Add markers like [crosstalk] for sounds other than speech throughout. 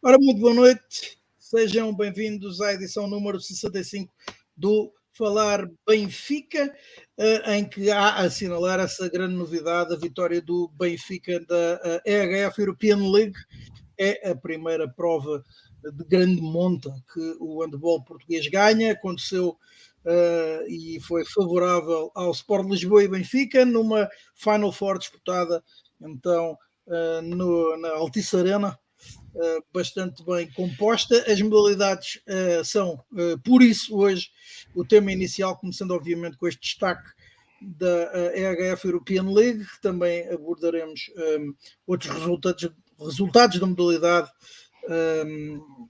Ora, muito boa noite, sejam bem-vindos à edição número 65 do Falar Benfica, eh, em que há a assinalar essa grande novidade, a vitória do Benfica da EHF European League. É a primeira prova de grande monta que o handball português ganha. Aconteceu uh, e foi favorável ao Sport Lisboa e Benfica numa Final Four disputada então uh, no, na Altice Arena bastante bem composta. As modalidades uh, são, uh, por isso, hoje, o tema inicial, começando obviamente com este destaque da EHF European League, também abordaremos um, outros resultados, resultados da modalidade, um,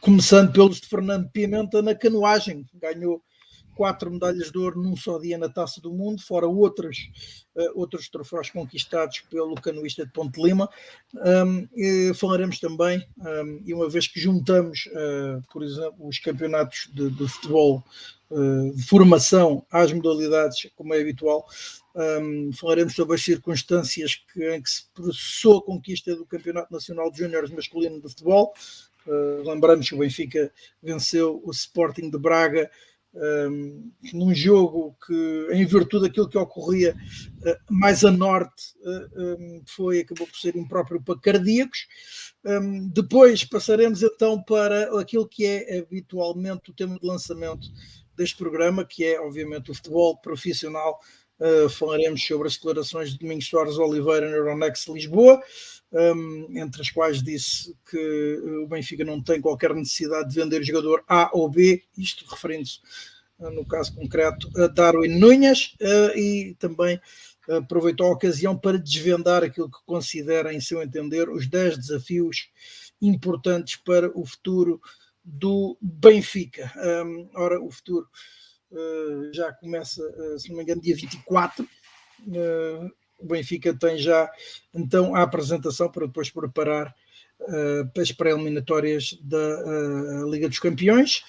começando pelos de Fernando Pimenta na canoagem, ganhou quatro medalhas de ouro num só dia na Taça do Mundo, fora outras, uh, outros troféus conquistados pelo canoista de Ponte Lima. Um, falaremos também, um, e uma vez que juntamos, uh, por exemplo, os campeonatos de, de futebol uh, de formação às modalidades, como é habitual, um, falaremos sobre as circunstâncias que, em que se processou a conquista do Campeonato Nacional de Júniores Masculino de Futebol. lembramos que o Benfica venceu o Sporting de Braga um, num jogo que, em virtude daquilo que ocorria uh, mais a norte, uh, um, foi, acabou por ser impróprio para cardíacos. Um, depois passaremos então para aquilo que é habitualmente o tema de lançamento deste programa, que é, obviamente, o futebol profissional. Uh, falaremos sobre as declarações de Domingos Soares Oliveira na Euronext Lisboa entre as quais disse que uh, o Benfica não tem qualquer necessidade de vender jogador A ou B, isto referindo-se, uh, no caso concreto, a Darwin Nunes, uh, e também aproveitou a ocasião para desvendar aquilo que considera, em seu entender, os 10 desafios importantes para o futuro do Benfica. Um, ora, o futuro já começa, se não me engano, dia 24. Uh, o Benfica tem já então a apresentação para depois preparar uh, as pré-eliminatórias da uh, Liga dos Campeões.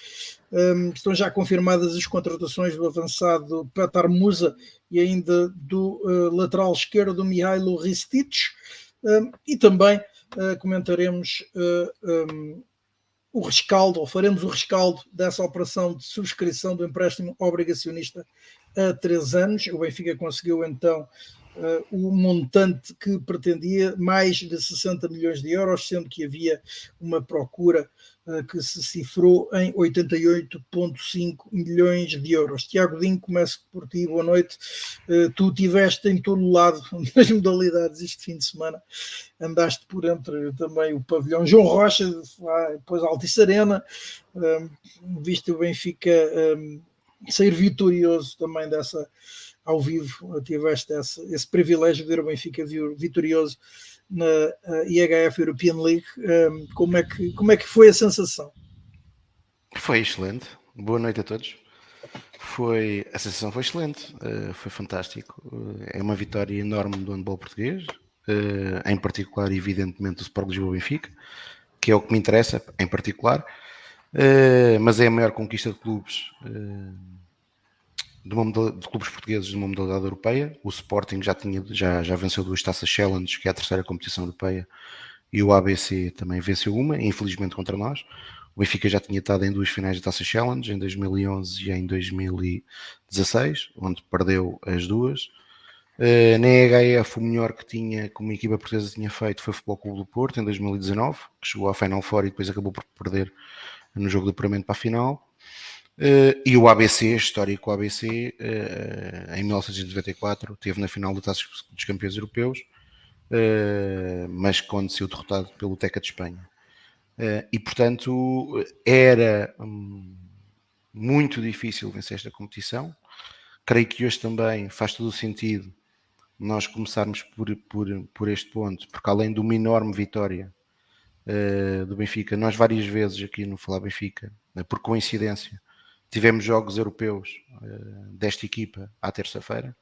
Um, estão já confirmadas as contratações do avançado Petar Musa e ainda do uh, lateral esquerdo do Mihailo Ristic. Um, e também comentaremos um, o rescaldo, ou faremos o rescaldo dessa operação de subscrição do empréstimo obrigacionista a três anos. O Benfica conseguiu então uh, o montante que pretendia, mais de 60 milhões de euros, sendo que havia uma procura uh, que se cifrou em 88,5 milhões de euros. Tiago Dinho, começo por ti, boa noite. Uh, tu tiveste em todo lado [laughs] das modalidades este fim de semana, andaste por entre também o pavilhão João Rocha, depois Altice Arena, viste o Benfica um, sair vitorioso também dessa ao vivo, tiveste esse, esse privilégio de ver o Benfica vitorioso na IHF European League. Um, como, é que, como é que foi a sensação? Foi excelente. Boa noite a todos. Foi, a sensação foi excelente, uh, foi fantástico. Uh, é uma vitória enorme do handball português, uh, em particular, evidentemente, do Sport Lisboa Benfica, que é o que me interessa, em particular, mas é a maior conquista de clubes de, uma de clubes portugueses de uma modalidade europeia. O Sporting já, tinha, já, já venceu duas taças Challenge, que é a terceira competição europeia, e o ABC também venceu uma, infelizmente contra nós. O Benfica já tinha estado em duas finais de taça Challenge, em 2011 e em 2016, onde perdeu as duas. Uh, na EHF, o melhor que tinha, como a equipa portuguesa tinha feito, foi o Futebol Clube do Porto, em 2019, que chegou à Final Four e depois acabou por perder no jogo de apuramento para a final. Uh, e o ABC, histórico ABC, uh, em 1994, teve na final da Taça dos Campeões Europeus, uh, mas quando saiu derrotado pelo Teca de Espanha. e portanto, era um, muito difícil vencer esta competição. Creio que hoje também faz todo o sentido nós começarmos por, por, por este ponto, porque além de uma enorme vitória do Benfica, nós várias vezes aqui no Falar Benfica, por coincidência, Tivemos jogos europeus uh, desta equipa à terça-feira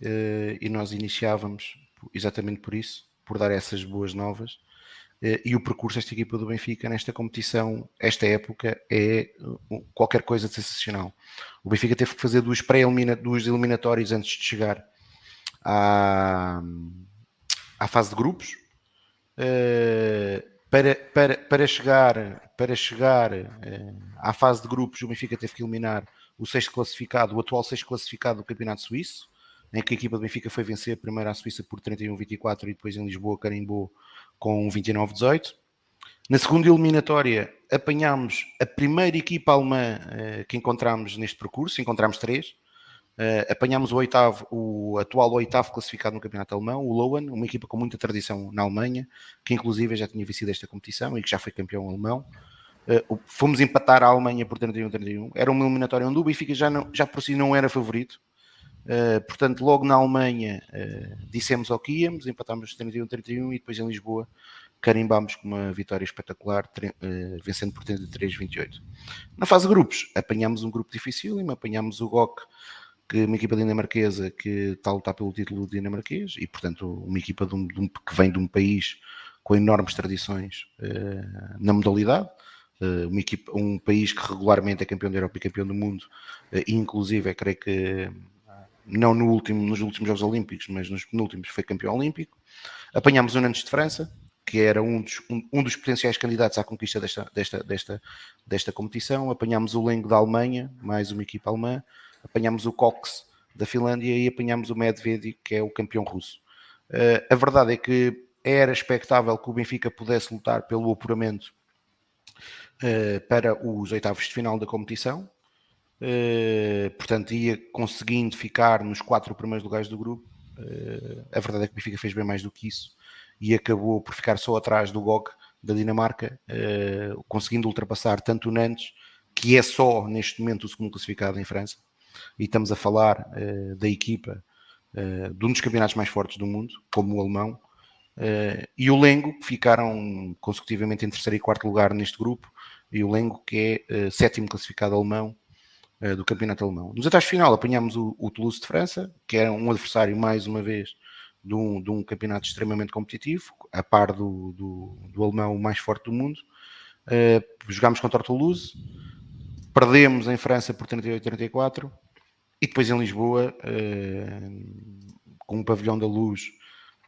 uh, e nós iniciávamos exatamente por isso, por dar essas boas novas. Uh, e o percurso desta equipa do Benfica nesta competição, esta época, é qualquer coisa de sensacional. O Benfica teve que fazer duas, pré duas eliminatórias antes de chegar à, à fase de grupos para, para, para chegar, para chegar uh, à fase de grupos, o Benfica teve que eliminar o sexto classificado, o atual sexto classificado do Campeonato Suíço, em que a equipa do Benfica foi vencer primeiro a Suíça por 31-24 e depois em Lisboa carimbou com 29-18. Na segunda eliminatória apanhámos a primeira equipa alemã uh, que encontramos neste percurso, encontramos três. Uh, apanhámos o oitavo, o atual oitavo classificado no campeonato alemão, o Lowen, uma equipa com muita tradição na Alemanha, que inclusive já tinha vencido esta competição e que já foi campeão alemão. Uh, fomos empatar a Alemanha por 31-31. Era uma eliminatória onde o Benfica já, não, já por si não era favorito. Uh, portanto, logo na Alemanha dissemos ao que íamos, empatámos 31-31 e depois em Lisboa carimbámos com uma vitória espetacular, vencendo por 33-28. Na fase de grupos, apanhámos um grupo difícil e apanhámos o GOC que uma equipa dinamarquesa que está a lutar pelo título dinamarquês e, portanto, uma equipa de um, de um, que vem de um país com enormes tradições uh, na modalidade, uh, uma equipa, um país que regularmente é campeão da Europa e campeão do mundo, uh, e inclusive, creio que não no último, nos últimos Jogos Olímpicos, mas nos penúltimos foi campeão olímpico. Apanhámos o Nantes de França, que era um dos, um, um, dos potenciais candidatos à conquista desta, desta, desta, desta competição. Apanhámos o Lengo da Alemanha, mais uma equipa alemã apanhámos o Cox da Finlândia e apanhámos o Medvedev, que é o campeão russo. Uh, a verdade é que era expectável que o Benfica pudesse lutar pelo apuramento uh, para os oitavos de final da competição. Uh, portanto, ia conseguindo ficar nos quatro primeiros lugares do grupo. a verdade é que o Benfica fez bem mais do que isso e acabou por ficar só atrás do GOG da Dinamarca, conseguindo ultrapassar tanto o Nantes, que é só neste momento o segundo classificado em França, e estamos a falar uh, da equipa uh, de um dos campeonatos mais fortes do mundo, como o alemão, uh, e o Lengo, que ficaram consecutivamente em terceiro e quarto lugar neste grupo, e o Lengo, que é sétimo classificado alemão do campeonato alemão. Nos atrás final apanhamos o, o, Toulouse de França, que era um adversário, mais uma vez, de um, de um campeonato extremamente competitivo, a par do, do, do alemão mais forte do mundo. jogámos contra o Toulouse, perdemos em França por 38-34 e depois em Lisboa, uh, com o pavilhão da luz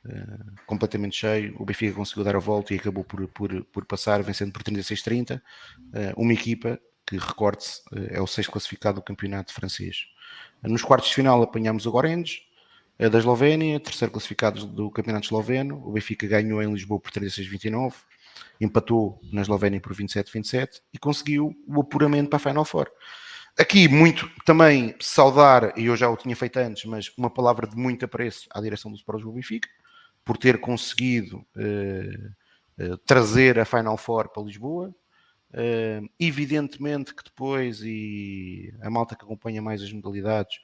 uh, completamente cheio, o Benfica conseguiu dar a volta e acabou por, por, por passar, vencendo por 36-30. Uh, eh, uma equipa que, recorde-se, é o sexto classificado do campeonato francês. Nos quartos de final apanhamos o Gorenje, da Eslovénia, terceiro classificado do campeonato esloveno. O Benfica ganhou em Lisboa por 36-29, empatou na Eslovénia por 27-27 e conseguiu o apuramento para a Final Four. Aqui, muito também saudar, e eu já o tinha feito antes, mas uma palavra de muito apreço à direção do Sport Lisboa Benfica, por ter conseguido uh, uh, trazer a Final Four para Lisboa. Uh, evidentemente que depois, e a malta que acompanha mais as modalidades,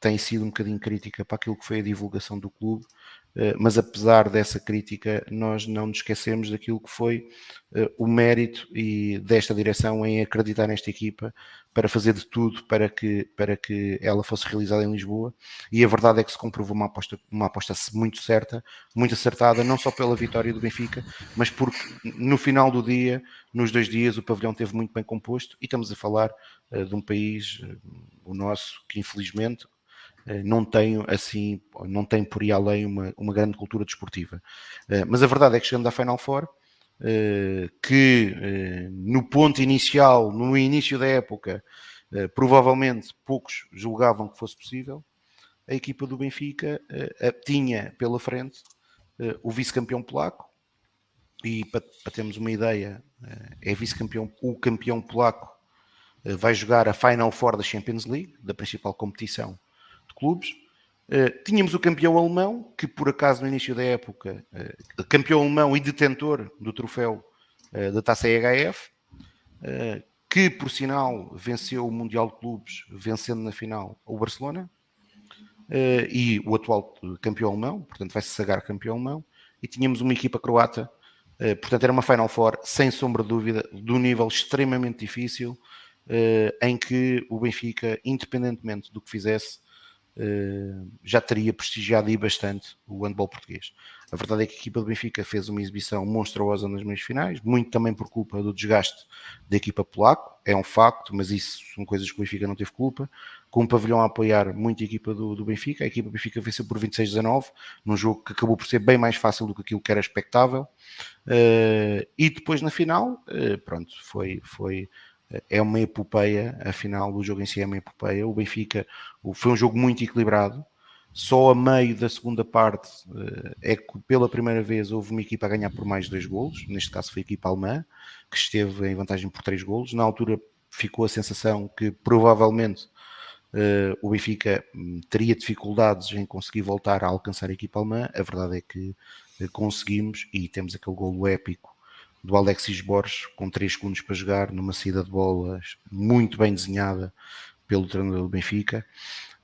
tem sido um bocadinho crítica para aquilo que foi a divulgação do clube, eh, mas apesar dessa crítica, nós não nos esquecemos daquilo que foi eh, o mérito e desta direção em acreditar nesta equipa para fazer de tudo para que, para que ela fosse realizada em Lisboa. E a verdade é que se comprovou uma aposta, uma aposta muito certa, muito acertada, não só pela vitória do Benfica, mas porque no final do dia, nos dois dias, o pavilhão teve muito bem composto e estamos a falar uh, de um país, o nosso, que infelizmente eh, não tem assim, não tem por aí além uma, uma grande cultura desportiva. Eh, mas a verdade é que chegando à Final Four, eh, que no ponto inicial, no início da época, provavelmente poucos julgavam que fosse possível, a equipa do Benfica tinha pela frente o vice-campeão polaco, e para termos uma ideia, é vice-campeão, o campeão polaco vai jogar a Final Four da Champions League, da principal competição clubes. Uh, tínhamos o campeão alemão, que por acaso no início da época, uh, campeão alemão e detentor do troféu uh, da taça EHF, que por sinal venceu o Mundial de Clubes, vencendo na final o Barcelona, e o atual campeão alemão, portanto vai-se sagar campeão alemão, e tínhamos uma equipa croata, portanto era uma Final Four, sem sombra de dúvida, de um nível extremamente difícil, em que o Benfica, independentemente do que fizesse, já teria prestigiado aí bastante o handball português. A verdade é que a equipa do Benfica fez uma exibição monstruosa nas meias finais, muito também por culpa do desgaste da equipa polaco, é um facto, mas isso são coisas que o Benfica não teve culpa. com um pavilhão a apoiar muito a equipa do, do Benfica. A equipa do Benfica venceu por 26-19, num jogo que acabou por ser bem mais fácil do que aquilo que era expectável. Uh, e depois na final, uh, pronto, foi, foi, é uma epopeia, a final do jogo em si é uma epopeia. O Benfica foi um jogo muito equilibrado. Só a meio da segunda parte é que pela primeira vez houve uma equipa a ganhar por mais dois golos, neste caso foi a equipa alemã, que esteve em vantagem por três golos. Na altura ficou a sensação que provavelmente Uh, o Benfica hum, teria dificuldades em conseguir voltar a alcançar a equipa alemã. A verdade é que uh, conseguimos e temos aquele golo épico do Alexis Borges com 3 segundos para jogar numa saída de bolas muito bem desenhada pelo treinador do Benfica.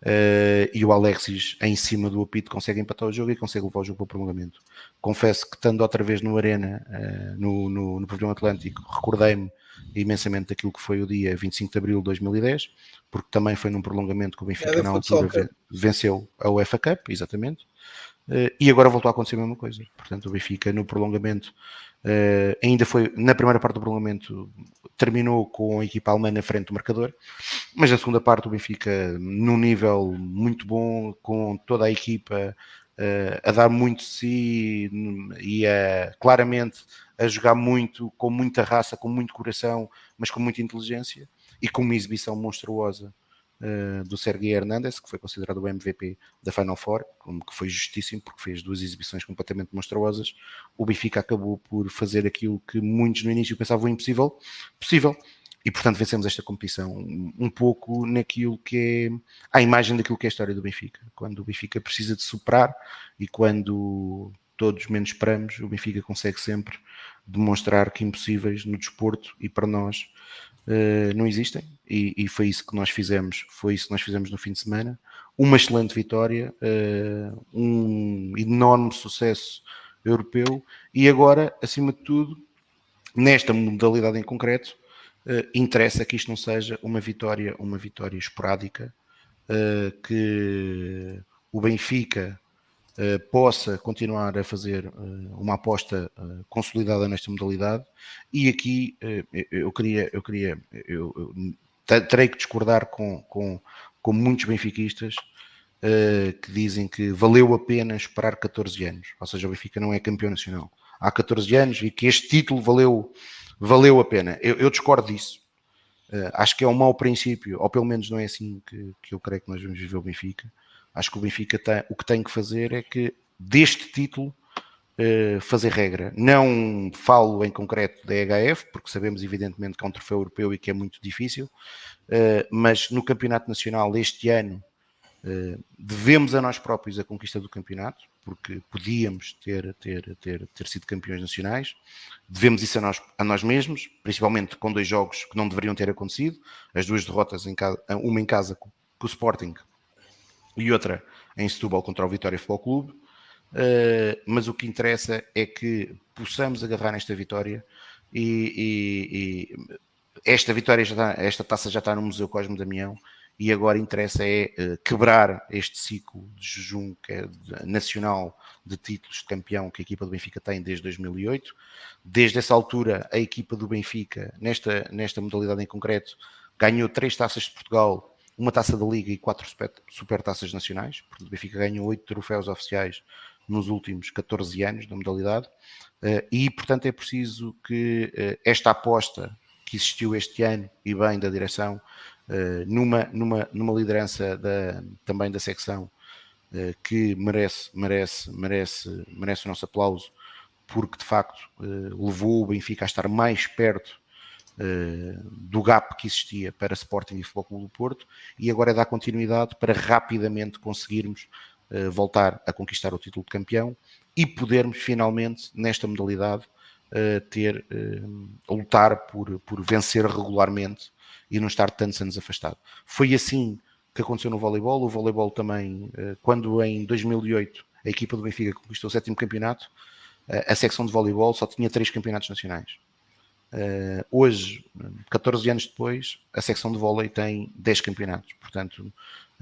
Uh, e o Alexis em cima do apito consegue empatar o jogo e consegue levar o jogo para o prolongamento. Confesso que estando outra vez no Arena, uh, no, no, no Pavilhão Atlântico, recordei-me imensamente daquilo que foi o dia 25 de Abril de 2010, porque também foi num prolongamento que o Benfica é na altura venceu a UEFA Cup, exatamente, uh, e agora voltou a acontecer a mesma coisa. Portanto, o Benfica no prolongamento Uh, ainda foi na primeira parte do prolongamento terminou com a equipa alemã na frente do marcador, mas na segunda parte o Benfica num nível muito bom, com toda a equipa uh, a dar muito de si e a, claramente a jogar muito, com muita raça, com muito coração, mas com muita inteligência e com uma exibição monstruosa do Sergei Hernandes, que foi considerado o MVP da Final Four, como que foi justíssimo, porque fez duas exibições completamente monstruosas. O Benfica acabou por fazer aquilo que muitos no início pensavam impossível, possível, e portanto vencemos esta competição um pouco naquilo que é a imagem daquilo que é a história do Benfica. Quando o Benfica precisa de superar e quando todos menos esperamos, o Benfica consegue sempre demonstrar que impossíveis no desporto e para nós uh, não existem e, e, foi isso que nós fizemos, foi isso que nós fizemos no fim de semana. Uma excelente vitória, uh, um enorme sucesso europeu e agora, acima de tudo, nesta modalidade em concreto, uh, interessa que isto não seja uma vitória, uma vitória esporádica, que o Benfica possa continuar a fazer uh, uma aposta uh, consolidada nesta modalidade e aqui eu queria eu queria eu, eu terei que discordar com, com, com muitos benfiquistas que dizem que valeu a pena esperar 14 anos, ou seja, o Benfica não é campeão nacional há 14 anos e que este título valeu, valeu a pena. Eu, eu discordo disso. acho que é um mau princípio, ou pelo menos não é assim que, que eu creio que nós vamos viver o Benfica. Acho que o Benfica tem, o que tem que fazer é que deste título uh, fazer regra. Não falo em concreto da EHF, porque sabemos evidentemente que é um troféu europeu e que é muito difícil, uh, mas no Campeonato Nacional este ano uh, devemos a nós próprios a conquista do campeonato, porque podíamos ter, ter, ter, ter sido campeões nacionais. Devemos isso a nós, a nós mesmos, principalmente com dois jogos que não deveriam ter acontecido, as duas derrotas, em casa, uma em casa com o Sporting e outra em Setúbal contra o Vitória Futebol Clube. Uh, mas o que interessa é que possamos agarrar nesta vitória e, e, e esta vitória já está, esta taça já está no Museu Cosme Damião e agora interessa é uh, quebrar este ciclo de jejum que é nacional de títulos de campeão que a equipa do Benfica tem desde 2008. Desde essa altura, a equipa do Benfica, nesta, nesta modalidade em concreto, ganhou três taças de Portugal uma taça da Liga e quatro super taças nacionais. Portanto, o Benfica ganhou oito troféus oficiais nos últimos 14 anos da modalidade. Eh, e, portanto, é preciso que eh, esta aposta que existiu este ano e bem da direção, eh, numa, numa, numa liderança da, também da secção que merece, merece, merece, merece o nosso aplauso, porque de facto levou o Benfica a estar mais perto do gap que existia para Sporting e Futebol Clube do Porto e agora é dar continuidade para rapidamente conseguirmos uh, voltar a conquistar o título de campeão e podermos finalmente nesta modalidade uh, ter lutar por, por vencer regularmente e não estar tantos anos afastado. Foi assim que aconteceu no voleibol. O voleibol também, quando em 2008 a equipa do Benfica conquistou o sétimo campeonato, a secção de voleibol só tinha três campeonatos nacionais. Uh, hoje, 14 anos depois, a secção de vôlei tem 10 campeonatos. Portanto,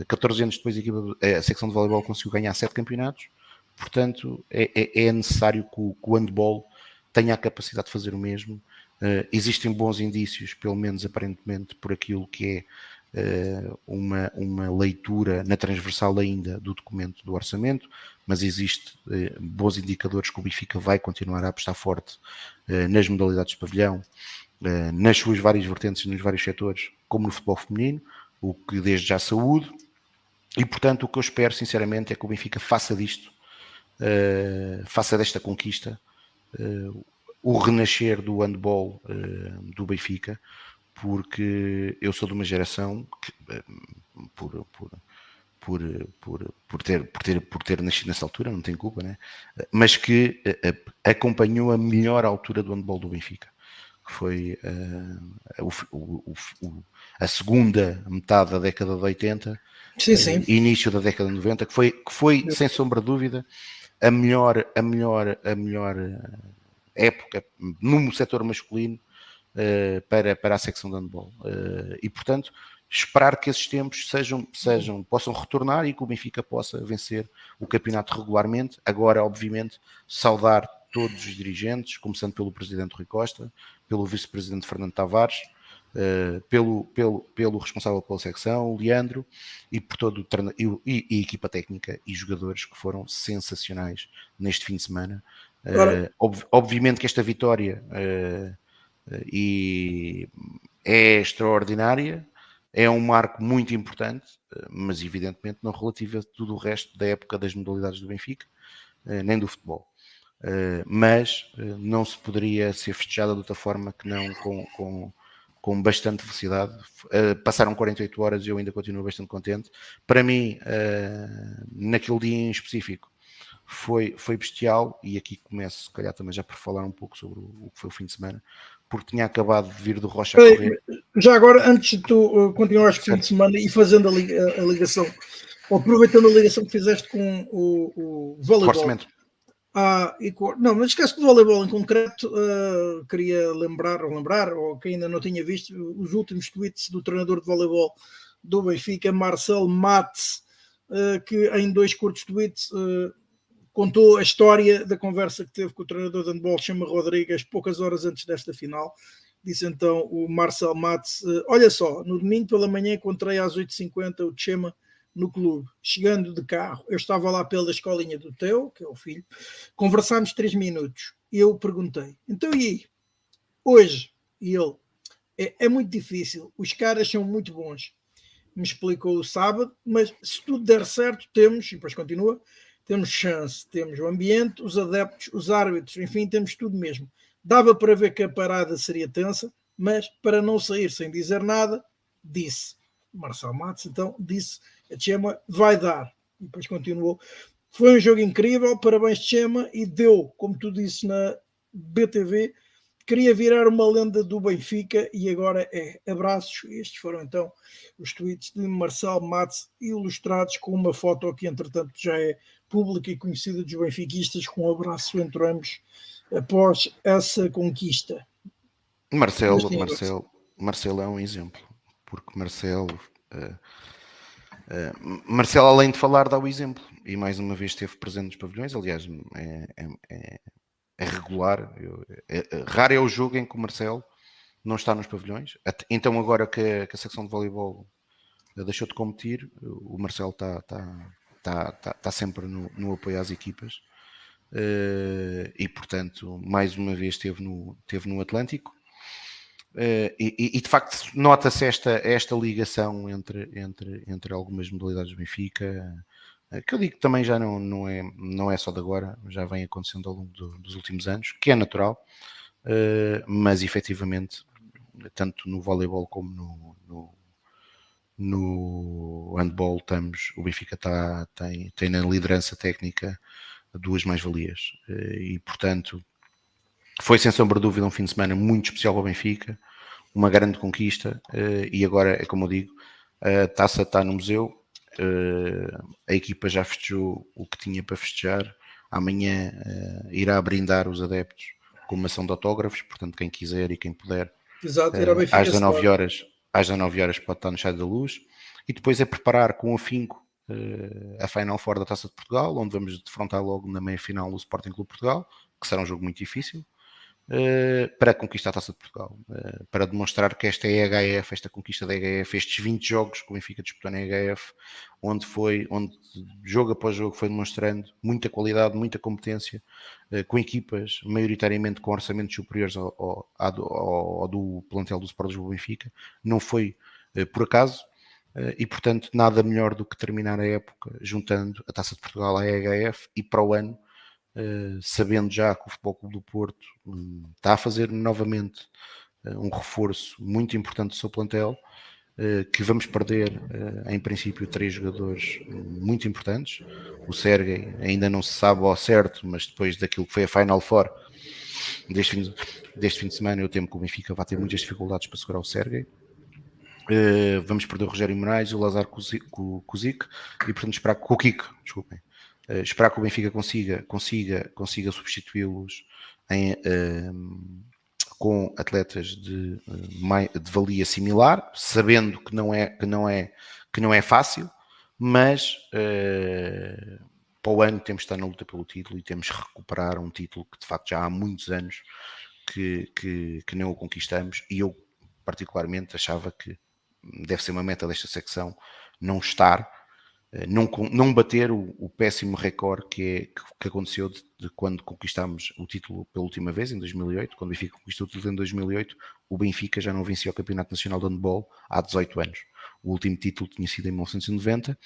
14 anos depois, a, equipa, a secção de voleibol conseguiu ganhar 7 campeonatos. Portanto, é, é, é necessário que o, que o, handball tenha a capacidade de fazer o mesmo. Uh, existem bons indícios, pelo menos aparentemente, por aquilo que uma, uma leitura na transversal ainda do documento do orçamento, mas existe bons indicadores que o Benfica vai continuar a apostar forte nas modalidades de pavilhão, nas suas várias vertentes, nos vários setores, como no futebol feminino, o que desde já saúde, e portanto o que eu espero sinceramente é que o Benfica faça disto, faça desta conquista o renascer do handball do Benfica, porque eu sou de uma geração que, eh, por, por, por, por, por, ter, por, ter, por ter nascido nessa altura, não tem culpa, né? mas que eh, acompanhou a melhor altura do handball do Benfica, que foi uh, o, o, a segunda metade da década de 80, sim, sim. Início da década de 90, que foi, que foi sem sombra de dúvida, a melhor, a melhor, a melhor época no setor masculino uh, para, para a secção de handball. Uh, e, portanto, esperar que esses tempos sejam, sejam, possam retornar e que o Benfica possa vencer o campeonato regularmente. Agora, obviamente, saudar todos os dirigentes, começando pelo presidente Rui Costa, pelo vice-presidente Fernando Tavares, uh, pelo, pelo, pelo responsável pela secção, o Leandro, e por todo o e, e, equipa técnica e jogadores que foram sensacionais neste fim de semana. Uh, ob, obviamente que esta vitória uh, e é extraordinária, é um marco muito importante, mas evidentemente não relativo a tudo o resto da época das modalidades do Benfica, eh, nem do futebol. Eh, mas eh, não se poderia ser festejada de outra forma que não com, com, com bastante felicidade. Passaram 48 horas e eu ainda continuo bastante contente. Para mim, naquele dia em específico, foi, foi bestial, e aqui começo, se calhar, também já por falar um pouco sobre o que foi o fim de semana porque tinha acabado de vir do Rocha a correr. Já agora, antes de tu uh, continuares com o fim de semana e fazendo a, a, a, ligação, aproveitando a ligação que fizeste com o, o voleibol. Ah, e, não, mas esquece que o voleibol em concreto uh, queria lembrar, ou lembrar, ou quem ainda não tinha visto, os últimos tweets do treinador de voleibol do Benfica, Marcel Mates, uh, que em dois curtos tweets uh, contou a história da conversa que teve com o treinador de handball, chama Rodrigues, poucas horas antes desta final. Disse então o Marcel Matos: eh, Olha só, no domingo pela manhã encontrei às 8h50 o Chema no clube, chegando de carro. Eu estava lá pela escolinha do Teu, que é o filho, conversámos três minutos. E eu perguntei: Então e? Hoje? E ele: é, é muito difícil, os caras são muito bons. Me explicou o sábado, mas se tudo der certo, temos, e depois continua, temos chance, temos o ambiente, os adeptos, os árbitros, enfim, temos tudo mesmo. Dava para ver que a parada seria tensa, mas para não sair sem dizer nada, disse. Marcelo Matos, então, disse: a Chema vai dar. E depois continuou. Foi um jogo incrível, parabéns, Chema, e deu, como tu disse na BTV, queria virar uma lenda do Benfica e agora é. Abraços. Estes foram então os tweets de Marcelo Matos ilustrados com uma foto que, entretanto, já é pública e conhecida dos benfiquistas, com um abraço entre ambos após essa conquista. Marcelo, Marcelo, Marcelo é um exemplo, porque Marcelo, uh, uh, Marcelo além de falar dá o exemplo. E mais uma vez esteve presente nos pavilhões, aliás é, é, é, é regular, é, é, raro é o jogo em que o Marcelo não está nos pavilhões, então agora que a, que a secção de voleibol deixou de competir, o Marcelo está, está, está, está, está sempre no, no, apoio às equipas uh, e, portanto, mais uma vez esteve no, esteve no Atlântico. Uh, e, e, de facto nota-se esta, esta ligação entre, entre, entre algumas modalidades do Benfica, uh, que eu digo que também já não, não, é, não é só de agora, já vem acontecendo ao longo do, dos últimos anos, que é natural, mas efetivamente, tanto no voleibol como no, no, no handball estamos, o Benfica tá, tem, tem na liderança técnica duas mais-valias. Eh, e portanto foi sem sombra de dúvida um fim de semana muito especial ao Benfica, uma grande conquista eh, e agora é como eu digo, a taça está no museu, eh, a equipa já festejou o que tinha para festejar, amanhã irá brindar os adeptos com uma ação de autógrafos, portanto quem quiser e quem puder Exato, às 19 horas às 19 horas pode estar no Estádio da Luz, e depois é preparar com afinco uh, a Final Four da Taça de Portugal, onde vamos defrontar logo na meia-final o Sporting Clube Portugal, que será um jogo muito difícil, para conquistar a Taça de Portugal, uh, para demonstrar que esta EHF, esta conquista da EHF, estes 20 jogos que o Benfica disputou na EHF, onde foi, onde jogo após jogo foi demonstrando muita qualidade, muita competência, uh, com equipas maioritariamente com orçamentos superiores ao, ao, ao, ao do plantel do Sport Lisboa Benfica, não foi por acaso, e portanto nada melhor do que terminar a época juntando a Taça de Portugal à EHF e para o ano eh, sabendo já que o Futebol Clube do Porto um, está a fazer novamente uh, um reforço muito importante do seu plantel, uh, que vamos perder, em princípio, três jogadores muito importantes. O Sergei ainda não se sabe ao certo, mas depois daquilo que foi a Final Four deste fim, deste fim de semana, eu temo que o Benfica vai ter muitas dificuldades para segurar o Sergei. Vamos perder o Rogério Moraes e o Lazar Kuzik e portanto esperar com o Kiko, desculpem, Uh, esperar que o Benfica consiga, consiga, consiga substituí-los uh, com atletas de, uh, de valia similar, sabendo que não é, que não é, que não é fácil, mas uh, para o ano temos de estar na luta pelo título e temos de recuperar um título que de facto já há muitos anos que, que, que não o conquistamos. E eu particularmente achava que deve ser uma meta desta secção não estar eh, não, não bater o, o péssimo recorde que, é, que aconteceu de, de, quando conquistámos o título pela última vez, em 2008. Quando o Benfica conquistou o título em 2008, o Benfica já não vencia o Campeonato Nacional de Handball há 18 anos. O último título tinha sido em 1990.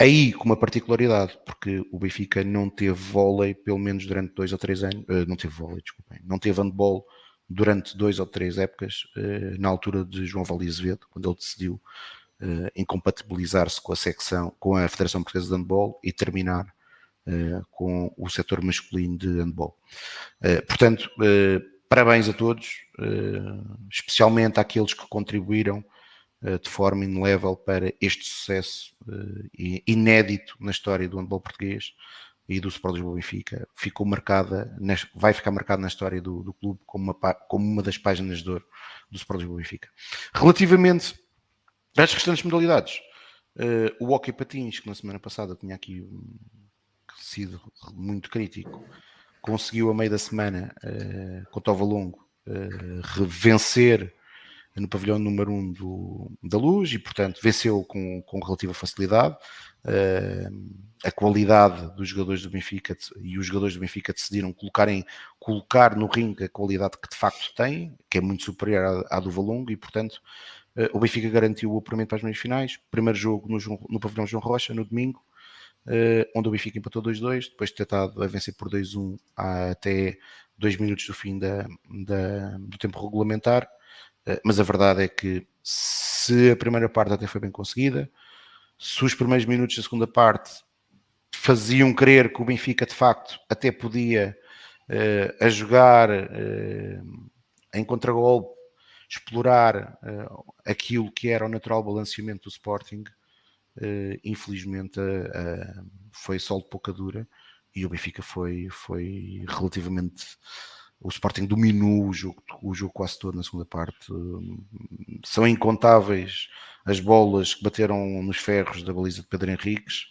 Aí, com uma particularidade, porque o Benfica não teve vôlei, pelo menos durante dois ou três anos, uh, não teve vôlei, desculpem, não teve handball durante dois ou três épocas, uh, na altura de João Vali Azevedo, quando ele decidiu incompatibilizar-se com a secção, com a Federação Portuguesa de Handball e terminar uh, com o setor masculino de handball. Uh, portanto, parabéns a todos, especialmente àqueles que contribuíram de forma inelével para este sucesso inédito na história do handball português e do Sport Lisboa Benfica. Ficou marcada, vai ficar marcado na história do, do clube como uma, como uma das páginas de ouro do Sport Lisboa Benfica. Relativamente as restantes modalidades, uh, o hockey patins, que na semana passada tinha aqui sido muito crítico, conseguiu a meio da semana, uh, com Tova Longo, uh, revencer no pavilhão número 1 um da Luz e, portanto, venceu com, com relativa facilidade. Uh, a qualidade dos jogadores do Benfica e os jogadores do Benfica decidiram colocarem, colocar no ringue a qualidade que de facto têm, que é muito superior à, à do Valongo, e, portanto, o Benfica garantiu o apuramento para as meias finais. Primeiro jogo no, no pavilhão João Rocha, no domingo, uh, onde o Benfica empatou 2-2, depois de ter estado a vencer por 2-1 até 2 minutos do fim da, da, do tempo regulamentar. Uh, mas a verdade é que se a primeira parte até foi bem conseguida, se os primeiros minutos da segunda parte faziam crer que o Benfica de facto até podia a jogar em contragolpe explorar uh, aquilo que era o natural balanceamento do Sporting, uh, infelizmente uh, foi sol de pouca dura e o Benfica foi, foi relativamente. O Sporting dominou o jogo, o jogo quase todo na segunda parte. São incontáveis as bolas que bateram nos ferros da baliza de Pedro Henriques.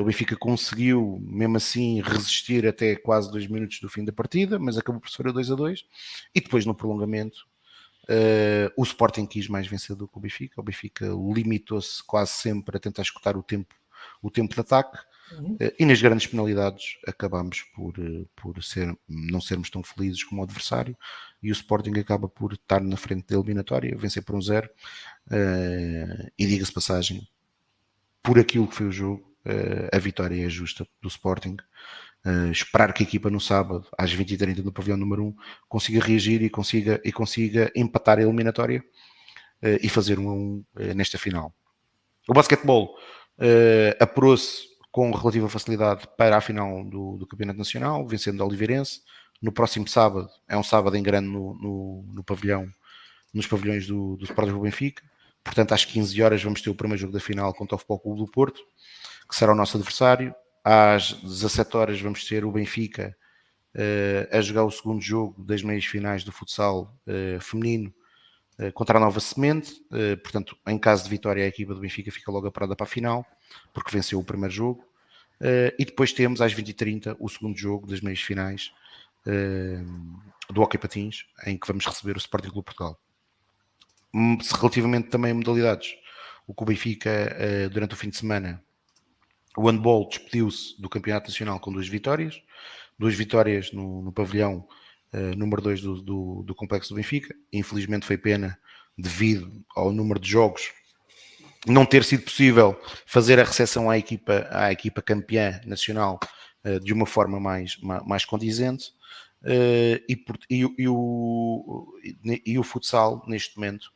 O Benfica conseguiu, mesmo assim, resistir até quase dois minutos do fim da partida, mas acabou por sofrer 2 a 2. E depois, no prolongamento, Uh, o Sporting quis mais vencedor que o Benfica. O Benfica limitou-se quase sempre a tentar escutar o tempo, o tempo de ataque. Uhum. Uh, e nas grandes penalidades acabamos por, uh, por ser, não sermos tão felizes como o adversário e o Sporting acaba por estar na frente da eliminatória, vencer por um zero e diga-se passagem por aquilo que foi o jogo a vitória é justa do Sporting Uh, esperar que a equipa no sábado, às 20h30 do pavilhão número 1, consiga reagir e consiga, e consiga empatar a eliminatória uh, e fazer um, um uh, nesta final. O basquetebol apurou-se com relativa facilidade para a final do, do Campeonato Nacional, vencendo o Oliveirense. No próximo sábado, é um sábado em grande no, no, no pavilhão, nos pavilhões do, do Sport do Benfica. Portanto, às 15 horas vamos ter o primeiro jogo da final contra o Futebol Clube do Porto, que será o nosso adversário. Às 17 horas vamos ter o Benfica uh, a jogar o segundo jogo das meias finais do futsal uh, feminino uh, contra a Nova Semente. portanto, em caso de vitória, a equipa do Benfica fica logo parada para a final, porque venceu o primeiro jogo. e depois temos às 20h30 o segundo jogo das meias finais do Hockey Patins, em que vamos receber o Sporting Clube Portugal. Hum, relativamente também a modalidades, o que o Benfica, durante o fim de semana, o handball despediu-se do Campeonato Nacional com duas vitórias, duas vitórias no, no pavilhão uh, número 2 do, do, do, Complexo do Benfica. Infelizmente foi pena, devido ao número de jogos, não ter sido possível fazer a recepção à equipa, à equipa campeã nacional uh, de uma forma mais, mais, condizente. Uh, e, e, e, o, e o futsal, neste momento,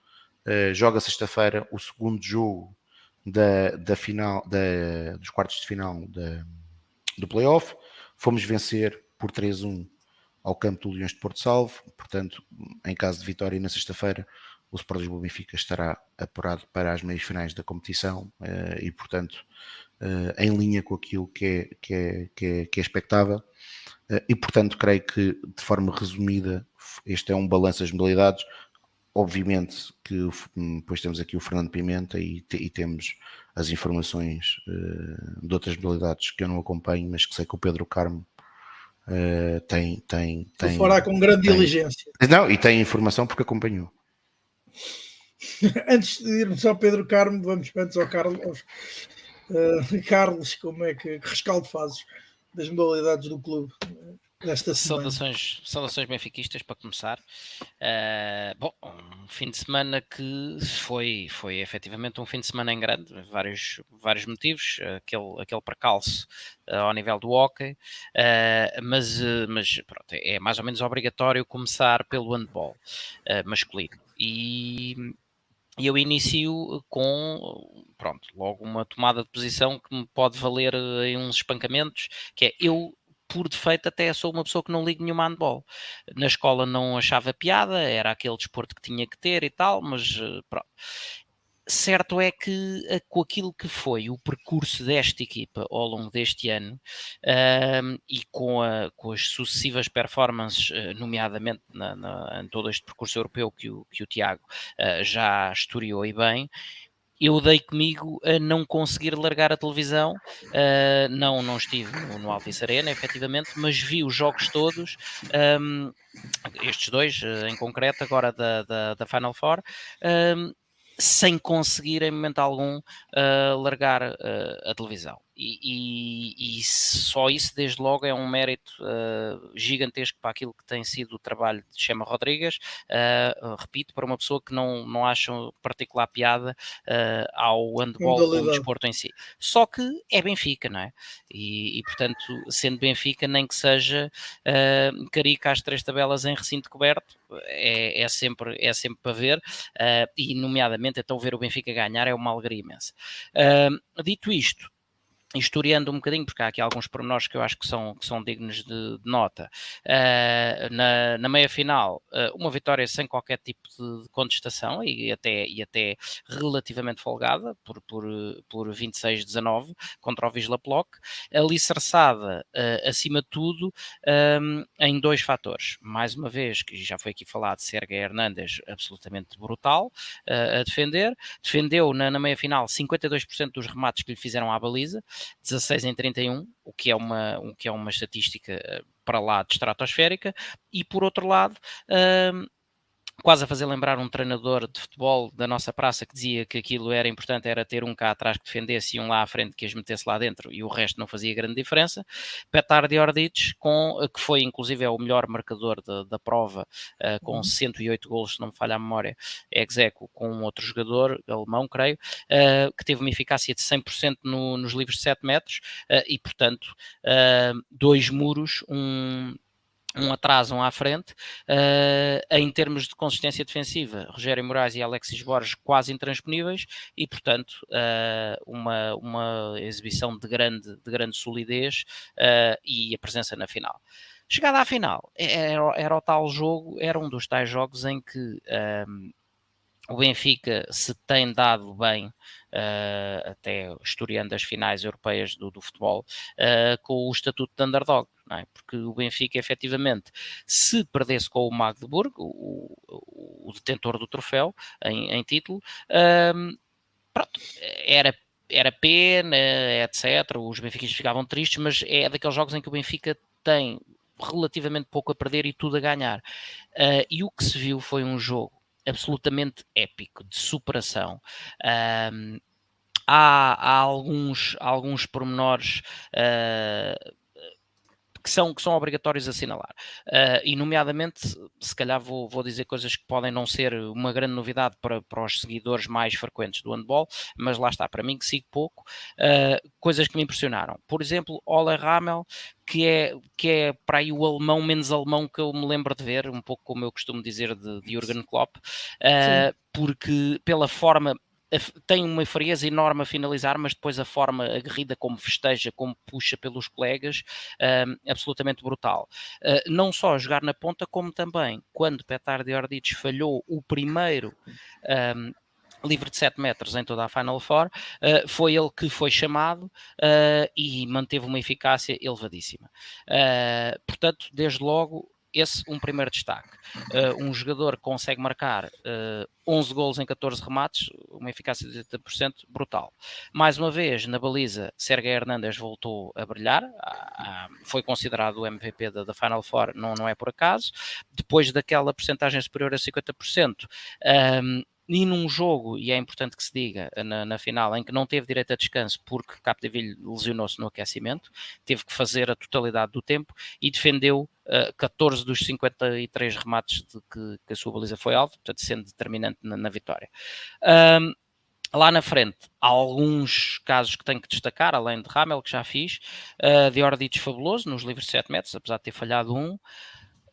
joga sexta-feira o segundo jogo da, da final, da, dos quartos de final da, do playoff. Fomos vencer por 3-1 ao campo do Leões de Porto Salvo, portanto, em caso de vitória na sexta-feira, o Sport Lisboa Benfica estará apurado para as meias finais da competição uh, e, portanto, uh, em linha com aquilo que é, que é, que é, que é expectável. Uh, e, portanto, creio que, de forma resumida, este é um balanço das modalidades. Obviamente que hum, depois temos aqui o Fernando Pimenta e, te, e temos as informações uh, de outras modalidades que eu não acompanho, mas que sei que o Pedro Carmo uh, tem. tem, tem fará com grande tem, diligência. Não, e tem informação porque acompanhou. [laughs] antes de irmos ao Pedro Carmo, vamos antes ao Carlos. Uh, [laughs] Carlos, como é que, que rescaldo fazes das modalidades do clube? Nesta saudações, saudações benfiquistas para começar. Uh, bom, um fim de semana que foi, foi efetivamente um fim de semana em grande, vários, vários motivos, aquele, aquele percalço uh, ao nível do hockey, uh, mas, mas pronto, é mais ou menos obrigatório começar pelo handball masculino. E, e eu inicio com, pronto, logo uma tomada de posição que me pode valer em uns espancamentos, que é eu por defeito até sou uma pessoa que não ligo nenhuma handball. Na escola não achava piada, era aquele desporto que tinha que ter e tal, mas eh, pronto. Certo é que eh, com aquilo que foi o percurso desta equipa ao longo deste ano uh, e com, a, com, as sucessivas performances, uh, nomeadamente na, na, em todo este percurso europeu que o, que o Tiago uh, já historiou e bem, eu dei comigo a não conseguir largar a televisão. Uh, não, não estive no, no Altice Arena, efetivamente, mas vi os jogos todos, um, estes dois uh, em concreto, agora da, da, da Final Four. Um, sem conseguir em momento algum uh, largar uh, a televisão. E, e, e, só isso, desde logo, é um mérito uh, gigantesco para aquilo que tem sido o trabalho de Chema Rodrigues. repito, para uma pessoa que não, não acha particular piada ao handball como desporto em si. Só que é Benfica, não é? E, e portanto, sendo Benfica, nem que seja uh, carica às três tabelas em recinto coberto, é, é, sempre, é sempre para ver, uh, e nomeadamente então ver o Benfica ganhar é uma alegria imensa. Uh, dito isto, historiando um bocadinho, porque há aqui alguns pormenores que eu acho que são, que são dignos de, de nota. Uh, na, na meia final, uh, uma vitória sem qualquer tipo de contestação e até, e até relativamente folgada, por, por, por 26-19, contra o Visla Ploc, alicerçada, uh, acima de tudo, um, em dois fatores. Mais uma vez, que já foi aqui falado, Sérgio Hernandes, absolutamente brutal a defender. Defendeu na, na meia final 52% dos remates que lhe fizeram à baliza, 16 em 31, o que é uma, o que é uma estatística eh, para lá de estratosférica, e por outro lado, uh, quase a fazer lembrar um treinador de futebol da nossa praça que dizia que aquilo era importante, era ter um cá atrás que defendesse e um lá à frente que as metesse lá dentro e o resto não fazia grande diferença. Petar de Ordic, com, que foi inclusive é o melhor marcador de, da prova, uh, com 108 uhum. golos, se não me falha a memória, execo com um outro jogador, alemão, creio, uh, que teve uma eficácia de 100% no, nos livros de 7 metros uh, e, portanto, dois muros, um um atraso um à frente. Uh, em termos de consistência defensiva, Rogério Moraes e Alexis Borges quase intransponíveis e, portanto, uh, uma, uma exibição de grande, de grande solidez uh, e a presença na final. Chegada à final, era, era o tal jogo, era um dos tais jogos em que o Benfica se tem dado bem, uh, até historiando as finais europeias do, do futebol, uh, com o estatuto de underdog, é? porque o Benfica, efetivamente, se perdesse com o Magdeburg, o, o, detentor do troféu em, em título, uh, pronto, era era pena, etc. Os benfiquistas ficavam tristes, mas é daqueles jogos em que o Benfica tem relativamente pouco a perder e tudo a ganhar. Uh, e o que se viu foi um jogo absolutamente épico, de superação. Um, há, há, alguns, alguns pormenores uh, que são, que são obrigatórios assinalar. Uh, e, nomeadamente, se calhar vou, vou dizer coisas que podem não ser uma grande novidade para, para os seguidores mais frequentes do handball, mas lá está, para mim que sigo pouco, uh, coisas que me impressionaram. Por exemplo, Ole Ramel, que é, que é para aí o alemão menos alemão que eu me lembro de ver, um pouco como eu costumo dizer de, de Jürgen Klopp, uh, porque pela forma tem uma frieza enorme a finalizar, mas depois a forma aguerrida como festeja, como puxa pelos colegas, um, absolutamente brutal. Uh, não só jogar na ponta, como também quando Petar de Ordic falhou o primeiro um, livre de 7 metros em toda a Final Four, uh, foi ele que foi chamado uh, e manteve uma eficácia elevadíssima. Uh, portanto, desde logo, esse um primeiro destaque. Uh, um jogador que consegue marcar uh, eh, 11 gols em 14 remates, uma eficácia de 80% brutal. Mais uma vez, na baliza, Sérgio Hernandes voltou a brilhar, ah, ah, foi considerado o MVP da, da, Final Four, não, não é por acaso. Depois daquela porcentagem superior a 50%, um, e num jogo, e é importante que se diga, na, na final, em que não teve direito a descanso porque Capdeville lesionou-se no aquecimento, teve que fazer a totalidade do tempo e defendeu uh, 14 dos 53 remates de que, que, a sua baliza foi alvo, portanto sendo determinante na, na vitória. Um, Lá na frente, há alguns casos que tenho que destacar, além de Ramel, que já fiz, uh, de Ordic fabuloso, nos livros de 7 metros, apesar de ter falhado um.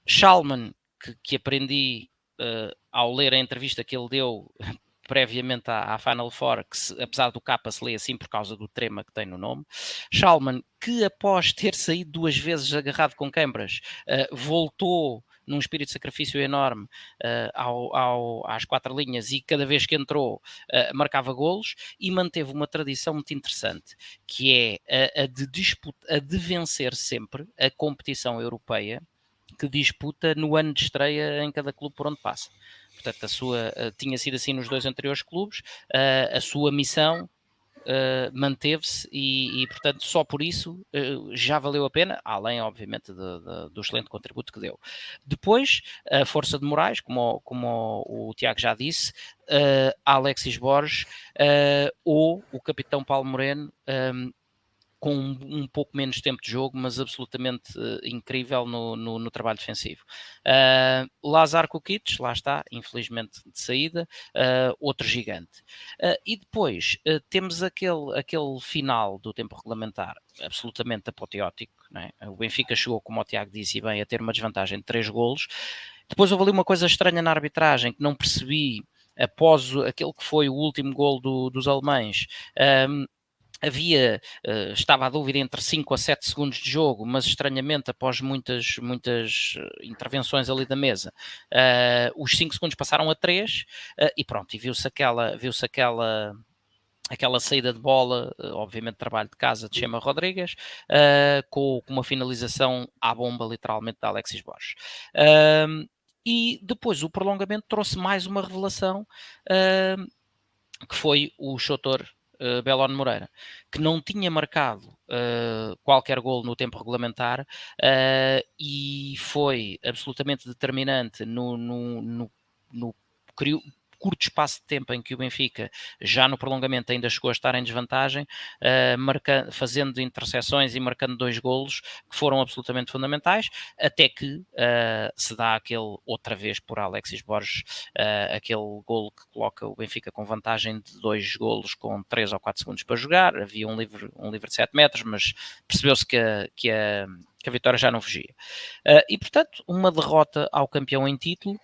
Schalman, que, que aprendi uh, ao ler a entrevista que ele deu [laughs] previamente à, à Final Four, que se, apesar do capa se lê assim por causa do trema que tem no nome, Schalman, que após ter saído duas vezes agarrado com câimbras, uh, voltou num espírito de sacrifício enorme uh, ao, ao, às quatro linhas e cada vez que entrou uh, marcava golos e manteve uma tradição muito interessante, que é a, a de, disputa, a de vencer sempre a competição europeia que disputa no ano de estreia em cada clube por onde passa. Portanto, a sua, uh, tinha sido assim nos dois anteriores clubes, uh, a sua missão Uh, manteve-se e, e, portanto, só por isso já valeu a pena, além, obviamente, de, de, do excelente contributo que deu. Depois, a força de Moraes, como, como o, o Tiago já disse, Alexis Borges ou o capitão Paulo Moreno, com um, pouco menos tempo de jogo, mas absolutamente uh, incrível no, no, no, trabalho defensivo. Uh, Lazar Kukic, lá está, infelizmente de saída, uh, outro gigante. e depois temos aquele, aquele final do tempo regulamentar absolutamente apoteótico. É? O Benfica chegou, como o Tiago disse bem, a ter uma desvantagem de 3 golos. Depois houve ali uma coisa estranha na arbitragem que não percebi após aquele que foi o último gol do, dos alemães. Havia, uh, estava a dúvida entre 5 a 7 segundos de jogo, mas estranhamente, após muitas, muitas eh, intervenções ali da mesa, uh, os 5 segundos passaram a 3 uh, e pronto, e viu-se aquela, viu-se aquela aquela saída de bola, obviamente trabalho de casa de Chema Rodrigues, com, uma finalização à bomba literalmente da Alexis Borges. e depois o prolongamento trouxe mais uma revelação, que foi o Chotor uh, Belon Moreira, que não tinha marcado uh, qualquer gol no tempo regulamentar uh, e foi absolutamente determinante no, no, no, no curto espaço de tempo em que o Benfica, já no prolongamento, ainda chegou a estar em desvantagem, uh, marca, fazendo interseções e marcando dois golos que foram absolutamente fundamentais, até que uh, se dá aquele, outra vez por Alexis Borges, uh, aquele golo que coloca o Benfica com vantagem de dois golos com 3 ou 4 segundos para jogar, havia um livre, um livre de 7 metros, mas percebeu-se que a, que, a, que a vitória já não fugia. e portanto, uma derrota ao campeão em título,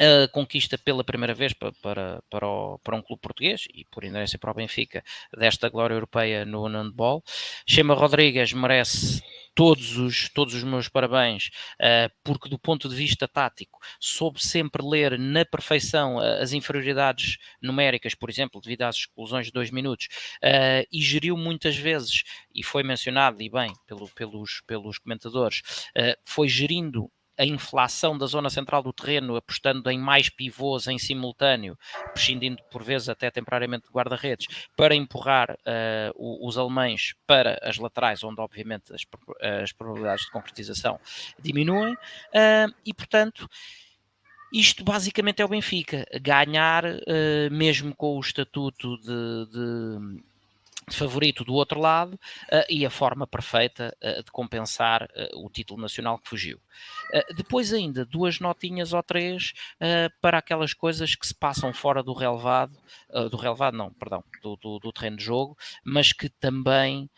a conquista pela primeira vez para, para, para, o, para um clube português e por inerência para o Benfica desta glória europeia no handball. Chema Rodrigues merece todos os, todos os meus parabéns, uh, porque do ponto de vista tático soube sempre ler na perfeição uh, as inferioridades numéricas, por exemplo, devido às exclusões de dois minutos, uh, e geriu muitas vezes, e foi mencionado, e bem, pelo, pelos, pelos comentadores, foi gerindo a inflação da zona central do terreno, apostando em mais pivôs em simultâneo, prescindindo por vezes até temporariamente de guarda-redes, para empurrar uh, os alemães para as laterais, onde obviamente as, as probabilidades de concretização diminuem, uh, e portanto. Isto basicamente é o Benfica, ganhar uh, mesmo com o estatuto de, de favorito do outro lado uh, e a forma perfeita uh, de compensar uh, o título nacional que fugiu. depois ainda duas notinhas ou três para aquelas coisas que se passam fora do relevado, do relevado não, perdão, do, do, do, terreno de jogo, mas que também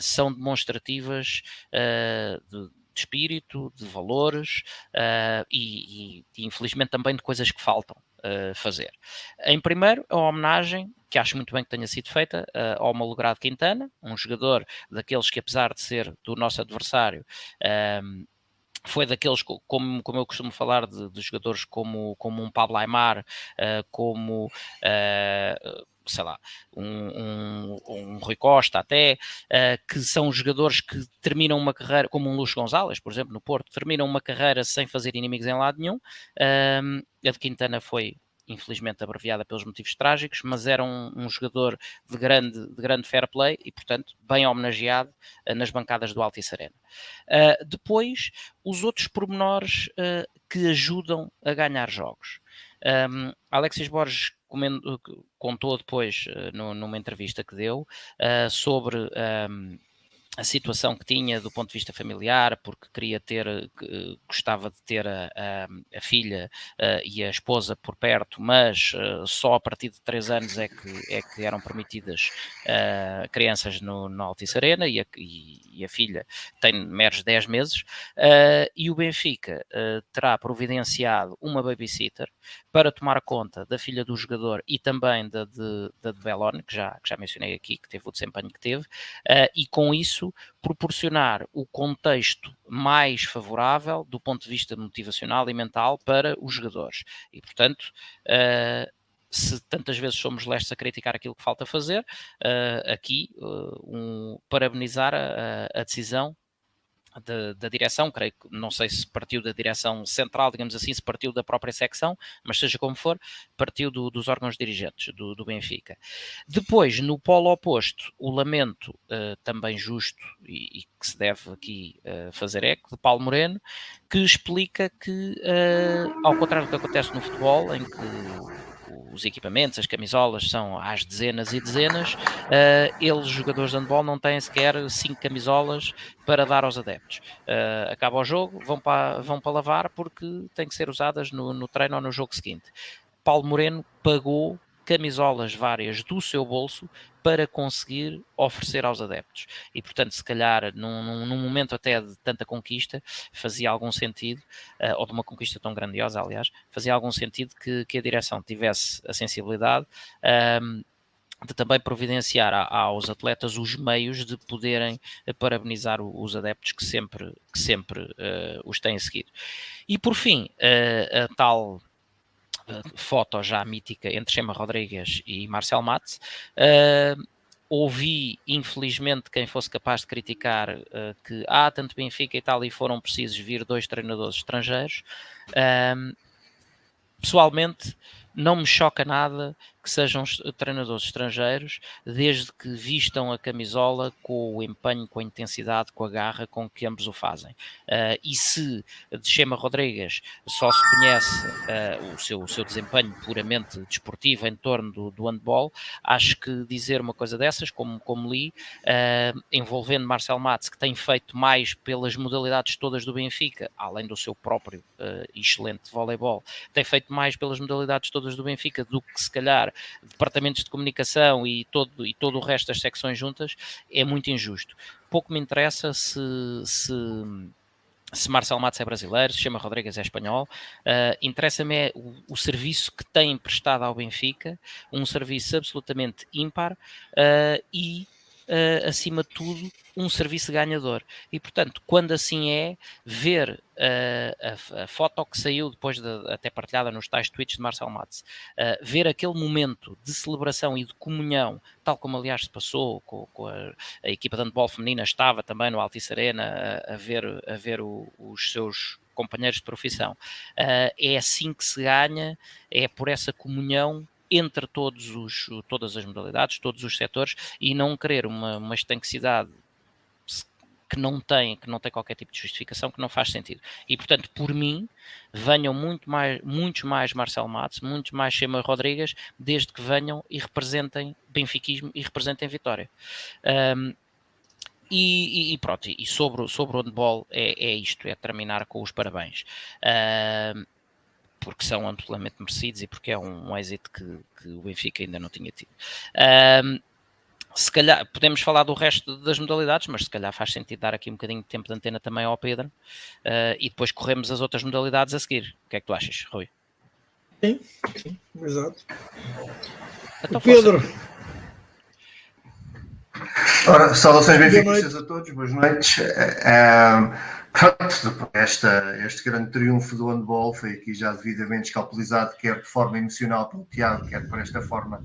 são demonstrativas de, de espírito, de valores e, e, e, infelizmente também de coisas que faltam fazer. Em primeiro, a homenagem que acho muito bem que tenha sido feita uh, ao malogrado Quintana, um jogador daqueles que, apesar de ser do nosso adversário, um, foi daqueles, como, como eu costumo falar, de, de jogadores como, como um Pablo Aymar, uh, como uh, sei lá, um, um, um, Rui Costa até, uh, que são jogadores que terminam uma carreira, como um Luís Gonzalez, por exemplo, no Porto, terminam uma carreira sem fazer inimigos em lado nenhum. Uh, a de Quintana foi infelizmente abreviada pelos motivos trágicos, mas era um, um, jogador de grande, de grande fair play e, portanto, bem homenageado uh, nas bancadas do Altice Arena. Uh, depois, os outros pormenores uh, que ajudam a ganhar jogos. Um, Alexis Borges contou depois, numa entrevista que deu, sobre. Um, a situação que tinha do ponto de vista familiar, porque queria ter, gostava de ter a, a, a filha e a esposa por perto, mas só a partir de 3 anos é que, é que eram permitidas crianças no, no Altice Arena e a, e, e filha tem meros 10 meses. e o Benfica terá providenciado uma babysitter para tomar conta da filha do jogador e também da de, da de Belone, que já, que já mencionei aqui, que teve o desempenho que teve, e com isso proporcionar o contexto mais favorável do ponto de vista motivacional e mental para os jogadores. E, portanto, uh, se tantas vezes somos lestes a criticar aquilo que falta fazer, uh, aqui uh, um, parabenizar a, a decisão da, da, direção, creio que não sei se partiu da direção central, digamos assim, se partiu da própria secção, mas seja como for, partiu do, dos órgãos dirigentes do, do, Benfica. Depois, no polo oposto, o lamento uh, também justo e, e, que se deve aqui uh, fazer eco, de Paulo Moreno, que explica que, uh, ao contrário do que acontece no futebol, em que os equipamentos, as camisolas são às dezenas e dezenas, uh, eles, jogadores de handball, não têm sequer cinco camisolas para dar aos adeptos. Uh, acaba o jogo, vão para, vão para lavar porque têm que ser usadas no, no treino ou no jogo seguinte. Paulo Moreno pagou camisolas várias do seu bolso para conseguir oferecer aos adeptos. E, portanto, se calhar, num, num momento até de tanta conquista, fazia algum sentido, uh, ou de uma conquista tão grandiosa, aliás, fazia algum sentido que, que a direção tivesse a sensibilidade. Um, de também providenciar aos atletas os meios de poderem eh, parabenizar os adeptos que sempre, que sempre uh, os têm seguido. E por fim, uh, a tal foto já mítica entre Chema Rodrigues e Marcel Matos. Uh, ouvi, infelizmente, quem fosse capaz de criticar uh, que há ah, tanto Benfica e tal e foram precisos vir dois treinadores estrangeiros. Pessoalmente, não me choca nada que sejam treinadores estrangeiros, desde que vistam a camisola com o empenho, com a intensidade, com a garra com que ambos o fazem. Uh, e se de Chema Rodrigues só se conhece uh, o, seu, o seu desempenho puramente desportivo em torno do, do handball, acho que dizer uma coisa dessas, como, como li, uh, envolvendo Marcel Matos, que tem feito mais pelas modalidades todas do Benfica, além do seu próprio excelente voleibol, tem feito mais pelas modalidades todas do Benfica do que se calhar departamentos de comunicação e todo, e todo o resto das secções juntas, é muito injusto. Pouco me interessa se, se se Marcelo Matos é brasileiro, se chama Rodrigues é espanhol, uh, interessa-me é o, o, serviço que tem prestado ao Benfica, um serviço absolutamente ímpar uh, e uh, acima de tudo, um serviço ganhador. E, portanto, quando assim é, ver uh, a, a, foto que saiu depois de, até partilhada nos tais tweets de Marcel Matos, uh, ver aquele momento de celebração e de comunhão, tal como aliás se passou com, com a, a, equipa de handball feminina, estava também no Altice Arena a, a ver, a ver o, os seus companheiros de profissão. É assim que se ganha, é por essa comunhão entre todos os, todas as modalidades, todos os setores, e não querer uma, uma estanquicidade que não tem, que não tem qualquer tipo de justificação, que não faz sentido. E portanto, por mim, venham muito mais, muitos mais Marcel Matos, muitos mais Chema Rodrigues, desde que venham e representem benfiquismo e representem Vitória. Um, e, e, pronto, e sobre, sobre o handball é, é isto, é terminar com os parabéns. Porque são amplamente merecidos e porque é um, um êxito que, que, o Benfica ainda não tinha tido. Uh, se calhar podemos falar do resto das modalidades, mas se calhar faz sentido dar aqui um bocadinho de tempo de antena também ao Pedro uh, e depois corremos as outras modalidades a seguir. O que é que tu achas, Rui? Sim, sim, exato. Então, Pedro, Ora, saudações benfiquistas a todos, boas noites. Uh, pronto, [coughs] esta, este grande triunfo do handball foi aqui já devidamente escalpelizado, quer de forma emocional pelo Tiago, quer por esta forma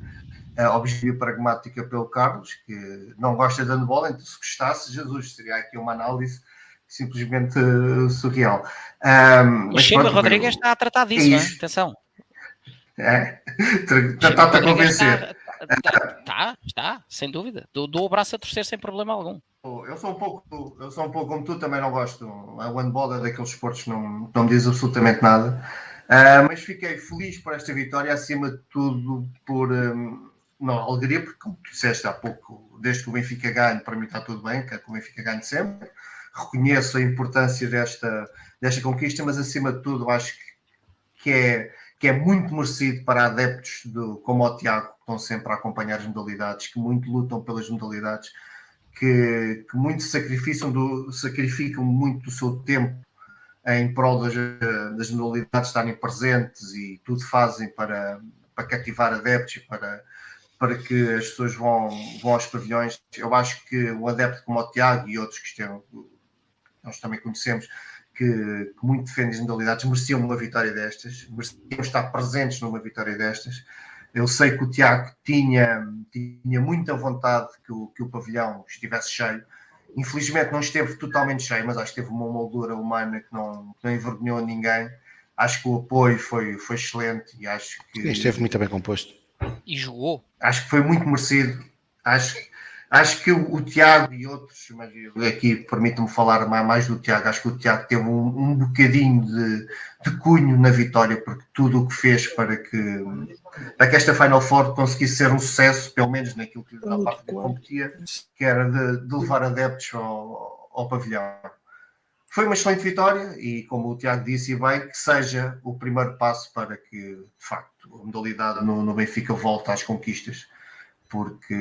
uh, objetiva e pragmática pelo Carlos, que não gosta de handball, então se gostasse, Jesus, seria aqui uma análise simplesmente uh, surreal. Um, o Chema Rodrigues está a tratar disso, é atenção. É, está a convencer. Está, está, sem dúvida. Dou, dou o braço a torcer sem problema algum. Eu sou um pouco, eu sou um pouco como tu, também não gosto. A handball é daqueles esportes que não, não me diz absolutamente nada. Uh, mas fiquei feliz por esta vitória, acima de tudo por um, não, alegria, porque como tu disseste há pouco, desde que o Benfica ganhe, para mim está tudo bem, quero que o Benfica ganhe sempre. Reconheço a importância desta, desta conquista, mas acima de tudo acho que, que é que é muito merecido para adeptos do, como o Tiago, que estão sempre a acompanhar as modalidades, que muito lutam pelas modalidades, que, que muito sacrificam, do, sacrificam muito do seu tempo em prol das, das modalidades estarem presentes e tudo fazem para, para cativar adeptos e para, para que as pessoas vão, vão aos pavilhões. Eu acho que um adepto como o Tiago e outros que estão, nós também conhecemos, que, que muito defendem as modalidades mereciam uma vitória destas, mereciam estar presentes numa vitória destas. Eu sei que o Tiago tinha, tinha muita vontade que o, que o pavilhão estivesse cheio. Infelizmente não esteve totalmente cheio, mas acho que teve uma moldura humana que não, que não envergonhou ninguém. Acho que o apoio foi, foi excelente e acho que. Esteve muito bem composto. E jogou. Acho que foi muito merecido. Acho Acho que o, o Tiago e outros, mas aqui permito-me falar mais do Tiago, acho que o Tiago teve um, um bocadinho de, de, cunho na vitória, porque tudo o que fez para que, para que esta Final Four conseguisse ser um sucesso, pelo menos naquilo que na parte que competia, que era de, de levar adeptos ao, ao pavilhão. Foi uma excelente vitória e, como o Tiago disse bem, que seja o primeiro passo para que, de facto, a modalidade no, no Benfica volte às conquistas, porque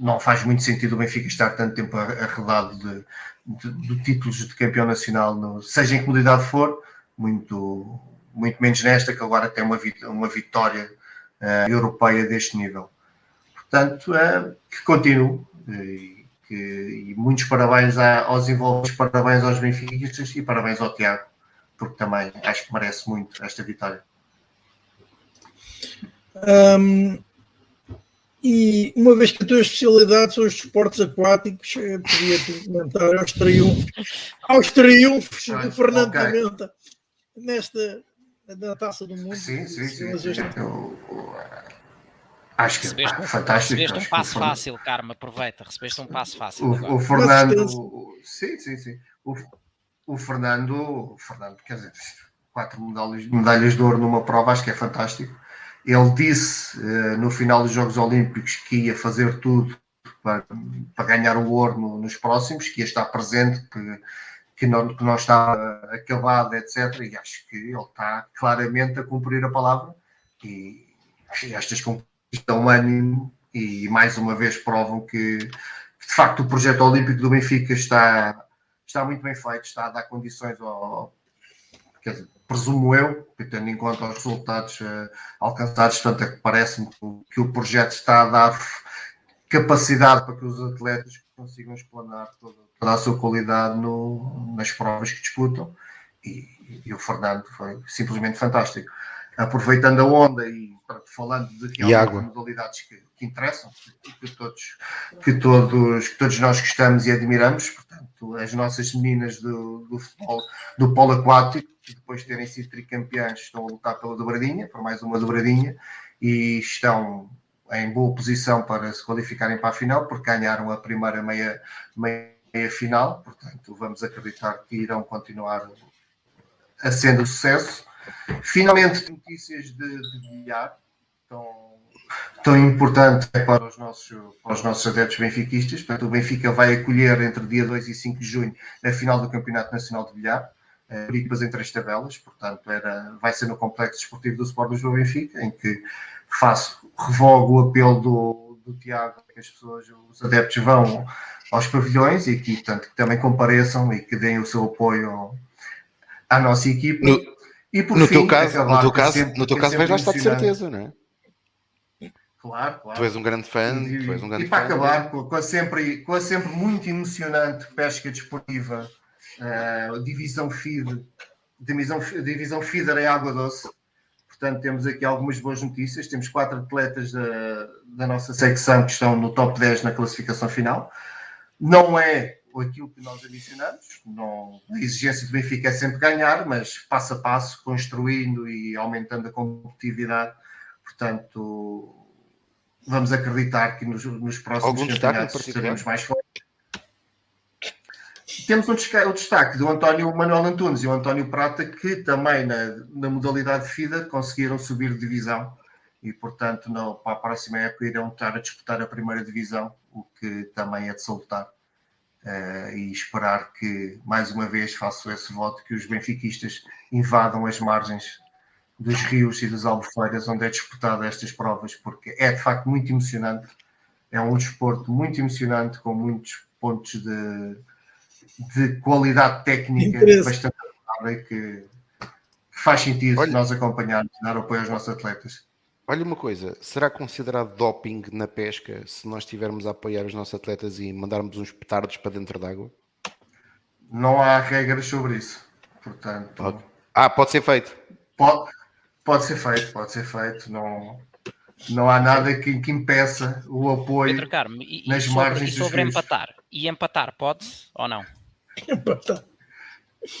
não faz muito sentido o Benfica estar tanto tempo arredado de, de, de títulos de campeão nacional, no, seja em que modalidade for, muito, muito menos nesta, que agora tem uma, uma vitória uh, europeia deste nível. Portanto, uh, que continue e, que, e muitos parabéns aos envolvidos, parabéns aos benfiquistas e parabéns ao Tiago, porque também acho que merece muito esta vitória. Um, e uma vez que a tua especialidade são os esportes aquáticos, podia-te comentar aos triunfos, aos triunfos ah, de Fernando okay. Pimenta nesta na taça do mundo. Sim, sim, sim. sim. Eu, acho que recebeste, ah, fantástico. Recebeste um passo fácil, Carmo, aproveita, recebeste um passo fácil. O, o Fernando, o, sim, sim, sim. O, o Fernando, o Fernando, quer dizer, quatro medalhas, medalhas de ouro numa prova, acho que é fantástico ele disse uh, no final dos Jogos Olímpicos que ia fazer tudo para, para ganhar o ouro no, nos próximos, que ia estar presente, que, que, não, que não está acabado, etc. E acho que ele está claramente a cumprir a palavra. E, e estas conquistas dão ânimo e mais uma vez provam que, que, de facto o projeto olímpico do Benfica está, está muito bem feito, está a dar condições ao. Quer dizer, presumo eu, tendo em conta os resultados uh, alcançados, portanto, é que parece-me que, que, o projeto está a dar capacidade para que os atletas consigam explanar toda, toda a sua qualidade no, nas provas que disputam. E, e, o Fernando foi simplesmente fantástico. Aproveitando a onda e falando de modalidades que, que interessam, que, todos, que, todos, que todos nós gostamos e admiramos, portanto, as nossas meninas do, do futebol, do polo aquático, depois de terem sido tricampeãs, estão a lutar pela dobradinha, por mais uma dobradinha, e estão em boa posição para se qualificarem para a final, porque ganharam a primeira meia, meia final, portanto, vamos acreditar que irão continuar a sendo sucesso. Finalmente, notícias de, de bilhar, tão, tão importante para os, nossos, para os nossos adeptos benfiquistas. Portanto, o Benfica vai acolher entre dia 2 e 5 de junho a final do Campeonato Nacional de Bilhar, eh, equipas em três tabelas, portanto, era, vai ser no Complexo Esportivo do Sport Lisboa Benfica, em que faço, revogo o apelo do, do Tiago, que as pessoas, os adeptos vão aos pavilhões e que, portanto, que também compareçam e que deem o seu apoio à nossa equipa. E por no fim, teu caso, no teu caso, sempre, no teu caso vais lá estar de certeza, não é? Claro, claro. Tu és um grande fã. E, tu és um grande e para fã, acabar com, com, a sempre, com a sempre muito emocionante pesca desportiva, uh, divisão FID, divisão, divisão FIDER em Água Doce. Portanto, temos aqui algumas boas notícias. Temos quatro atletas da, da nossa secção que estão no top 10 na classificação final. Não é aquilo que nós ambicionamos. Não, a exigência do Benfica é sempre ganhar, mas passo a passo, construindo e aumentando a competitividade. Portanto, vamos acreditar que nos, nos próximos Algum campeonatos estaremos mais fortes. Temos um destaque, o destaque do António Manuel Antunes e o António Prata, que também na, na modalidade FIDA conseguiram subir de divisão e, portanto, para a próxima época irão estar a disputar a primeira divisão, o que também é de salutar. Uh, e esperar que, mais uma vez, faço esse voto que os benfiquistas invadam as margens dos rios e das albufeiras onde é disputada estas provas, porque é de facto muito emocionante. É um desporto muito emocionante, com muitos pontos de, de qualidade técnica bastante que, que faz sentido Olha, nós acompanharmos, dar apoio aos nossos atletas. Olha uma coisa, será considerado doping na pesca se nós estivermos a apoiar os nossos atletas e mandarmos uns petardos para dentro d'água? Não há regras sobre isso. Portanto. Pode. Ah, pode ser feito. Pode, pode ser feito, pode ser feito. Não, não há nada que, que impeça o apoio Pedro Carmo, e, nas e sobre, margens e sobre empatar. E empatar, pode ou não? Empatar.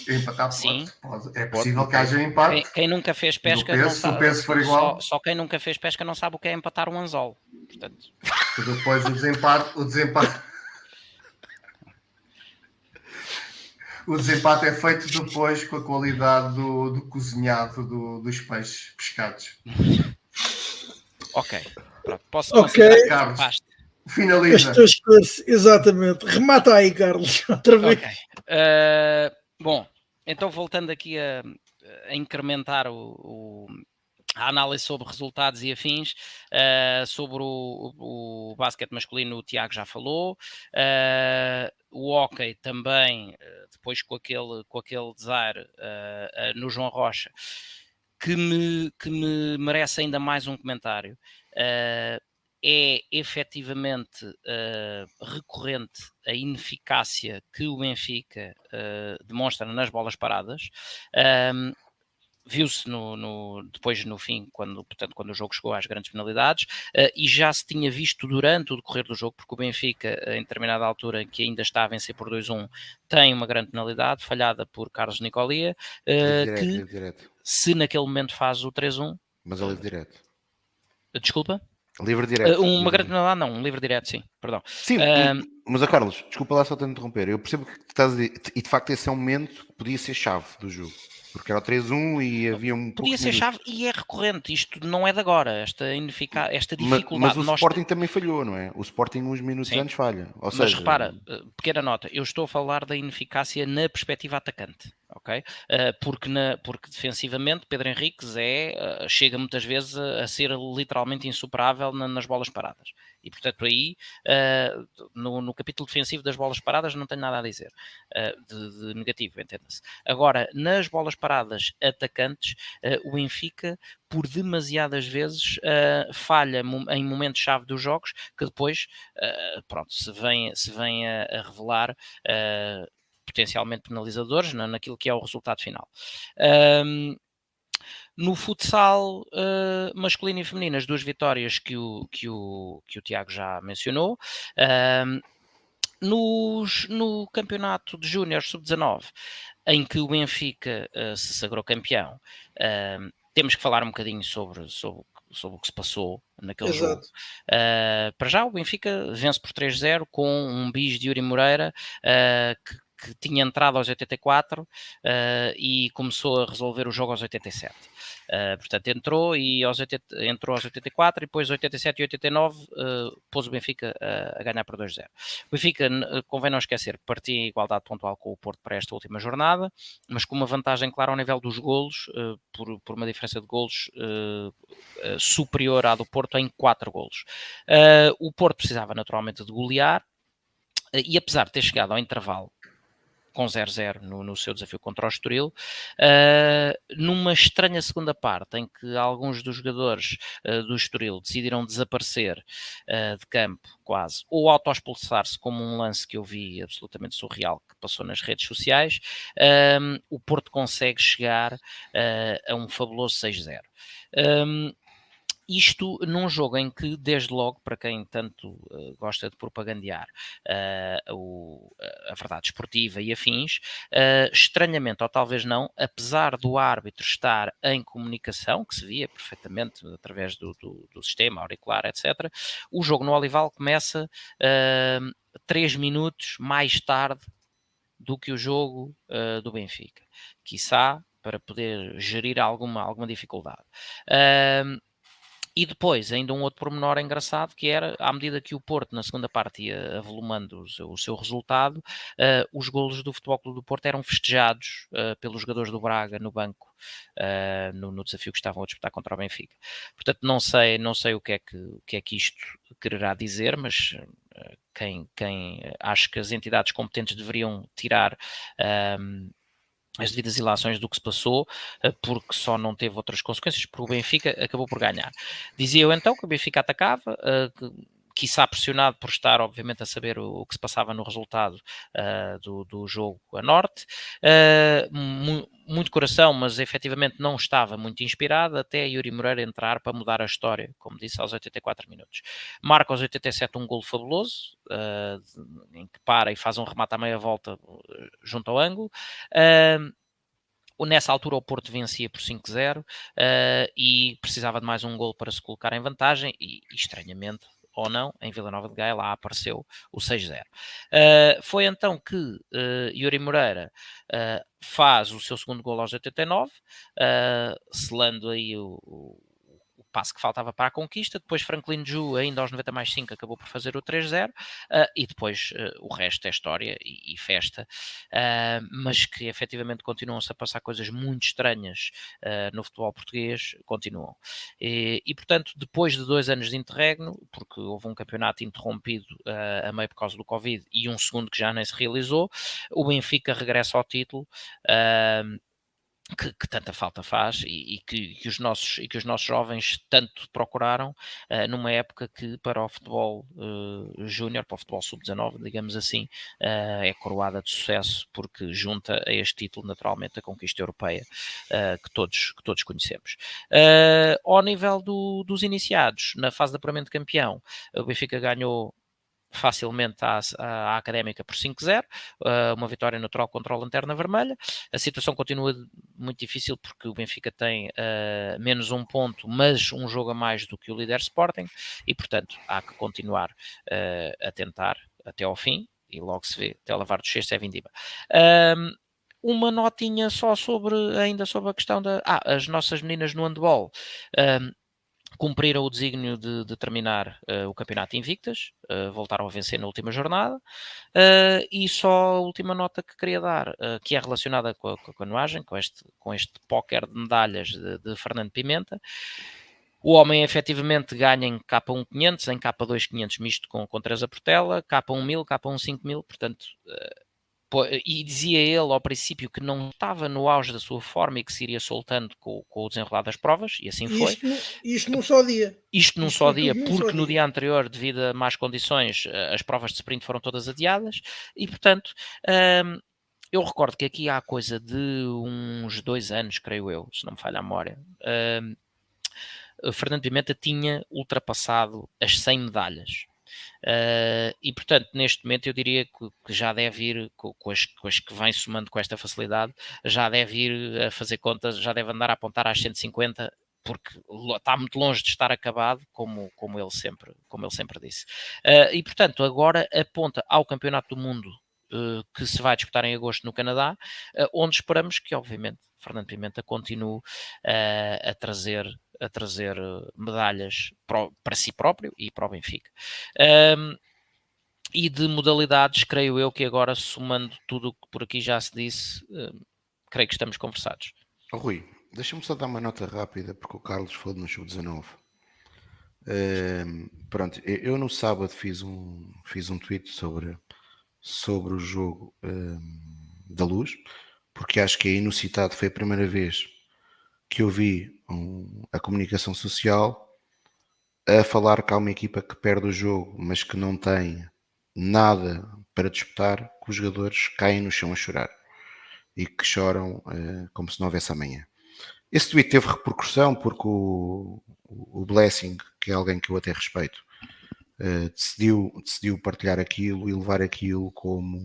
Empatar Sim. Pode. É possível pode. que haja empate. Quem, quem nunca fez pesca peso, não sabe. peso for igual. Só, só, quem nunca fez pesca não sabe o que é empatar um anzol. Portanto... Depois o desempate, o desempate. o desempate é feito depois com a qualidade do, do cozinhado do, dos peixes pescados. Ok. Pronto, posso ok, Carlos. Finaliza. Exatamente. Remata aí, Carlos. [laughs] Outra vez. Okay. Uh, bom, então voltando aqui a, a incrementar o, o, a análise sobre resultados e afins, uh, sobre o, o, o basquete masculino, o Tiago já falou, uh, o hockey também, depois com aquele, com aquele desar no João Rocha, que me, que me merece ainda mais um comentário. É efetivamente uh, recorrente a ineficácia que o Benfica uh, demonstra nas bolas paradas. Um, Viu-se no, no, depois no fim, quando, portanto, quando o jogo chegou às grandes penalidades, uh, e já se tinha visto durante o decorrer do jogo, porque o Benfica, em determinada altura, que ainda está a vencer por 2-1, tem uma grande penalidade, falhada por Carlos Nicolia, direto, que direto. se naquele momento faz o 3-1. Mas é livre direto. Desculpa? Livre direto. Uh, uma grande penalidade, não, um livre direto, sim, perdão. Sim, uh, mas a Carlos, desculpa lá só te interromper. Eu percebo que estás a dizer, e de facto esse é um momento que podia ser chave do jogo. Porque era o 3-1 e havia um. Podia ser chave e é recorrente. Isto não é de agora, esta, inefica... esta dificuldade. Mas, mas o Nós... Sporting também falhou, não é? O Sporting, uns minutos Sim. antes, falha. Ou mas repara, eh, pequena nota, eu estou a falar da ineficácia na perspectiva atacante ok? Uh, porque, na, porque defensivamente Pedro Henriques é, uh, chega muitas vezes a, a, ser literalmente insuperável na, nas bolas paradas. E portanto aí, uh, no, no, capítulo defensivo das bolas paradas não tenho nada a dizer de, de, negativo, entenda-se. Agora, nas bolas paradas atacantes, o Benfica por demasiadas vezes falha em momentos-chave dos jogos que depois, pronto, se vem, se vem a, a revelar potencialmente penalizadores na, naquilo que é o resultado final. Um, no futsal uh, masculino e feminino, as duas vitórias que o, que o, que o Tiago já mencionou. Um, Nos, no campeonato de Júnior Sub-19, em que o Benfica uh, se sagrou campeão, uh, temos que falar um bocadinho sobre, sobre, sobre o que se passou naquele Exato. jogo. Uh, para já, o Benfica vence por 3-0 com um bis de Yuri Moreira que que tinha entrado aos 84 uh, e começou a resolver o jogo aos 87. Uh, portanto, entrou e aos 80, entrou aos 84 e depois 87 e 89 uh, pôs o Benfica uh, a ganhar por 2-0. O Benfica, convém não esquecer, partia em igualdade pontual com o Porto para esta última jornada, mas com uma vantagem clara ao nível dos golos, por, por, uma diferença de golos superior à do Porto em 4 golos. o Porto precisava naturalmente de golear, e apesar de ter chegado ao intervalo com 0-0 no, no, seu desafio contra o Estoril, uh, numa estranha segunda parte em que alguns dos jogadores uh, do Estoril decidiram desaparecer uh, de campo quase, ou autoexpulsar-se como um lance que eu vi absolutamente surreal que passou nas redes sociais, o Porto consegue chegar a um fabuloso 6-0. Um, isto num jogo em que, desde logo, para quem tanto uh, gosta de propagandear uh, o, a verdade esportiva e afins, uh, estranhamente, ou talvez não, apesar do árbitro estar em comunicação, que se via perfeitamente através do, do, do sistema auricular, etc., o jogo no Olival começa três minutos mais tarde do que o jogo do Benfica. Quiçá para poder gerir alguma, alguma dificuldade. Uh, e depois, ainda um outro pormenor engraçado, que era, à medida que o Porto, na segunda parte, ia avolumando o seu, resultado, uh, os golos do Futebol Clube do Porto eram festejados uh, pelos jogadores do Braga no banco, uh, no, no, desafio que estavam a disputar contra o Benfica. Portanto, não sei, não sei o, que é que, o que é que isto quererá dizer, mas quem, quem acho que as entidades competentes deveriam tirar as devidas ilações do que se passou, eh, porque só não teve outras consequências, porque o Benfica acabou por ganhar. Dizia eu então que o Benfica atacava, eh, que quiçá pressionado por estar, obviamente, a saber o, o que se passava no resultado uh, do, do, jogo a norte. Uh, mu muito coração, mas efetivamente não estava muito inspirado, até Yuri Moreira entrar para mudar a história, como disse, aos 84 minutos. Marca aos 87 um golo fabuloso, uh, em que para e faz um remate à meia volta junto ao ângulo. Nessa altura o Porto vencia por 5-0 uh, e precisava de mais um gol para se colocar em vantagem e, estranhamente, ou não, em Vila Nova de Gaia lá apareceu o 6-0. Uh, ah, foi então que uh, Yuri Moreira uh, faz o seu segundo gol aos 89, selando aí o, o passo que faltava para a conquista. Depois Franklin Ju, ainda aos 90 mais 5, acabou por fazer o 3-0. Uh, e depois uh, o resto é história e, e festa. Uh, mas que efetivamente continuam-se a passar coisas muito estranhas no futebol português, continuam. E, e, portanto, depois de dois anos de interregno, porque houve um campeonato interrompido a meio por causa do Covid e um segundo que já nem se realizou, o Benfica regressa ao título. Que, que, tanta falta faz e, e, que, que, os nossos, e que os nossos jovens tanto procuraram uh, numa época que para o futebol uh, júnior, para o futebol sub-19, digamos assim, uh, é coroada de sucesso porque junta a este título naturalmente a conquista europeia que, todos, que todos conhecemos. ao nível do, dos iniciados, na fase de apuramento de campeão, o Benfica ganhou facilmente à, à, Académica por 5-0, uh, uma vitória natural contra o Lanterna Vermelha. A situação continua muito difícil porque o Benfica tem uh, menos um ponto, mas um jogo a mais do que o líder Sporting, e portanto há que continuar uh, a tentar até ao fim, e logo se vê, até lavar do cesto é vindima. Um, uma notinha só sobre, ainda sobre a questão da. Ah, as nossas meninas no handball. Um, cumpriram o desígnio de, de terminar uh, o campeonato invictas, uh, voltaram a vencer na última jornada, uh, e só a última nota que queria dar, que é relacionada com a, com a canoagem, com este, com este póquer de medalhas de, de Fernando Pimenta. O homem efetivamente ganha em K1 500, em K2 500 misto com, com 3 a Portela, K1 1000, K1 5000, portanto e dizia ele ao princípio que não estava no auge da sua forma e que se iria soltando com, com o desenrolar das provas, e assim foi. Isto, isto num só dia. Isto num isto só dia, porque só no dia. dia anterior, devido a más condições, eh, as provas de sprint foram todas adiadas, e portanto. Hum, eu recordo que aqui há coisa de uns dois anos, creio eu, se não me falha a memória, hum, Fernando Pimenta tinha ultrapassado as 100 medalhas Uh, e portanto, neste momento, eu diria que, já deve ir, com, com, as, com, as, que vem somando com esta facilidade, já deve ir a fazer contas, já deve andar a apontar às 150 porque está muito longe de estar acabado, como, como, ele, sempre, como ele sempre disse. Uh, e portanto, agora aponta ao Campeonato do Mundo que se vai disputar em agosto no Canadá, uh, onde esperamos que, obviamente, Fernando Pimenta continue a trazer a trazer medalhas para, si próprio e para o Benfica. Um, e de modalidades, creio eu que agora, somando tudo o que por aqui já se disse, creio que estamos conversados. Oh, Rui, Deixa-me só dar uma nota rápida, porque o Carlos falou no sub-19. Uh, pronto, eu no sábado fiz um, fiz um tweet sobre, sobre o jogo uh, da luz, porque acho que é inusitado, foi a primeira vez que eu vi um, a comunicação social a falar que há uma equipa que perde o jogo, mas que não tem nada para disputar, que os jogadores caem no chão a chorar e que choram uh, como se não houvesse amanhã. Esse tweet teve repercussão porque o, o Blessing, que é alguém que eu até respeito, uh, decidiu, decidiu partilhar aquilo e levar aquilo como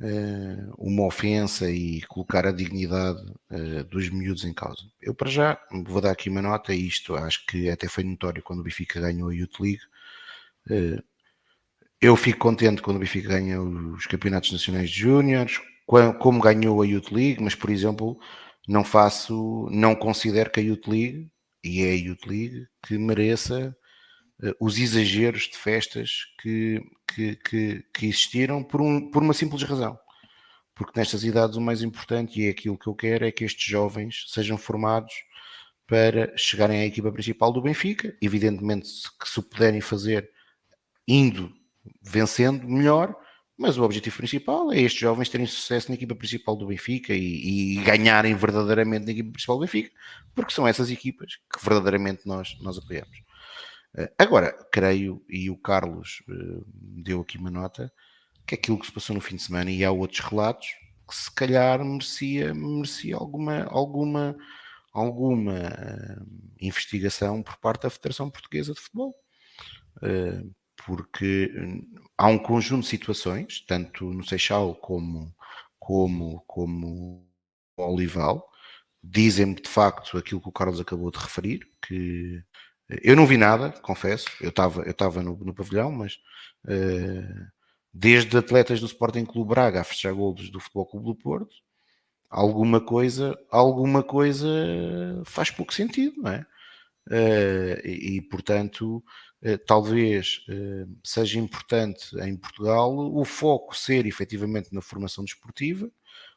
uh, uma ofensa e colocar a dignidade uh, dos miúdos em causa. Eu, para já, vou dar aqui uma nota, isto acho que até foi notório quando o Benfica ganhou a Youth League. eu fico contente quando o Benfica ganha os campeonatos nacionais de júniores, como ganhou a Youth League, mas, por exemplo não faço, não considero que a Youth League, e é a Youth League, que mereça os exageros de festas que, que, que, que existiram por, um, por uma simples razão. Porque nestas idades o mais importante, e é aquilo que eu quero, é que estes jovens sejam formados para chegarem à equipa principal do Benfica. Evidentemente que se o puderem fazer indo, vencendo, melhor, mas o objetivo principal é estes jovens terem sucesso na equipa principal do Benfica e, e, ganharem verdadeiramente na equipa principal do Benfica, porque são essas equipas que verdadeiramente nós, nós apoiamos. Eh, agora, creio, e o Carlos uh, deu aqui uma nota, que aquilo que se passou no fim de semana, e há outros relatos, que se calhar merecia, merecia alguma, alguma, alguma uh, investigação por parte da Federação Portuguesa de Futebol. Porque hum, há um conjunto de situações, tanto no Seixal como, como, como Olival, dizem-me de facto aquilo que o Carlos acabou de referir, que eh, eu não vi nada, confesso, eu estava eu estava no, no pavilhão, mas uh, desde atletas do Sporting Clube Braga a fechar golos do Futebol Clube do Porto, alguma coisa, alguma coisa faz pouco sentido, não é? Uh, e, e, portanto eh, talvez eh, seja importante em Portugal o foco ser efetivamente na formação desportiva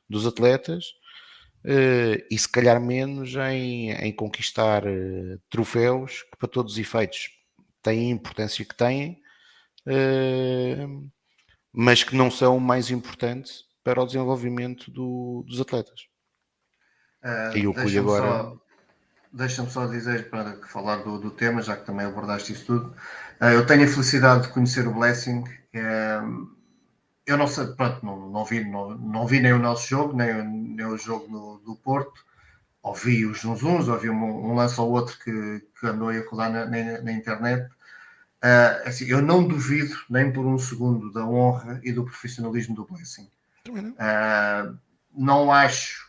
dos atletas e se calhar menos em, em conquistar troféus que para todos os efeitos têm a importância que têm, mas que não são mais importantes para o desenvolvimento do, dos atletas. Uh, e o Cunha agora. Deixa-me só dizer para falar do, do, tema, já que também abordaste isso tudo. Uh, eu tenho a felicidade de conhecer o Blessing. Uh, eu não sei, pronto, não, não, vi, não, não, vi nem o nosso jogo, nem, nem o jogo no, do Porto. Ouvi os zunzuns, ouvi um, um lance ou outro que, que andou a rodar na, na, na internet. Uh, assim, eu não duvido nem por um segundo da honra e do profissionalismo do Blessing. Uh, não acho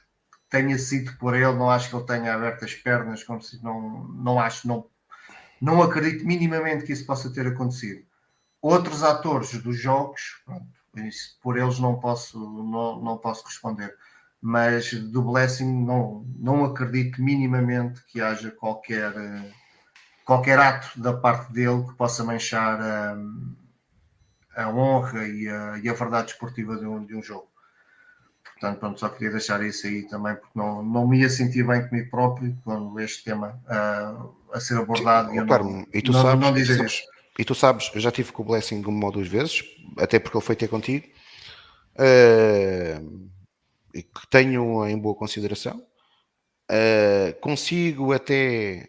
tenha sido por ele, não acho que ele tenha aberto as pernas, como se não, não acho, não, não acredito minimamente que isso possa ter acontecido. Outros atores dos jogos, pronto, isso, por eles não posso, não, não posso responder, mas do Blessing não, não acredito minimamente que haja qualquer, qualquer ato da parte dele que possa manchar a, a honra e a, e a verdade esportiva de um, de um jogo. Portanto, pronto, só queria deixar isso aí também, porque não, não me ia sentir bem comigo próprio quando este tema uh, a ser abordado. e, não, e, tu não, sabes, não dizer isso. E tu sabes, eu já tive com o Blessing uma ou duas vezes, até porque ele foi ter contigo, uh, e que tenho em boa consideração. Uh, consigo até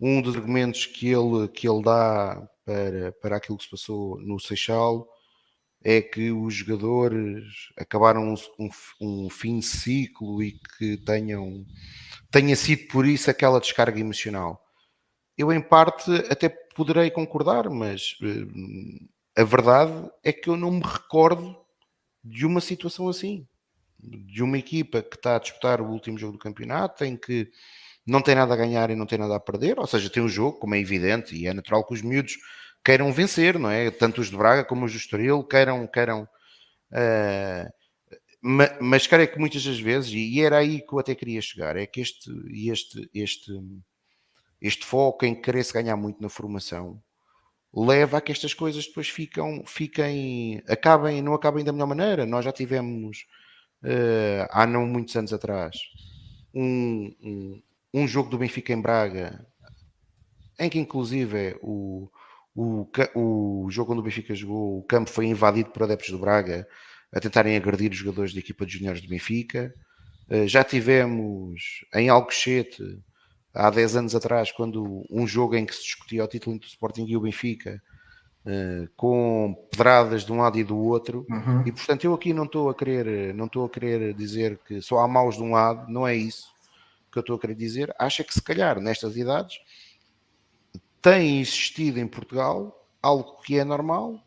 um dos argumentos que ele, que ele dá para, para aquilo que se passou no Seixal é que os jogadores acabaram um, um, fim de ciclo e que tenham tenha sido por isso aquela descarga emocional. Eu em parte até poderei concordar, mas uh, a verdade é que eu não me recordo de uma situação assim. De uma equipa que está a disputar o último jogo do campeonato, em que não tem nada a ganhar e não tem nada a perder, ou seja, tem um jogo, como é evidente, e é natural que os miúdos queiram vencer, não é? Tanto os de Braga como os do Estoril queiram, queiram uh, mas creio que muitas das vezes, e era aí que eu até queria chegar, é que este, este, este, este foco em querer-se ganhar muito na formação leva a que estas coisas depois ficam, fiquem, acabem, não acabem da melhor maneira. Nós já tivemos uh, há não muitos anos atrás um, um, um, jogo do Benfica em Braga em que inclusive o, o, o jogo onde o Benfica jogou, o campo foi invadido por adeptos do Braga a tentarem agredir os jogadores da equipa de juniores do Benfica. Eh, já tivemos em Alcochete, há 10 anos atrás, quando um jogo em que se discutia o título entre o Sporting e o Benfica, eh, com pedradas de um lado e do outro, uhum. e portanto eu aqui não estou a querer, não estou a querer dizer que só há maus de um lado, não é isso que eu estou a querer dizer. Acho que se calhar nestas idades tem existido em Portugal algo que é normal,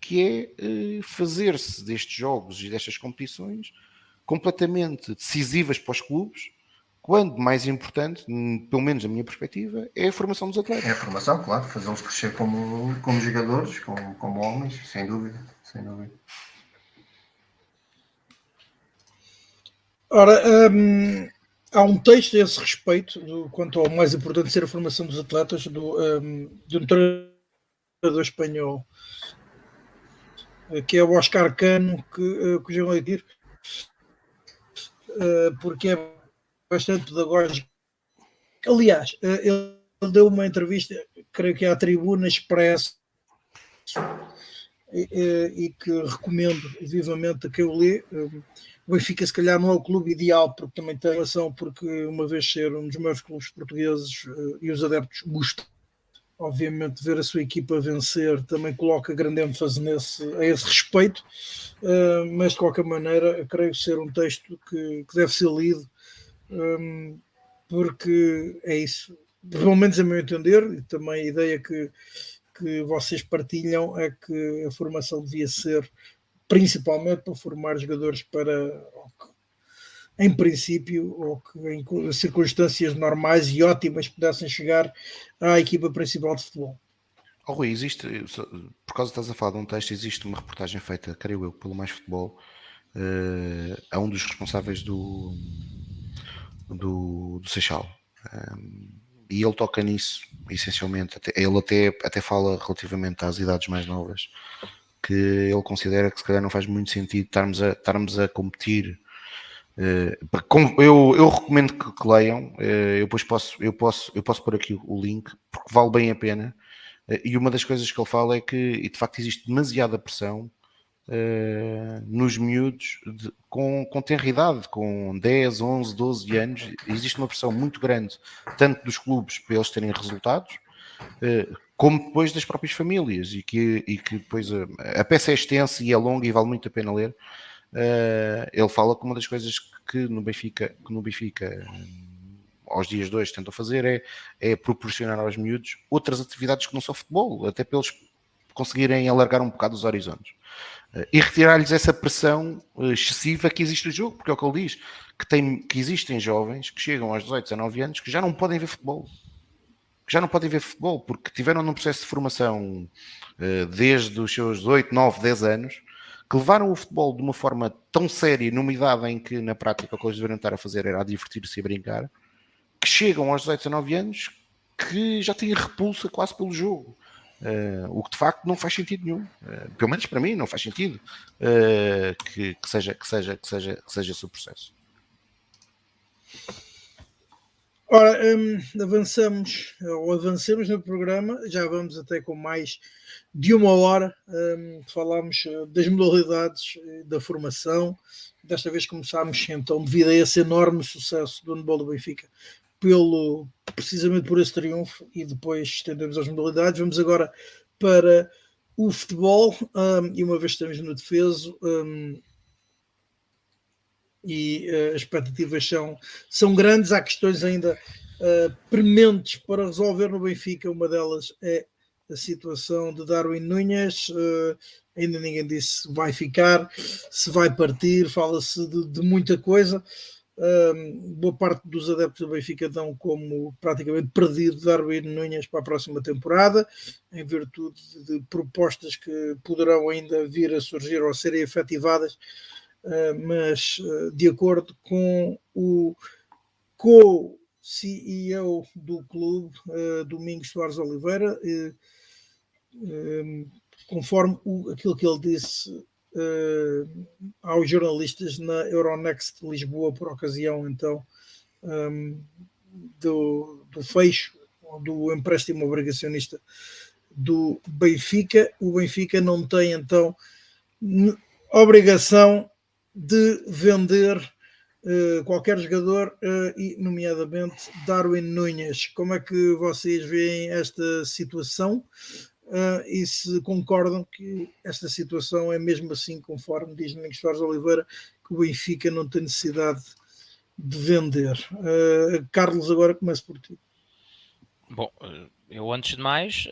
que é eh, fazer-se destes jogos e destas competições completamente decisivas para os clubes, quando mais importante, pelo menos na minha perspectiva, é a formação dos atletas. É a formação, claro, fazê-los crescer como, como jogadores, como, como homens, sem dúvida, sem dúvida. Ora, hum, há um texto a esse respeito, do, quanto ao mais importante ser a formação dos atletas, do, um, de um treinador espanhol, eh, que é o Oscar Cano, que, uh, que já vou dizer, uh, porque é bastante pedagógico. Aliás, uh, ele deu uma entrevista, creio que é à Tribuna Expresso, e, e, que recomendo vivamente a quem o lê. O Benfica, se calhar, não é o clube ideal, porque também tem relação, porque uma vez ser um dos maiores clubes portugueses e os adeptos gostam obviamente ver a sua equipa vencer também coloca grande ênfase nesse, a esse respeito, mas de qualquer maneira creio ser um texto que, que deve ser lido, um, porque é isso, pelo menos a meu entender, e também a ideia que, que vocês partilham é que a formação devia ser principalmente para formar jogadores para em princípio, ou que em circunstâncias normais e ótimas pudessem chegar à equipa principal de futebol. Oh, Rui, existe, por causa de estás a falar de um texto, existe uma reportagem feita, creio eu, pelo Mais Futebol, uh, a um dos responsáveis do, do, do Seixal. Um, e ele toca nisso, essencialmente. Até, ele até, até fala relativamente às idades mais novas, que ele considera que se calhar não faz muito sentido estarmos a, estarmos a competir Uh, eu, eu recomendo que, que leiam. Uh, eu depois posso, eu posso, eu posso pôr aqui o link porque vale bem a pena. Uh, e uma das coisas que ele fala é que de facto existe demasiada pressão nos miúdos de, com, com tenridade, com 10, 11, 12 anos. Existe uma pressão muito grande, tanto dos clubes para eles terem resultados, como depois das próprias famílias. E que, e que depois a, a peça é extensa e é longa e vale muito a pena ler. Uh, ele fala que uma das coisas que no Benfica, que no Benfica aos dias dois tentam fazer é, é proporcionar aos miúdos outras atividades que não são futebol, até para eles conseguirem alargar um bocado os horizontes. Uh, e retirar-lhes essa pressão uh, excessiva que existe no jogo, porque é o que ele diz, que, tem, que existem jovens que chegam aos 18, 19 anos que já não podem ver futebol. Que já não podem ver futebol, porque tiveram num processo de formação desde os seus 8, 9, 10 anos, que levaram o futebol de uma forma tão séria, numa idade em que na prática o que eles deveriam estar a fazer era divertir-se e brincar, que chegam aos 18, 19 anos que já têm repulsa quase pelo jogo. Uh, o que de facto não faz sentido nenhum. Uh, pelo menos para mim não faz sentido uh, que, que, seja, que, seja, que, seja, que seja esse o processo. Ora, um, avançamos, ou avancemos no programa, já vamos até com mais de uma hora, um, falámos das modalidades da formação, desta vez começámos então, devido a esse enorme sucesso do handball do Benfica, pelo, precisamente por esse triunfo, e depois estendemos as modalidades, vamos agora para o futebol, um, e uma vez estamos no defeso, um, e uh, as expectativas são, são grandes. Há questões ainda uh, prementes para resolver no Benfica. Uma delas é a situação de Darwin Nunes. Uh, ainda ninguém disse se vai ficar, se vai partir, fala-se de, de, muita coisa. Boa parte dos adeptos do Benfica dão como praticamente perdido Darwin Nunes para a próxima temporada, em virtude de propostas que poderão ainda vir a surgir ou serem efetivadas, uh, mas uh, de acordo com o co-CEO do clube, uh, Domingos Soares Oliveira, conforme o, aquilo que ele disse aos jornalistas na Euronext Lisboa por ocasião então um, do, do fecho do empréstimo obrigacionista do Benfica. O Benfica não tem então obrigação de vender uh, qualquer jogador, uh, e nomeadamente Darwin Nunes. Como é que vocês veem esta situação? Uh, e se concordam que esta situação é mesmo assim, conforme diz Domingos Soares Oliveira, que o Benfica não tem necessidade de vender. Uh, Carlos, agora começo por ti. Bom, eu antes de mais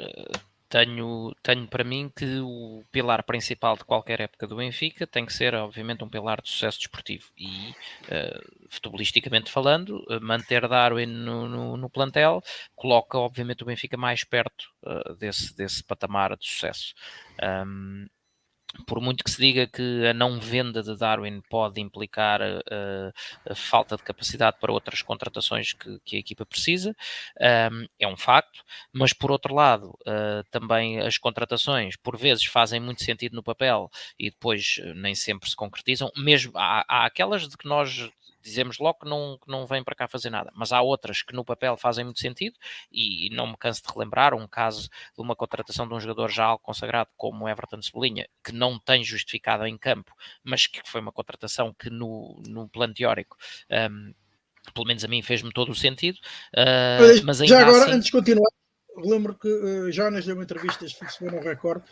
tenho, tenho para mim que o pilar principal de qualquer época do Benfica tem que ser, obviamente, um pilar de sucesso desportivo. E, uh, futebolisticamente falando, uh, manter Darwin no, no, no, plantel coloca, obviamente, o Benfica mais perto uh, desse, desse patamar de sucesso. Um, por muito que se diga que a não venda de Darwin pode implicar uh, a falta de capacidade para outras contratações que, que a equipa precisa, um, é um facto, mas por outro lado, uh, também as contratações por vezes fazem muito sentido no papel e depois nem sempre se concretizam, mesmo há, há aquelas de que nós dizemos logo que não, que não vem para cá fazer nada. Mas há outras que no papel fazem muito sentido e, não me canso de relembrar um caso de uma contratação de um jogador já algo consagrado como Everton Cebolinha, que não tem justificado em campo, mas que foi uma contratação que no, no plano teórico um, pelo menos a mim fez-me todo o sentido. Uh, mas já agora, assim... antes de continuar, lembro que uh, Jonas deu uma entrevista este fim de semana ao Record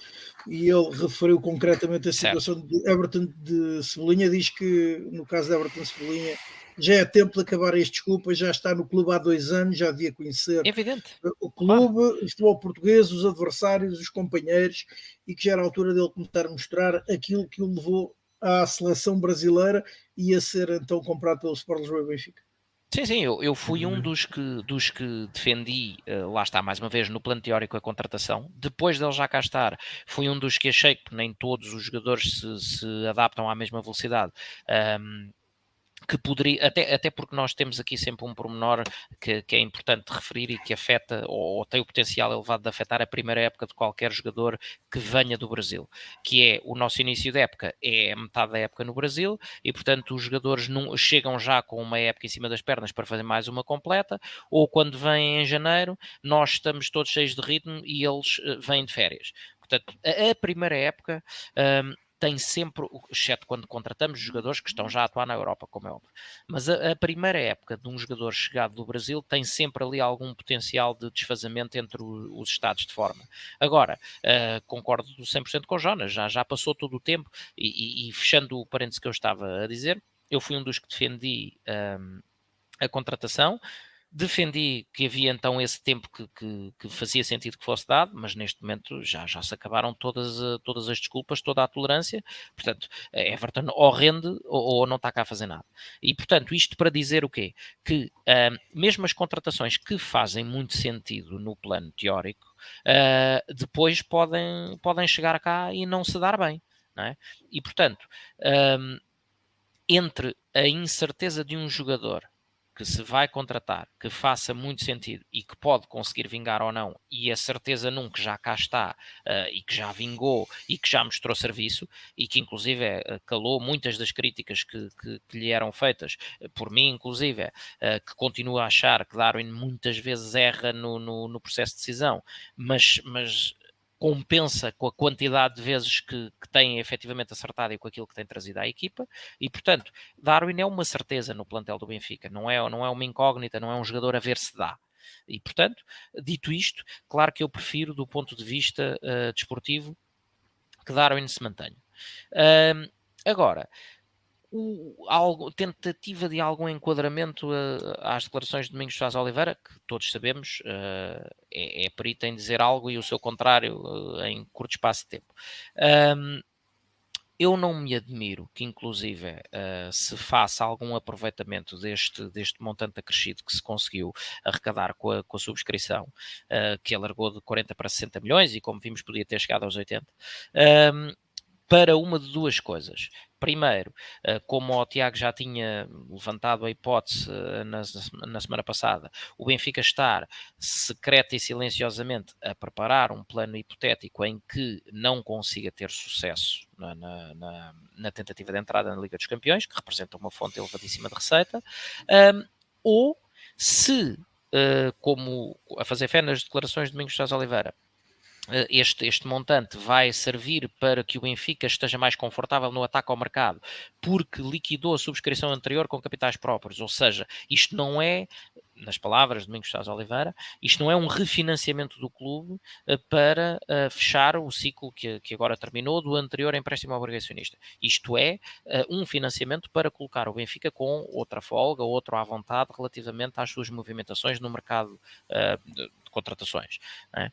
e ele referiu concretamente a situação certo. de Everton de Cebolinha. Diz que no caso de Everton Cebolinha já é tempo de acabar as desculpas, já está no clube há dois anos, já devia conhecer Evidente. o clube, claro. o futebol português, os adversários, os companheiros e que já era a altura dele começar a mostrar aquilo que o levou à seleção brasileira e a ser então comprado pelo Sport Lisboa e Benfica. Sim, sim, eu, eu fui um uhum. dos que, dos que defendi, uh, lá está, mais uma vez, no plano teórico a contratação. Depois dele já cá estar, fui um dos que achei que nem todos os jogadores se, se adaptam à mesma velocidade. Um, que poderia, até, até porque nós temos aqui sempre um pormenor que, que é importante referir e que afeta ou, ou, tem o potencial elevado de afetar a primeira época de qualquer jogador que venha do Brasil, que é o nosso início de época, é metade da época no Brasil e portanto os jogadores não, chegam já com uma época em cima das pernas para fazer mais uma completa, ou quando vêm em janeiro, nós estamos todos cheios de ritmo e eles uh, vêm de férias. Portanto, a, a primeira época. Um, tem sempre, exceto quando contratamos jogadores que estão já a atuar na Europa, como é óbvio. Mas a, a, primeira época de um jogador chegado do Brasil tem sempre ali algum potencial de desfazamento entre o, os estados de forma. Agora, uh, concordo 100% com o Jonas, já, já passou todo o tempo e, e, e, fechando o parênteses que eu estava a dizer, eu fui um dos que defendi um, a contratação, Defendi que havia então esse tempo que, que, que, fazia sentido que fosse dado, mas neste momento já, já se acabaram todas, eh, todas as desculpas, toda a tolerância. Portanto, Everton ou rende ou, ou não está cá a fazer nada. E portanto, isto para dizer o quê? Que uh, mesmo as contratações que fazem muito sentido no plano teórico, uh, depois podem, podem chegar cá e não se dar bem. Não é? E portanto, entre a incerteza de um jogador que se vai contratar, que faça muito sentido e que pode conseguir vingar ou não, e a certeza num que já cá está uh, e que já vingou e que já mostrou serviço e que inclusive uh, calou muitas das críticas que, que, que lhe eram feitas, uh, por mim inclusive, que continua a achar que Darwin muitas vezes erra no, no, no processo de decisão, mas, mas compensa com a quantidade de vezes que, que tem efetivamente acertado e com aquilo que tem trazido à equipa, e portanto, Darwin é uma certeza no plantel do Benfica, não é, não é uma incógnita, não é um jogador a ver se dá. E portanto, dito isto, claro que eu prefiro, do ponto de vista uh, desportivo, que Darwin se mantenha. Uh, agora, o, algo, tentativa de algum enquadramento uh, às declarações de Domingos Soares Oliveira, que todos sabemos uh, é, é perito em dizer algo e o seu contrário uh, em curto espaço de tempo. Um, eu não me admiro que, inclusive, uh, se faça algum aproveitamento deste, deste montante acrescido que se conseguiu arrecadar com a, com a subscrição, uh, que alargou de 40 para 60 milhões e, como vimos, podia ter chegado aos 80 para uma de duas coisas. Primeiro, eh, como o Tiago já tinha levantado a hipótese eh, na, na, semana passada, o Benfica estar secreta e silenciosamente a preparar um plano hipotético em que não consiga ter sucesso na, na, na tentativa de entrada na Liga dos Campeões, que representa uma fonte elevadíssima de receita, um, ou se, uh, como a fazer fé nas declarações de Domingos Sousa Oliveira, este, este montante vai servir para que o Benfica esteja mais confortável no ataque ao mercado, porque liquidou a subscrição anterior com capitais próprios. Ou seja, isto não é, nas palavras de Domingos Sá Oliveira, isto não é um refinanciamento do clube uh, para uh, fechar o ciclo que, agora terminou do anterior empréstimo obrigacionista. Isto é uh, um financiamento para colocar o Benfica com outra folga, outro à vontade relativamente às suas movimentações no mercado de, contratações. É?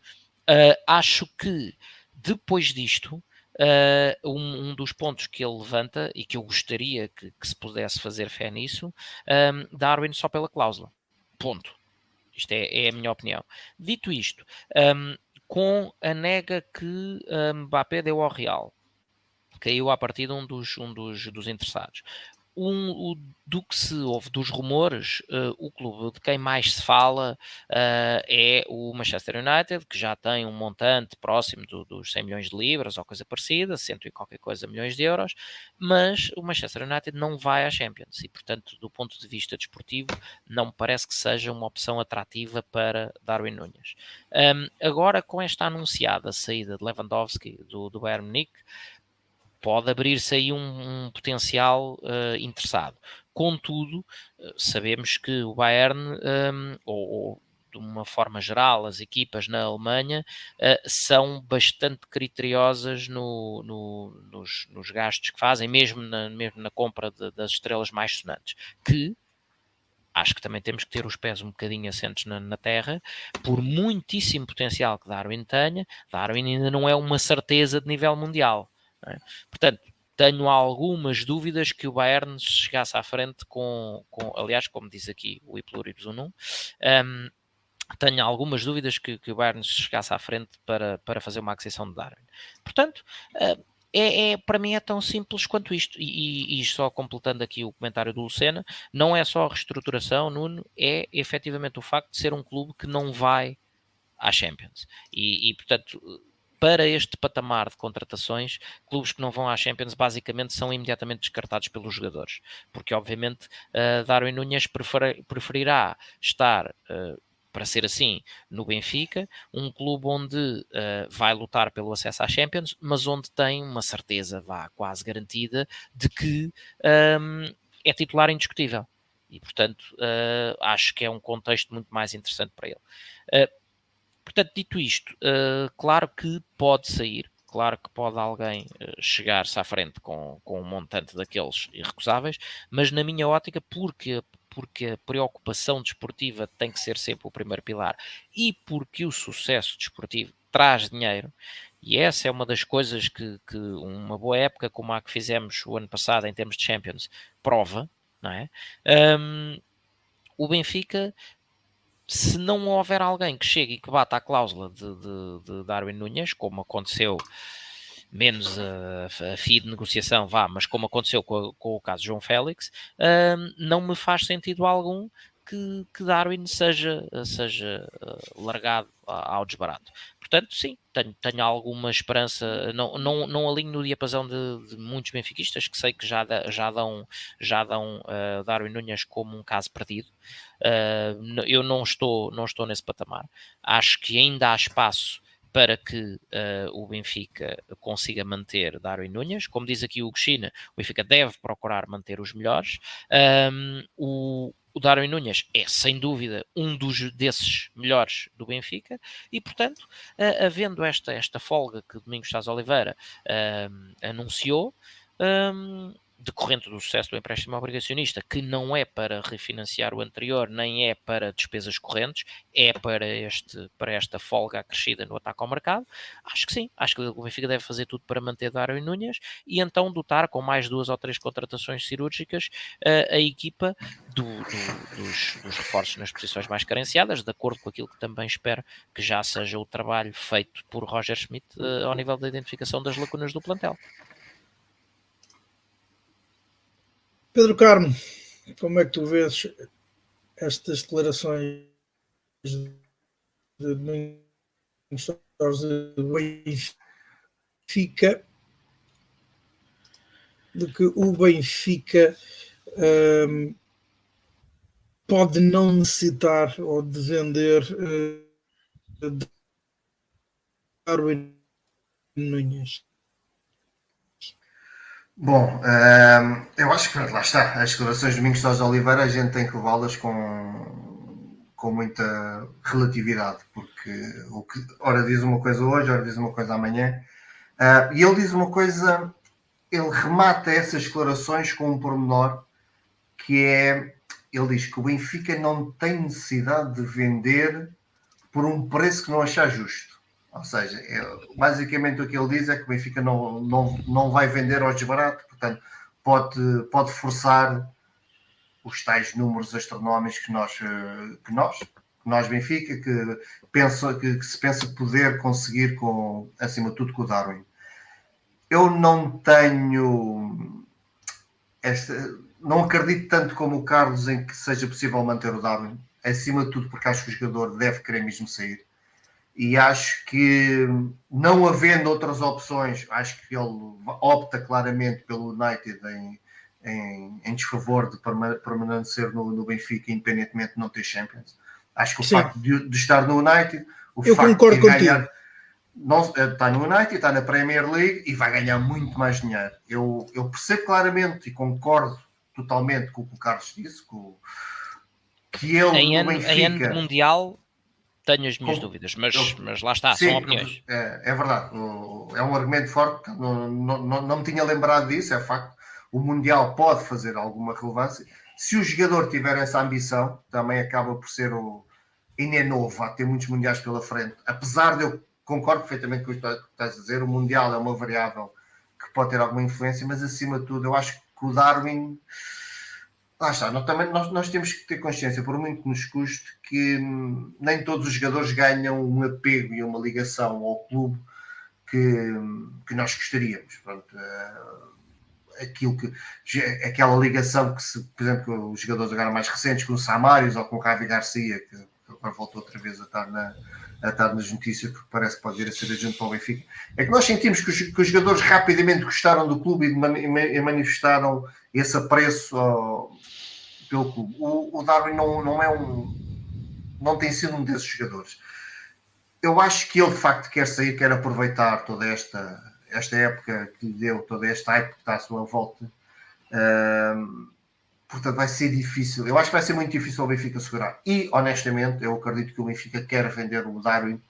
Uh, acho que depois disto, uh, um, um, dos pontos que ele levanta e que eu gostaria que, que se pudesse fazer fé nisso, um, Darwin só pela cláusula. Ponto. Isto é, é a minha opinião. Dito isto, um, com a nega que Mbappé deu ao Real, caiu a partir de um dos, um dos, dos interessados um, o, do que se ouve dos rumores, uh, o clube de quem mais se fala uh, é o Manchester United, que já tem um montante próximo do, dos 100 milhões de libras ou coisa parecida, cento e qualquer coisa milhões de euros, mas o Manchester United não vai à Champions e, portanto, do ponto de vista desportivo, não me parece que seja uma opção atrativa para Darwin Nunes. Um, agora, com esta anunciada saída de Lewandowski do, do Bayern Munique, pode abrir-se aí um, um potencial uh, interessado. Contudo, uh, sabemos que o Bayern, um, ou, ou, de uma forma geral, as equipas na Alemanha uh, são bastante criteriosas no, no, nos, nos, gastos que fazem, mesmo na, mesmo na compra de, das estrelas mais sonantes, que acho que também temos que ter os pés um bocadinho assentes na, na, terra, por muitíssimo potencial que Darwin tenha, Darwin ainda não é uma certeza de nível mundial. É? Portanto, tenho algumas dúvidas que o Bayern chegasse à frente com, com aliás, como diz aqui o Ipluribus Unum, um, tenho algumas dúvidas que, que, o Bayern chegasse à frente para, para fazer uma aquisição de Darwin. Portanto, uh, é, é, para mim é tão simples quanto isto. E, e, e, só completando aqui o comentário do Lucena, não é só a reestruturação, Nuno, é efetivamente o facto de ser um clube que não vai à Champions. E, e portanto, para este patamar de contratações, clubes que não vão à Champions basicamente são imediatamente descartados pelos jogadores, porque obviamente uh, Darwin Nunes prefer, preferirá estar uh, para ser assim, no Benfica, um clube onde uh, vai lutar pelo acesso à Champions, mas onde tem uma certeza, vá, quase garantida, de que um, ehm, é titular indiscutível. E, portanto, uh, acho que é um contexto muito mais interessante para ele. Uh, Portanto, dito isto, uh, claro que pode sair, claro que pode alguém uh, chegar-se à frente com, com um montante daqueles irrecusáveis, mas na minha ótica, porque, porque a preocupação desportiva tem que ser sempre o primeiro pilar e porque o sucesso desportivo traz dinheiro, e essa é uma das coisas que, que uma boa época como a que fizemos o ano passado em termos de Champions prova, não é? Um, o Benfica se não houver alguém que chegue e que bata a cláusula de, de, de Darwin Nunes, como aconteceu, menos a, a FII de negociação, vá, mas como aconteceu com, com o caso João Félix, uh, não me faz sentido algum que, que Darwin seja, seja uh, largado ao desbarato. Portanto, sim, tenho, tenho alguma esperança, não, não, não alinho no diapasão de, de muitos benfiquistas que sei que já, já dão, já dão uh, Darwin Nunes como um caso perdido. Uh, eu não estou, não estou nesse patamar. Acho que ainda há espaço para que uh, o Benfica consiga manter Darwin Nunes. Como diz aqui o China, o Benfica deve procurar manter os melhores. Um, o, o Darwin Nunes é, sem dúvida, um dos desses melhores do Benfica e, portanto, uh, havendo esta, esta folga que Domingos Sá Oliveira uh, anunciou, um, decorrente do sucesso do empréstimo obrigacionista, que não é para refinanciar o anterior, nem é para despesas correntes, é para, este, para esta folga acrescida no ataque ao mercado, acho que sim, acho que o Benfica deve fazer tudo para manter Darwin Nunes e então dotar com mais duas ou três contratações cirúrgicas uh, a equipa do, do, dos, dos, reforços nas posições mais carenciadas, de acordo com aquilo que também espero que já seja o trabalho feito por Roger Schmidt uh, ao nível da identificação das lacunas do plantel. Pedro Carmo, como é que tu vês estas declarações de Benfica de que o Benfica um, pode não necessitar ou de vender uh, Darwin Nunes? Bom, ehm, eu acho que lá está, as declarações de Domingos Sousa Oliveira a gente tem que levá-las com, com muita relatividade, porque o que ora diz uma coisa hoje, ora diz uma coisa amanhã, uh, e ele diz uma coisa, ele remata essas declarações com um pormenor que é, ele diz que o Benfica não tem necessidade de vender por um preço que não achar justo. Ou seja, é, basicamente o que ele diz é que o Benfica não, não, não vai vender ao desbarato, portanto, pode, pode forçar os tais números astronómicos que nós, eh, que nós, que nós Benfica, que, pensa, que, que, se pensa poder conseguir com, acima de tudo, com o Darwin. Eu não tenho esta, não acredito tanto como o Carlos em que seja possível manter o Darwin, acima de tudo porque acho que o jogador deve querer mesmo sair e acho que não havendo outras opções, acho que ele opta claramente pelo United em, em, em desfavor de permanecer no, no, Benfica, independentemente de não ter Champions. Acho que o Sim. facto de, de, estar no United, o Eu facto concordo de ganhar, não, está no United, está na Premier League e vai ganhar muito mais dinheiro. Eu, eu percebo claramente e concordo totalmente com o que o Carlos disse, com, que ele em ano, Benfica, em ano mundial tenho as minhas dúvidas, mas, eu, mas lá está, sim, são opiniões. É, é verdade, é um argumento forte, não, não, não, não me tinha lembrado disso, é facto. O Mundial pode fazer alguma relevância. Se o jogador tiver essa ambição, também acaba por ser o. Ainda é novo, há ter muitos mundiais pela frente. Apesar de eu concordo perfeitamente com o que estás a dizer, o Mundial é uma variável que pode ter alguma influência, mas acima de tudo, eu acho que o Darwin Lá está, nós, também, nós, nós temos que ter consciência, por muito que nos custe, que hum, nem todos os jogadores ganham um apego e uma ligação ao clube que, hum, que nós gostaríamos. Pronto, uh, aquilo que, aquela ligação que, se, por exemplo, os jogadores agora mais recentes, com o Samaris ou com o Ravi Garcia, que agora voltou outra vez a estar, na, a estar nas notícias, porque parece que pode vir a ser agente para o Benfica, é que nós sentimos que os, que os jogadores rapidamente gostaram do clube e, manifestaram esse apreço ao, pelo clube. O, o Darwin não, não é um. não tem sido um desses jogadores. Eu acho que ele de facto quer sair, quer aproveitar toda esta, esta época que lhe deu, toda esta hype que está à sua volta. Portanto, vai ser difícil. Eu acho que vai ser muito difícil o Benfica segurar. E, honestamente, eu acredito que o Benfica quer vender o Darwin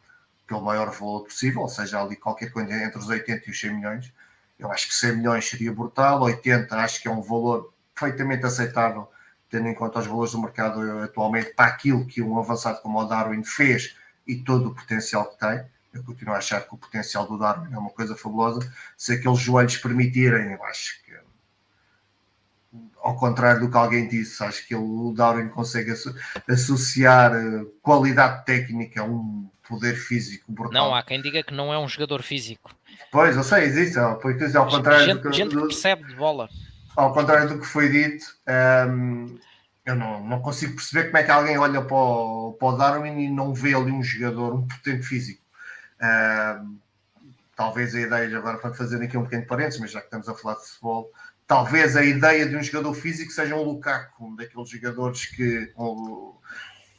pelo maior valor possível, ou seja, ali qualquer coisa entre os 80 e os 100 milhões. Eu acho que 100 milhões seria brutal, 80 acho que é um valor perfeitamente aceitável tendo em conta os valores do mercado atualmente, para aquilo que um avançado como o Darwin fez e todo o potencial que tem. Eu continuo a achar que o potencial do Darwin é uma coisa fabulosa. Se aqueles joelhos permitirem, eu acho que, ao contrário do que alguém disse, acho que o Darwin consegue associar eh, qualidade técnica a um poder físico brutal. Não, há quem diga que não é um jogador físico. Pois, eu sei, existe. Porque, ao contrário gente, do que, gente que percebe de bola ao contrário do que foi dito, um, eu não, não consigo perceber como é que alguém olha para o, para o Darwin e não vê ali um jogador, um potente físico. Um, talvez a ideia, agora para fazer aqui um pequeno parênteses, mas já que estamos a falar de futebol, talvez a ideia de um jogador físico seja um Lukaku, um daqueles jogadores que, um,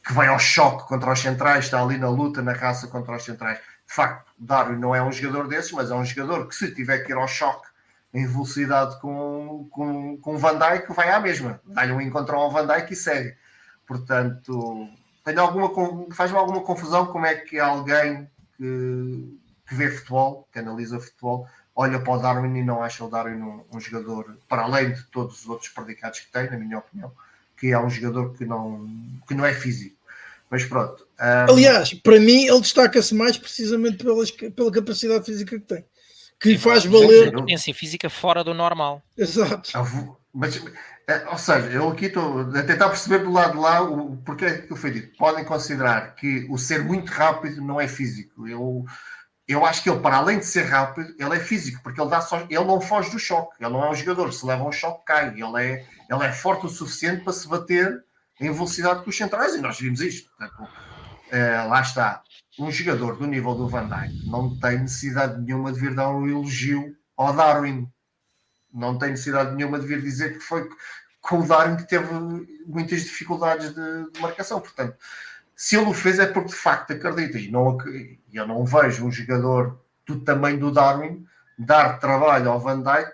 que vai ao choque contra os centrais, está ali na luta, na raça contra os centrais. De facto, Darwin não é um jogador desses, mas é um jogador que se tiver que ir ao choque em velocidade com, com, com Van Dijk, vai à mesma. Dá-lhe um encontro ao Van Dijk e segue. Portanto, alguma, faz-me alguma confusão como é que alguém que, que vê futebol, que analisa futebol, olha para o Darwin e não acha o Darwin um, um jogador, para além de todos os outros predicados que tem, na minha opinião, que é um jogador que não, que não é físico. Mas pronto. Um... Aliás, para mim, ele destaca-se mais precisamente pelas, pela capacidade física que tem, que faz valer. Potência física fora do normal. Exato. Ah, mas, é, ou seja, eu aqui estou a tentar perceber do lado de lá o porquê é que foi dito. Podem considerar que o ser muito rápido não é físico. Eu, eu acho que ele, para além de ser rápido, ele é físico, porque ele, dá só, ele não foge do choque. Ele não é um jogador. Se leva um choque, cai. Ele é, ele é forte o suficiente para se bater em velocidade com os centrais, e nós vimos isto. Portanto, é, lá está. Um jogador do nível do Van Dijk não tem necessidade nenhuma de vir dar um elogio ao Darwin. Não tem necessidade nenhuma de vir dizer que foi com o Darwin que teve muitas dificuldades de, de marcação. Portanto, se ele o fez é porque de facto acredita. E não, eu não vejo um jogador do tamanho do Darwin dar trabalho ao Van Dijk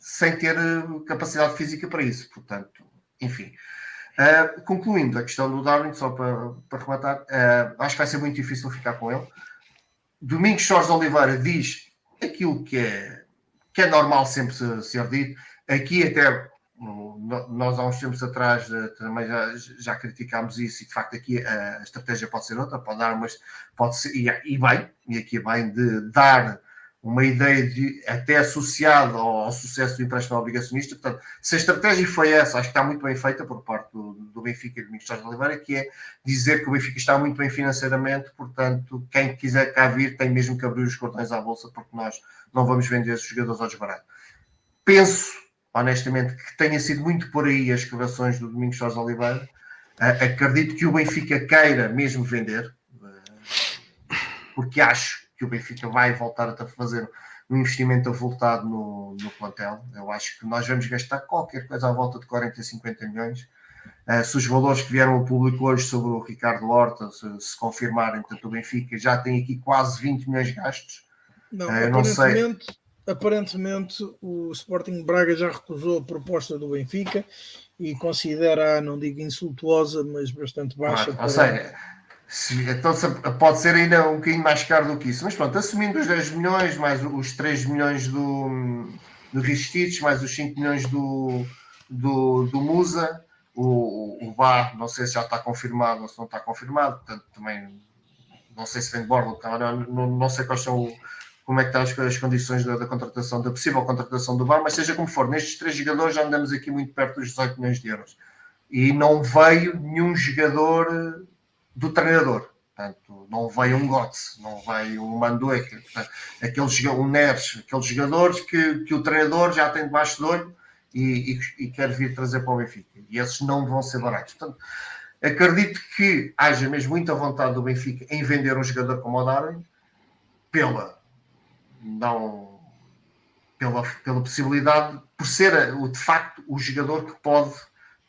sem ter eh, capacidade física para isso. Portanto, enfim. Uh, concluindo a questão do Darwin, só para, para rematar, uh, acho que vai ser muito difícil ficar com ele. Domingos Jorge Oliveira diz aquilo que é, que é normal sempre ser, dito. Aqui até nós há uns tempos atrás uh, também já, já criticámos isso e de facto aqui a estratégia pode ser outra, pode dar umas, pode ser, e, e bem, e aqui é bem de dar uma ideia de, até associada ao, ao, sucesso do empréstimo obrigacionista. Portanto, se a estratégia foi essa, acho que está muito bem feita por parte do, do Benfica e do Ministério de Oliveira, que é dizer que o Benfica está muito bem financeiramente, portanto, quem quiser cá vir tem mesmo que abrir os cordões à bolsa, porque nós não vamos vender esses jogadores ao desbarato. Penso, honestamente, que tenha sido muito por aí as escavações do Domingos Jorge Oliveira. Acredito que o Benfica queira mesmo vender, uh, porque acho que o Benfica vai voltar a fazer um investimento avultado no, no plantel. Eu acho que nós vamos gastar qualquer coisa à volta de 40, 50 milhões. Uh, se os valores que vieram ao público hoje sobre o Ricardo Horta se, se confirmarem, portanto, o Benfica já tem aqui quase 20 milhões gastos. Não, uh, não sei. Aparentemente, o Sporting Braga já recusou a proposta do Benfica e considera, não digo insultuosa, mas bastante baixa. Ah, para... Ou seja, então pode ser ainda um bocadinho mais caro do que isso. Mas pronto, assumindo os 10 milhões, mais os 3 milhões do, do Ristich, mais os 5 milhões do, do, do Musa, o, o VAR, não sei se já está confirmado ou se não está confirmado, portanto também não sei se vem de bordo, não, não, não sei quais são como é que estão as, as condições da, da, contratação, da possível contratação do VAR, mas seja como for, nestes três jogadores já andamos aqui muito perto dos 18 milhões de euros. E não veio nenhum jogador do treinador. Portanto, não veio um Götze, não veio um Mandueca, aqueles, um Neres, aqueles jogadores que, que o treinador já tem debaixo do olho e, e, e, quer vir trazer para o Benfica. E esses não vão ser baratos. Portanto, acredito que haja mesmo muita vontade do Benfica em vender um jogador como o Darwin pela, não, pela, pela possibilidade, por ser o, de facto o jogador que pode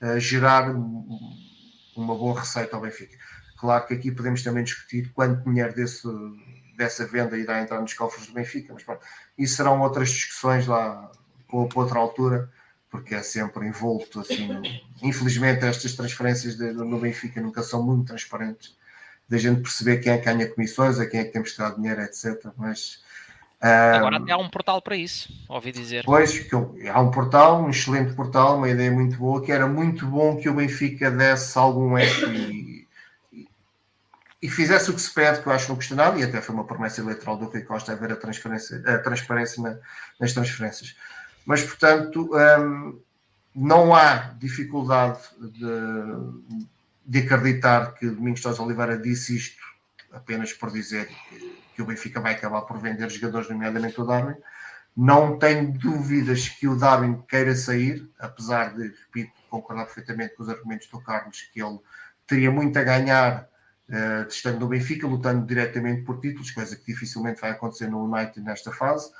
uh, gerar uma boa receita ao Benfica. Claro que aqui podemos também discutir quanto dinheiro desse, dessa venda irá entrar nos cofres do Benfica, mas pronto, isso serão outras discussões lá com outra altura, porque é sempre envolto assim. Infelizmente, estas transferências de, no Benfica nunca são muito transparentes, da gente perceber quem é que ganha comissões, a quem é que temos que dar dinheiro, etc. Mas Agora até há um portal para isso, ouvi dizer. Pois, há um portal, um excelente portal, uma ideia muito boa, que era muito bom que o Benfica desse algum e e fizesse o que se pede, que eu acho não nada, e até foi uma promessa eleitoral do Rui Costa haver a, transferência, a transparência na, nas transferências. Mas, portanto, hum, não há dificuldade de, de, acreditar que Domingos Sousa Oliveira disse isto apenas por dizer que, que, o Benfica vai acabar por vender jogadores, nomeadamente o Darwin. Não tenho dúvidas que o Darwin queira sair, apesar de, repito, concordar perfeitamente com os argumentos do Carlos, que ele teria muito a ganhar uh, estando no Benfica, lutando diretamente por títulos, coisa que dificilmente vai acontecer no United nesta fase.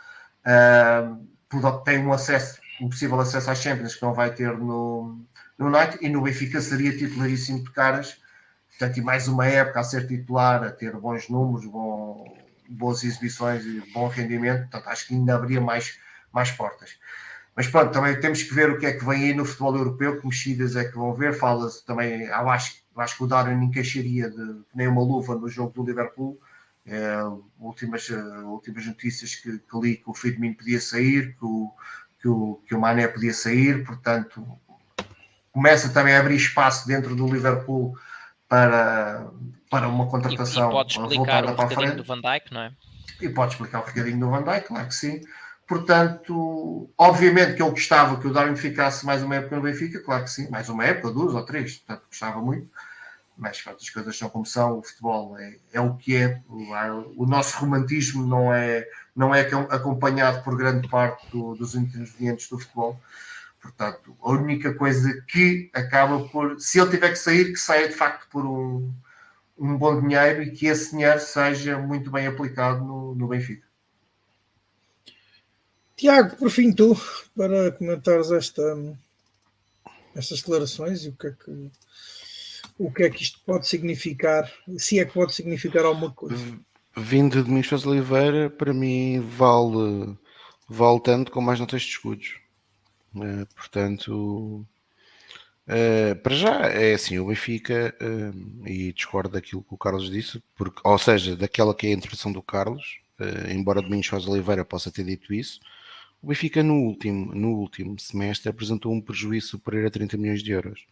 Uh, tem um acesso, um possível acesso às Champions que não vai ter no, no United, e no Benfica seria titularíssimo de caras, portanto, e mais uma época a ser titular, a ter bons números, bom, boas exibições e bom rendimento, portanto, acho que ainda abria mais, mais portas. Mas pronto, também temos que ver o que é que vem aí no futebol europeu, que mexidas é que vão ver. Fala-se também, acho, acho que o Darwin encaixaria de nem uma luva no jogo do Liverpool. É, últimas, últimas notícias que, que, li que o Firmino podia sair, que o, que o, que o Mané podia sair, portanto começa também a abrir espaço dentro do Liverpool para, para uma contratação e, e pode explicar o recadinho do Van Dijk, não é? E pode explicar o recadinho do Van Dijk, claro que sim. Portanto, obviamente que eu gostava que o Darwin ficasse mais uma época no Benfica, claro que sim, mais uma época, duas ou três, portanto gostava muito, mas pronto, as coisas são como são, o futebol é, é o que é, o, nosso romantismo não é, não é acompanhado por grande parte do, dos intervenientes do futebol, portanto, a única coisa que acaba por, se ele tiver que sair, que saia de facto por um, um bom dinheiro e que esse dinheiro seja muito bem aplicado no, no Benfica. Tiago, por fim, tu, para comentares esta, estas declarações e o que é que o que é que isto pode significar, se é que pode significar alguma coisa. Vindo de Michel Oliveira, para mim vale, vale tanto como mais notas de escudos. Uh, portanto, uh, para já é assim, o Benfica, uh, e discordo daquilo que o Carlos disse, porque, ou seja, daquela que é a interpretação do Carlos, embora Domingos José Oliveira possa ter dito isso, o Benfica no último, no último semestre apresentou um prejuízo superior a 30 milhões de euros,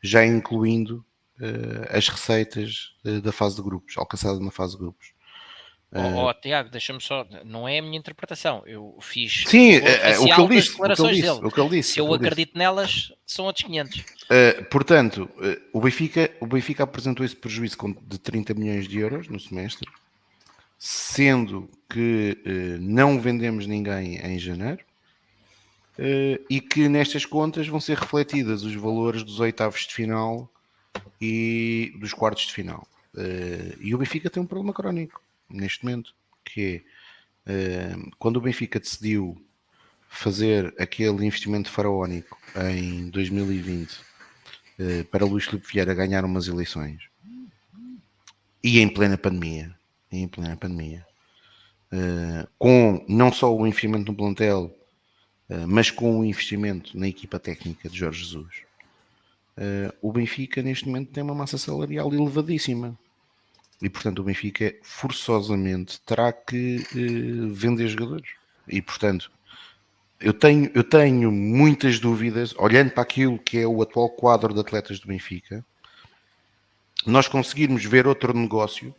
já incluindo uh, as receitas uh, da fase de grupos, alcançadas na fase de grupos. Oh, oh, Tiago, deixa-me só, não é a minha interpretação. Eu fiz Sim, é, o, que ele disse, o que ele disse, o que ele disse. Se eu acredito disse. nelas, são outros 500. Uh, portanto, o, Benfica, o Benfica apresentou esse prejuízo de 30 milhões de euros no semestre sendo que uh, não vendemos ninguém em janeiro uh, e que nestas contas vão ser refletidas os valores dos oitavos de final e dos quartos de final. Uh, e o Benfica tem um problema crónico neste momento, que é quando o Benfica decidiu fazer aquele investimento faraónico em 2020 para Luís Filipe Vieira ganhar umas eleições e em plena pandemia em plena pandemia, uh, com não só o investimento no plantel, uh, mas com o investimento na equipa técnica de Jorge Jesus, uh, o Benfica neste momento tem uma massa salarial elevadíssima. E portanto o Benfica forçosamente terá que vender jogadores. E portanto eu tenho, eu tenho muitas dúvidas, olhando para aquilo que é o atual quadro de atletas do Benfica, nós conseguirmos ver outro negócio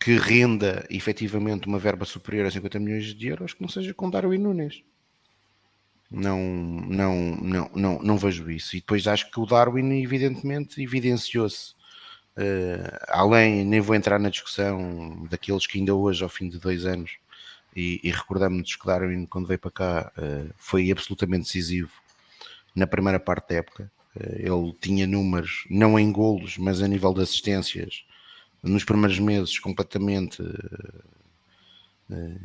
que renda efetivamente uma verba superior a 50 milhões de euros que não seja com Darwin Nunes. Não, não, não, não, não vejo isso. E depois acho que o Darwin, evidentemente, evidenciou-se. Uh, além, nem vou entrar na discussão daqueles que ainda hoje, ao fim de dois anos, e, e recordamos-nos que Darwin, quando veio para cá, uh, foi absolutamente decisivo na primeira parte da época. Uh, ele tinha números, não em golos, mas a nível de assistências, nos primeiros meses completamente uh,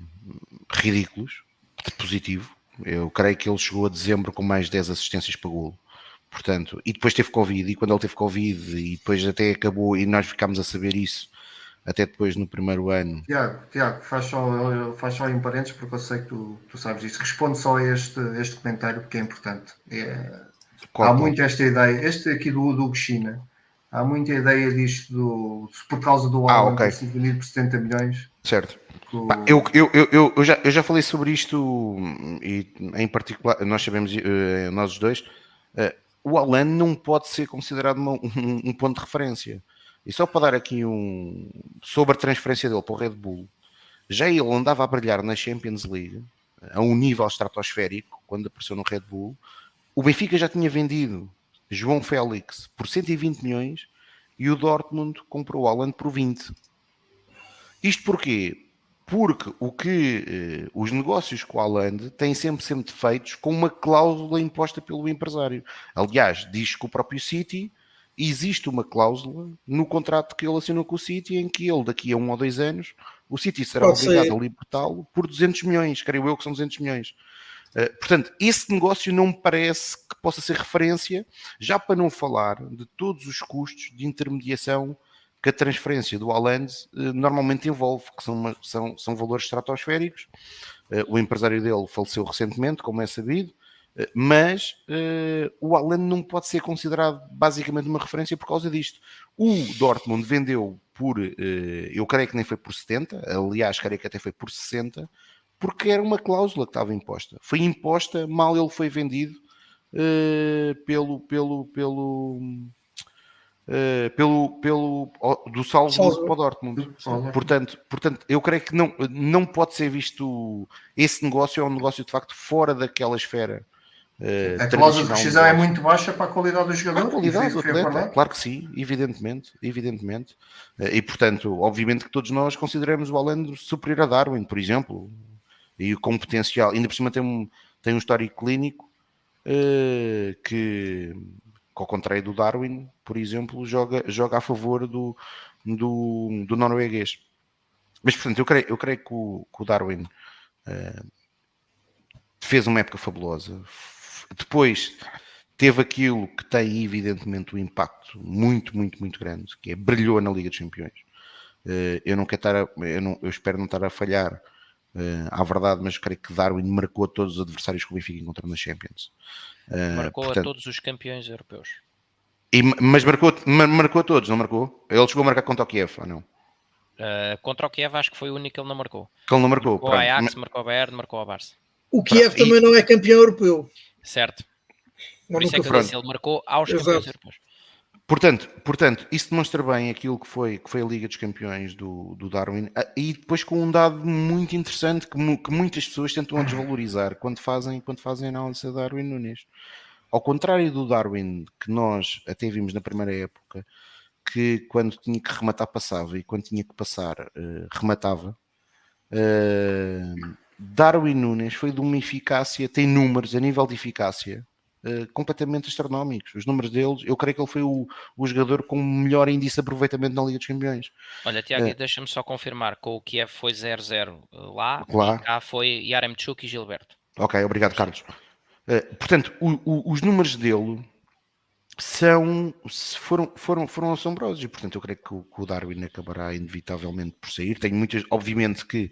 ridículos, de positivo. Eu creio que ele chegou a dezembro com mais 10 assistências para golo. Portanto, e depois teve Covid, e quando ele teve Covid, e depois até acabou, e nós ficámos a saber isso até depois no primeiro ano. Tiago, Tiago faz, só, faz só em parênteses porque eu sei que tu, tu sabes isso. Responde só a este, este comentário porque é importante. É, há muito esta ideia, este aqui do, do China há muita ideia disto do, por causa do ah, okay. ter sido vendido por 70 milhões. Certo. Eu, eu, eu, eu, já, eu já falei sobre isto e em particular, nós sabemos, eh, nós os dois, eh, o Alan não pode ser considerado uma, um, um, ponto de referência. E só para dar aqui um sobre a transferência dele para o Red Bull, já ele andava a brilhar na Champions League a um nível estratosférico quando apareceu no Red Bull. O Benfica já tinha vendido João Félix por 120 milhões e o Dortmund comprou o Haaland por 20. Isto porquê? Porque o que eh, os negócios com o Haaland têm sempre sempre feitos com uma cláusula imposta pelo empresário. Aliás, diz que o próprio City existe uma cláusula no contrato que ele assinou com o City em que ele, daqui a um ou dois anos, o City será Pode obrigado ser. a libertá-lo por 200 milhões, creio eu que são 200 milhões. Eh, portanto, esse negócio não me parece que possa ser referência, já para não falar de todos os custos de intermediação que a transferência do Haaland uh, normalmente envolve, que são, uma, são, são valores estratosféricos. Uh, o empresário dele faleceu recentemente, como é sabido, mas o Haaland não pode ser considerado basicamente uma referência por causa disto. O Dortmund vendeu por, eu creio que nem foi por 70, aliás, creio que até foi por 60, porque era uma cláusula que estava imposta. Foi imposta, mal ele foi vendido pelo, pelo, pelo, Uh, pelo, pelo do Salzburg para o Dortmund. Portanto, portanto, eu creio que não, não pode ser visto esse negócio, é um negócio de facto fora daquela esfera. Uh, a cláusula de rescisão é muito baixa para a qualidade do jogador. A qualidade do atleta, claro que sim, evidentemente, evidentemente. Uh, e portanto, obviamente que todos nós consideramos o Alan superior a Darwin, por exemplo, e com potencial, ainda por cima tem um, tem um histórico clínico que que ao contrário do Darwin, por exemplo, joga, joga a favor do, do, do norueguês. Mas, portanto, eu creio, eu creio que, o, que o Darwin uh, fez uma época fabulosa. Depois teve aquilo que tem, evidentemente, um impacto muito, muito, muito grande, que é brilhou na Liga dos Campeões. Uh, eu não quero estar a, eu, não, eu espero não estar a falhar uh, à verdade, mas creio que Darwin marcou a todos os adversários que o Benfica encontrou na Champions. Uh, marcou portanto, a todos os campeões europeus. E, mas marcou, marcou a todos, não marcou? Ele chegou a marcar contra o Kiev, ou não? Uh, contra o Kiev acho que foi o único que ele não marcou. Que ele não marcou. Marcou o Ajax, mas... marcou o Bayern, marcou o Barça. O Kiev Pronto. também e... não é campeão europeu. Certo. Por isso é que eu disse, ele marcou aos Exato. campeões europeus. Portanto, portanto, isso demonstra bem aquilo que foi, que foi a Liga dos Campeões do, do Darwin ah, e depois com um dado muito interessante que, que muitas pessoas tentam desvalorizar quando fazem, quando fazem análise a Darwin Nunes. Ao contrário do Darwin, que nós até vimos na primeira época, que quando tinha que rematar passava e quando tinha que passar uh, rematava, uh, Darwin Nunes foi de uma eficácia, tem números a nível de eficácia uh, completamente astronómicos. Os números deles, eu creio que ele foi o, o jogador com melhor índice de aproveitamento na Liga dos Campeões. Olha, Tiago, uh, deixa-me só confirmar: com o Kiev foi 0-0 lá, claro. cá foi Yaremchuk e Gilberto. Ok, obrigado, Carlos. Uh, portanto, o, o, os números dele são, foram, foram, foram assombrosos e, portanto, eu creio que o, que o Darwin acabará inevitavelmente por sair. Tenho muitas, obviamente que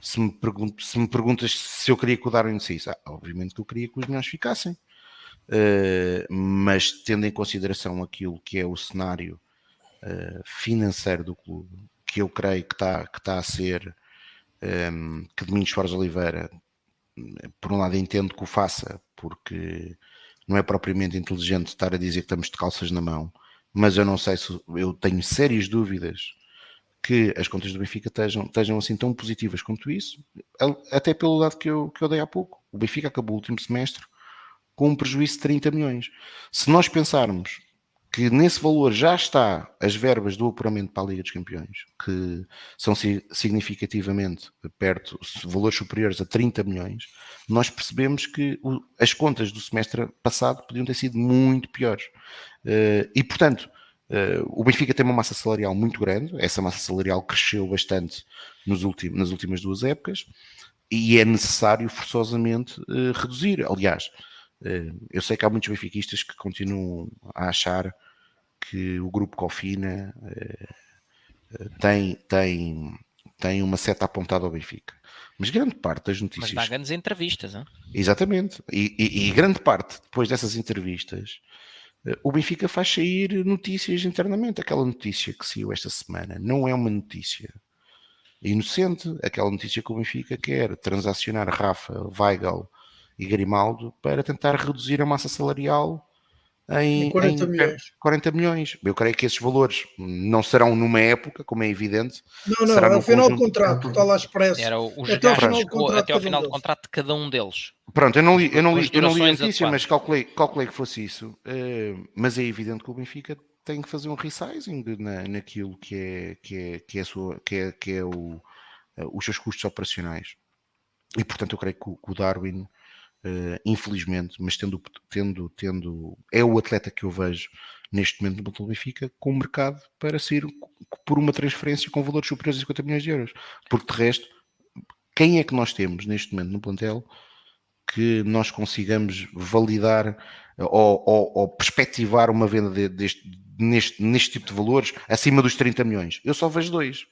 se me, pergunto, se me perguntas se eu queria que o Darwin saísse, ah, obviamente que eu queria que os melhores ficassem. Uh, mas tendo em consideração aquilo que é o cenário uh, financeiro do clube, que eu creio que está que tá a ser um, ehm, que Domingos Soares Oliveira, por um lado entendo que o faça, porque não é propriamente inteligente estar a dizer que estamos de calças na mão, mas eu não sei se eu tenho sérias dúvidas que as contas do Benfica estejam, estejam assim tão positivas quanto isso, até pelo lado que eu, que eu dei há pouco. O Benfica acabou o último semestre com um prejuízo de 30 milhões. Se nós pensarmos que nesse valor já está as verbas do apuramento para a Liga dos Campeões, que são significativamente perto, valores superiores a 30 milhões, nós percebemos que as contas do semestre passado podiam ter sido muito piores. Eh, e, portanto, eh, o Benfica tem uma massa salarial muito grande, essa massa salarial cresceu bastante nas últimas duas épocas, e é necessário forçosamente eh, reduzir. Aliás, eu sei que há muitos benfiquistas que continuam a achar que o grupo Cofina eh, eh, tem, tem, tem uma seta apontada ao Benfica. Mas grande parte das notícias. Mas dá grandes entrevistas, hein? Exatamente. E, e, e, grande parte, depois dessas entrevistas, o Benfica faz sair notícias internamente. Aquela notícia que saiu esta semana não é uma notícia inocente. Aquela notícia que o Benfica quer transacionar Rafa, Weigl e Grimaldo para tentar reduzir a massa salarial em, em 40 em milhões. 40 milhões. Eu creio que esses valores não serão numa época, como é evidente. Não, não, é o final do contrato, está lá expresso. Era o, o até, ao final, do contrato, até ao final do contrato de cada um deles. Pronto, eu não li, eu não li, eu não li a notícia, mas calculei, calculei que fosse isso. Uh, mas é evidente que o Benfica tem que fazer um resizing na, naquilo que é, que é, que é, sua, que é, que é o, uh, os seus custos operacionais. E portanto eu creio que o, que o Darwin Uh, infelizmente, mas tendo, tendo, tendo, é o atleta que eu vejo neste momento no Benfica com o mercado para sair por uma transferência com valores superiores a 50 milhões de euros. Porque de resto, quem é que nós temos neste momento no plantel que nós consigamos validar ou, ou, ou perspectivar uma venda de, deste, neste, neste tipo de valores acima dos 30 milhões? Eu só vejo dois.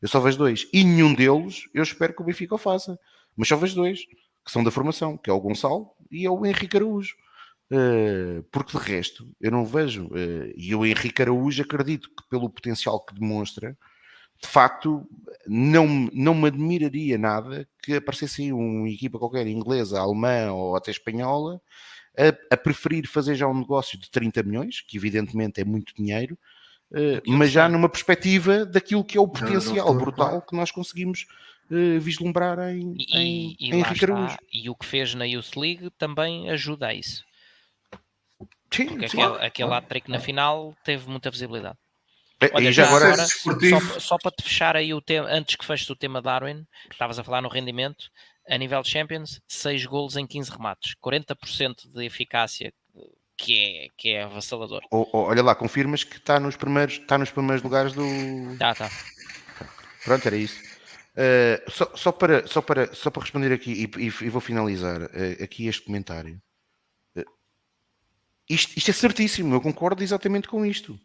Eu só vejo dois. E nenhum deles eu espero que o Benfica o faça. Mas só vejo dois que são da formação, que é o Gonçalo e é o Henrique Araújo. Uh, porque de resto, eu não vejo, uh, e o Henrique Araújo acredito que pelo potencial que demonstra, de facto, não, não me admiraria nada que aparecesse uma equipa qualquer, inglesa, alemã ou até espanhola, a, a, preferir fazer já um negócio de 30 milhões, que evidentemente é muito dinheiro, uh, mas já numa perspectiva daquilo que é o potencial brutal que nós conseguimos uh, vislumbrar em, e, em, e, em E o que fez na Youth League também ajuda a isso. Sim, Porque sim, aquele, aquele hat-trick na final teve muita visibilidade. É, Olha, já agora, agora só, só, para te fechar aí o tema, antes que feches o tema Darwin, estavas a falar no rendimento, a nível de Champions, 6 golos em 15 remates, 40% de eficácia, que é, que é avassalador. Oh, oh, olha lá, confirmas que está nos primeiros, está nos primeiros lugares do. Tá, tá. Pronto, era isso. Uh, só, só, para, só, para, só para responder aqui e, e, e vou finalizar uh, aqui este comentário. Uh, isto, isto é certíssimo, eu concordo exatamente com isto.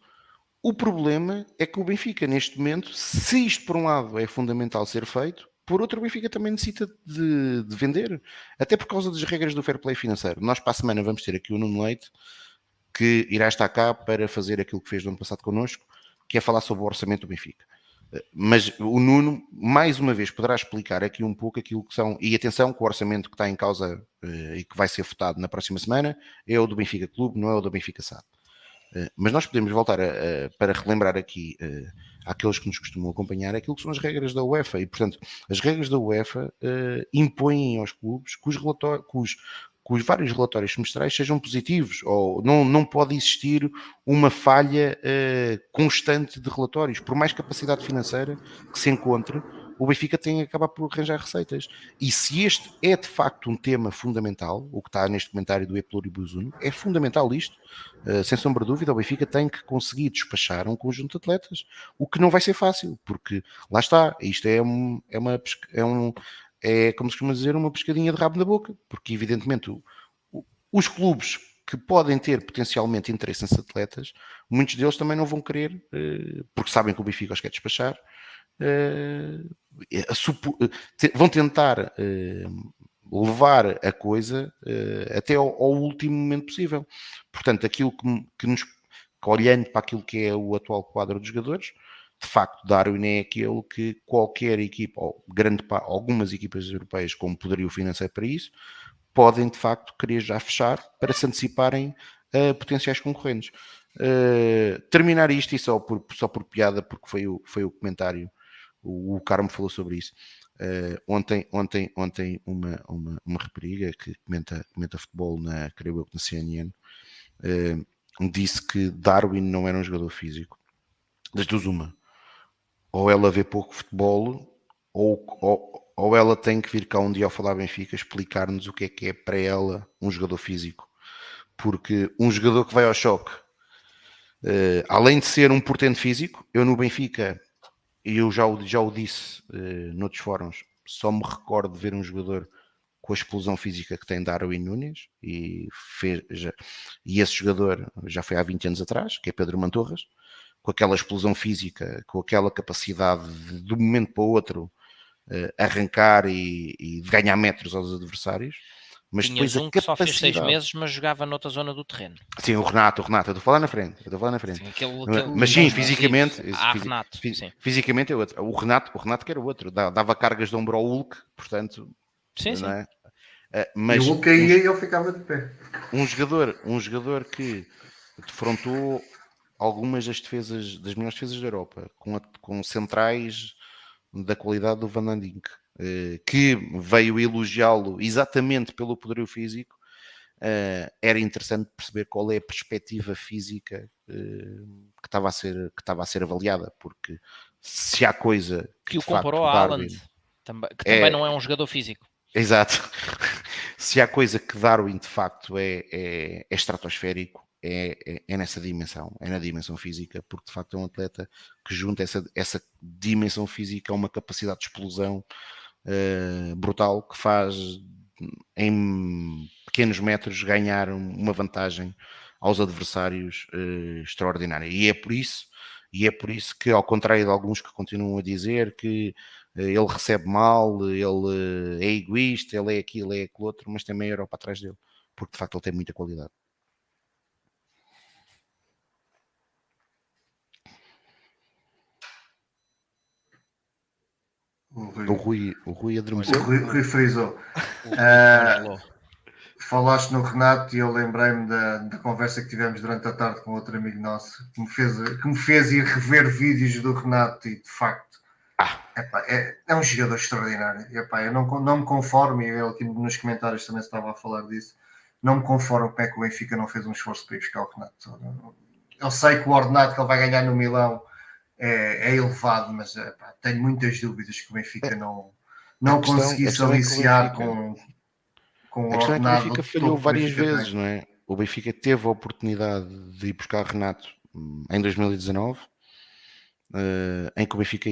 O problema é que o Benfica, neste momento, se isto por um lado é fundamental ser feito, por outro, o Benfica também necessita de, de, vender, até por causa das regras do fair play financeiro. Nós, para a semana, vamos ter aqui o Nuno Leite, que irá estar cá para fazer aquilo que fez no ano passado connosco, que é falar sobre o orçamento do Benfica. Mas o Nuno, mais uma vez, poderá explicar aqui um pouco aquilo que são. E atenção, que o orçamento que está em causa eh, e que vai ser votado na próxima semana é o do Benfica Clube, não é o do Benfica SAD. Eh, mas nós podemos voltar a, a, para relembrar aqui uh, àqueles que nos costumam acompanhar aquilo que são as regras da UEFA e, portanto, as regras da UEFA impõem aos clubes que os, que os, que os vários relatórios semestrais sejam positivos, ou não, não pode existir uma falha uh, constante de relatórios, por mais capacidade financeira que se encontre, o Benfica tem que acabar por arranjar receitas. E se este é de facto um tema fundamental, o que está neste comentário do E Pluribus Uno, é fundamental isto, uh, sem sombra de dúvida, o Benfica tem que conseguir despachar um conjunto de atletas, o que não vai ser fácil, porque lá está, isto é, um, é, uma, é, um, é como se costuma dizer, uma pescadinha de rabo na boca, porque evidentemente o, o, os clubes que podem ter potencialmente interesse nesses atletas, muitos deles também não vão querer, uh, porque sabem que o Benfica os quer despachar, uh, vão tentar levar a coisa até ao, ao, último momento possível. Portanto, aquilo que, que nos que olhando para aquilo que é o atual quadro dos jogadores, de facto, Darwin é aquele que qualquer equipa, ou grande algumas equipas europeias com poderio financeiro para isso, podem de facto querer já fechar para se anteciparem a potenciais concorrentes. Uh, terminar isto e só por, só por piada, porque foi o, foi o comentário o, o Carmo falou sobre isso. Uh, ontem, ontem, ontem uma, uma, uma rapariga que comenta, comenta futebol na, creio eu, na CNN, eh, disse que Darwin não era um jogador físico. Das duas, uma. Ou ela vê pouco futebol, ou, ou, ou ela tem que vir cá um dia ao falar Benfica explicar-nos o que é que é para ela um jogador físico. Porque um jogador que vai ao choque, uh, além de ser um portento físico, eu no Benfica e eu já o, já o disse uh, noutros fóruns, só me recordo de ver um jogador com a explosão física que tem Darwin Nunes e, fez, já, e esse jogador já foi há 20 anos atrás, que é Pedro Mantorras, com aquela explosão física, com aquela capacidade de, de um momento para o outro uh, arrancar e, e ganhar metros aos adversários mas Tinhas depois um a capacidade... só fez seis meses, mas jogava noutra zona do terreno. Sim, o Renato, o Renato, eu estou a falar na frente, eu estou a falar na frente. Sim, aquele, aquele mas sim, fisicamente, ah, Renato, sim. fisicamente é outro. O Renato, o Renato que era outro, dava cargas de ombro ao Hulk, portanto, sim, sim. É? Ah, mas, e o Hulk caía e ele ficava de pé. Um jogador, um jogador que defrontou algumas das defesas, das melhores defesas da Europa, com, a, com centrais da qualidade do Van Dijk eh, que veio elogiá-lo exatamente pelo poderio físico, eh, era interessante perceber qual é a perspectiva física eh, que estava a ser, que estava a ser avaliada, porque se há coisa que, que o comparou a Darwin, Haaland, que também é, não é um jogador físico. Exato. [laughs] se há coisa que Darwin de facto é, é, é estratosférico, é, é, é, nessa dimensão, é na dimensão física, porque de facto é um atleta que junta essa, essa dimensão física a uma capacidade de explosão uh, brutal que faz em pequenos metros ganhar uma vantagem aos adversários uh, extraordinária. E é por isso, e é por isso que, ao contrário de alguns que continuam a dizer que ele recebe mal, ele é egoísta, ele é aquilo, é aquilo outro, mas também a Europa atrás dele, porque de facto ele tem muita qualidade. O Rui, o Rui, o Rui adormeceu. O Rui, Rui frisou. [laughs] Uh, falaste no Renato e eu lembrei-me da, da, conversa que tivemos durante a tarde com outro amigo nosso que me fez, que me fez ir rever vídeos do Renato e de facto ah. epá, é, é, um jogador extraordinário. Epá, eu não, não me conformo, e ele aqui nos comentários também estava a falar disso, não me conformo como é que o Benfica não fez um esforço para ir buscar o Renato. Eu sei que o ordenado que ele vai ganhar no Milão é, é elevado, mas epá, tenho muitas dúvidas que o Benfica é. não, não conseguisse é aliciar com, com o ordenado. É o Benfica falhou várias vezes, não é? O Benfica teve a oportunidade de ir buscar Renato hum, em 2019 Uh, em que o Benfica,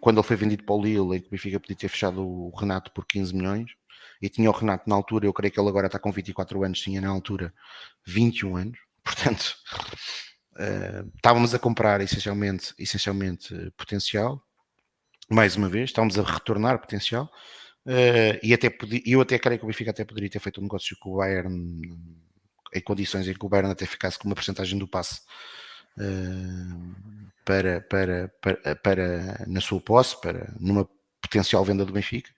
quando ele foi vendido para o Lille, em que o Benfica podia ter fechado o Renato por 15 milhões, e tinha o Renato na altura, eu creio que ele agora está com 24 anos, tinha na altura 21 anos, [laughs] portanto uh, estávamos a comprar essencialmente, essencialmente potencial, mais uma vez, estávamos a retornar potencial, uh, e até podia, eu até creio que o Benfica até poderia ter feito um negócio com o Bayern em condições em que o Bayern até ficasse com uma porcentagem do passe para, para, para, para, na sua posse, para numa potencial venda do Benfica.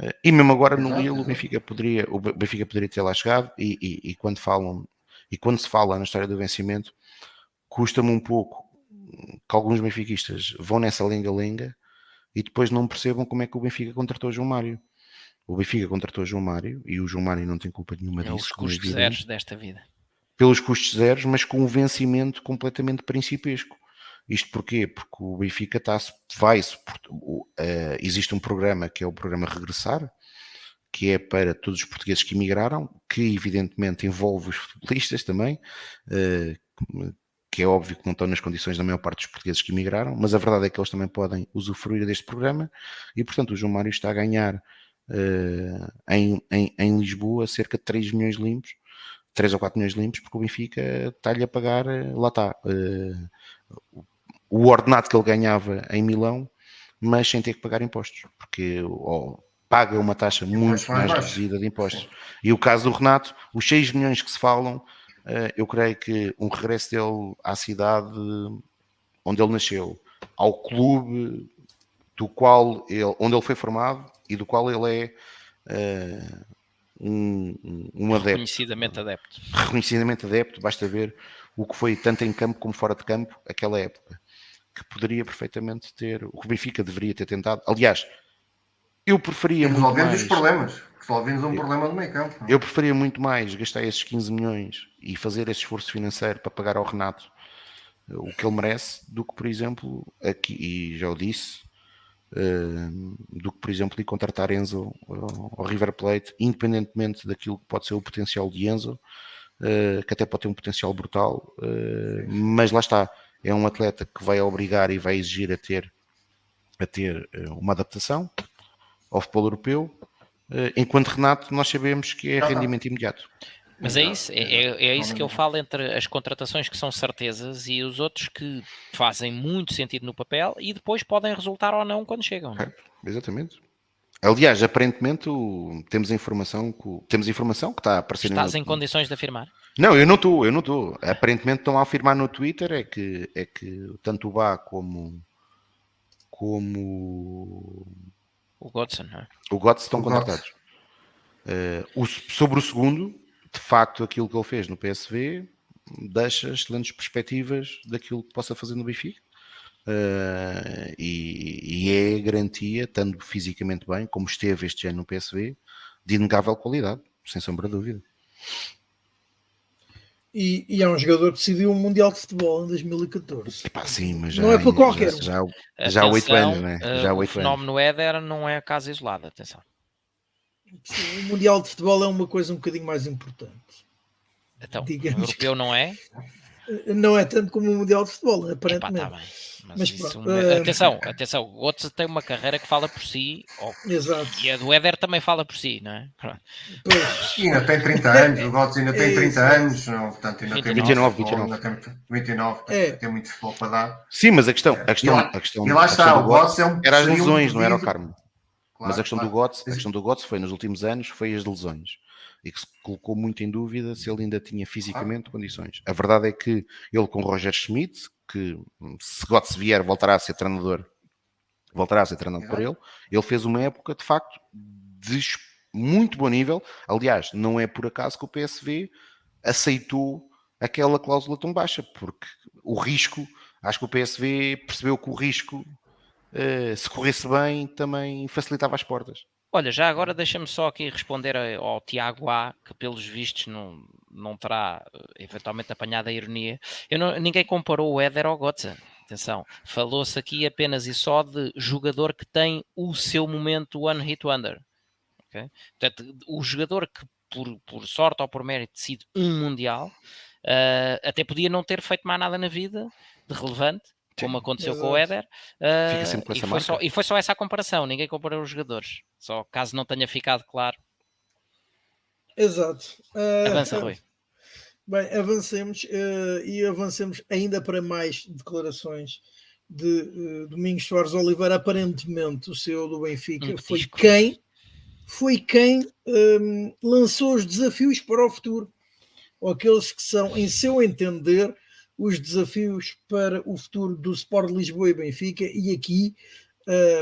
Eh, e mesmo agora no Lille o Benfica poderia, o Benfica poderia ter lá chegado e, e, e, quando falam e quando se fala na história do vencimento, custa-me um pouco que alguns benfiquistas vão nessa lenga-lenga e depois não percebam como é que o Benfica contratou o João Mário. O Benfica contratou o João Mário e o João Mário não tem culpa nenhuma é disso. Os custos zeros desta vida. Pelos custos zeros, mas com um vencimento completamente principesco. Isto porquê? Porque o Benfica está, vai, uh, existe um programa que é o programa Regressar, que é para todos os portugueses que emigraram, que evidentemente envolve os [laughs] futebolistas também, uh, que é óbvio que não estão nas condições da maior parte dos portugueses que emigraram, mas a verdade é que eles também podem usufruir deste programa e, portanto, o João Mário está a ganhar uh, em, em, em, Lisboa cerca de 3 milhões limpos, 3 ou 4 milhões limpos, porque o Benfica está-lhe a pagar, lá está, uh, o ordenado que ele ganhava em Milão, mas sem ter que pagar impostos, porque oh, paga uma taxa muito mais, mais reduzida de impostos. E o caso do Renato, os 6 milhões que se falam, eh, eu creio que um regresso dele à cidade onde ele nasceu, ao clube do qual ele, onde ele foi formado e do qual ele é uh, um, um adepto. Reconhecidamente adepto. Reconhecidamente adepto, basta ver o que foi tanto em campo como fora de campo aquela época que poderia perfeitamente ter, o que o Benfica deveria ter tentado. Aliás, eu preferia. Resolvemos mais, os problemas. Resolvemos um eu, problema do meio campo. Eu preferia muito mais gastar esses 15 milhões e fazer esse esforço financeiro para pagar ao Renato eh, o que ele merece, do que, por exemplo, aqui, e já o disse, uh, do que, por exemplo, ir contratar Enzo ao River Plate, independentemente daquilo que pode ser o potencial de Enzo, uh, que até pode ter um potencial brutal, uh, mas lá está é um atleta que vai obrigar e vai exigir a ter, a ter uma adaptação ao futebol europeu, eh, enquanto Renato nós sabemos que é rendimento imediato. Mas é isso, é, é, é, isso que eu falo entre as contratações que são certezas e os outros que fazem muito sentido no papel e depois podem resultar ou não quando chegam. É, exatamente. Aliás, aparentemente temos informação que, temos informação que está a aparecer. Estás no... em condições de afirmar? Não, eu não estou, eu não estou. Aparentemente estão a afirmar no Twitter é que, é que tanto o Bá como, como o Godson, é? o Godson estão o contratados. Uh, o, sobre o segundo, de facto, aquilo que ele fez no PSV deixa excelentes perspectivas daquilo que possa fazer no Benfica. Uh, e, e, é garantia, tanto fisicamente bem, como esteve este ano no PSV, de inegável qualidade, sem sombra de dúvida. E, e, é um jogador que decidiu um Mundial de Futebol em 2014. Epá, sim, mas já, não é para qualquer já, já, já há oito anos, né? Uh, já o fenómeno Éder não é caso isolado, atenção. Sim, o Mundial de Futebol é uma coisa um bocadinho mais importante. Então, Digamos o europeu que... não é? Não é tanto como o Mundial de Futebol, aparentemente. Epá, tá mas, Mas isso, uh... atenção, atenção, o Götze tem uma carreira que fala por si, Exato. e a do Éder também fala por si, não é? Pois. Ainda tem 30 anos, o Götze ainda tem 30 é anos, não, portanto ainda 29, tem 29, 29. Tem 29, é. tem muito futebol para dar. Sim, mas a questão, a questão, a questão, e lá está, o Götze é um era as lesões, um não era o Carmo. Claro, mas a questão, claro. do Götze, a questão do Götze foi nos últimos anos, foi as lesões e que se colocou muito em dúvida se ele ainda tinha fisicamente ah. condições. A verdade é que ele com Roger Schmidt, que se Götze vier voltará a ser treinador, voltará a ser treinado por ele, ele fez uma época de facto de muito bom nível. Aliás, não é por acaso que o PSV aceitou aquela cláusula tão baixa, porque o risco, acho que o PSV percebeu que o risco, eh, se corresse bem, também facilitava as portas. Olha, já agora deixa-me só aqui responder ao Tiago A, que pelos vistos não, não terá eh, eventualmente apanhado a ironia. Não, ninguém comparou o Éder ao Gotza. Atenção, falou-se aqui apenas e só de jogador que tem o seu momento One Hit Wonder. Okay? Portanto, o jogador que por, por sorte ou por mérito decide um Mundial, uh, até podia não ter feito mais nada na vida de relevante, como aconteceu Exato. com o Éder. Uh, e, foi só, e, foi só, essa a comparação, ninguém comparou os jogadores. Só caso não tenha ficado claro. Exato. Uh, Avança, Rui. Bem, avancemos uh, e avancemos ainda para mais declarações de uh, Domingos Soares Oliveira. Aparentemente, o CEO do Benfica um foi quem foi quem um, lançou os desafios para o futuro, ou aqueles que são, em seu entender, os desafios para o futuro do Sport Lisboa e Benfica, e aqui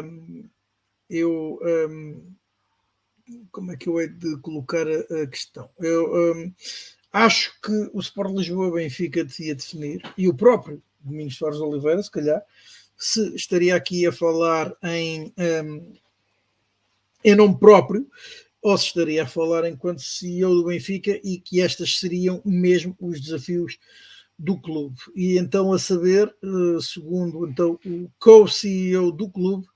um, eu um, como é que eu hei de colocar a, a questão? Eu um, acho que o Sport Lisboa Benfica devia definir, e o próprio Domingos Soares Oliveira, se calhar, se estaria aqui a falar em, um, em nome próprio, ou se estaria a falar enquanto CEO do Benfica e que estas seriam mesmo os desafios do clube. E então, a saber, eh, segundo então, o co-CEO do clube,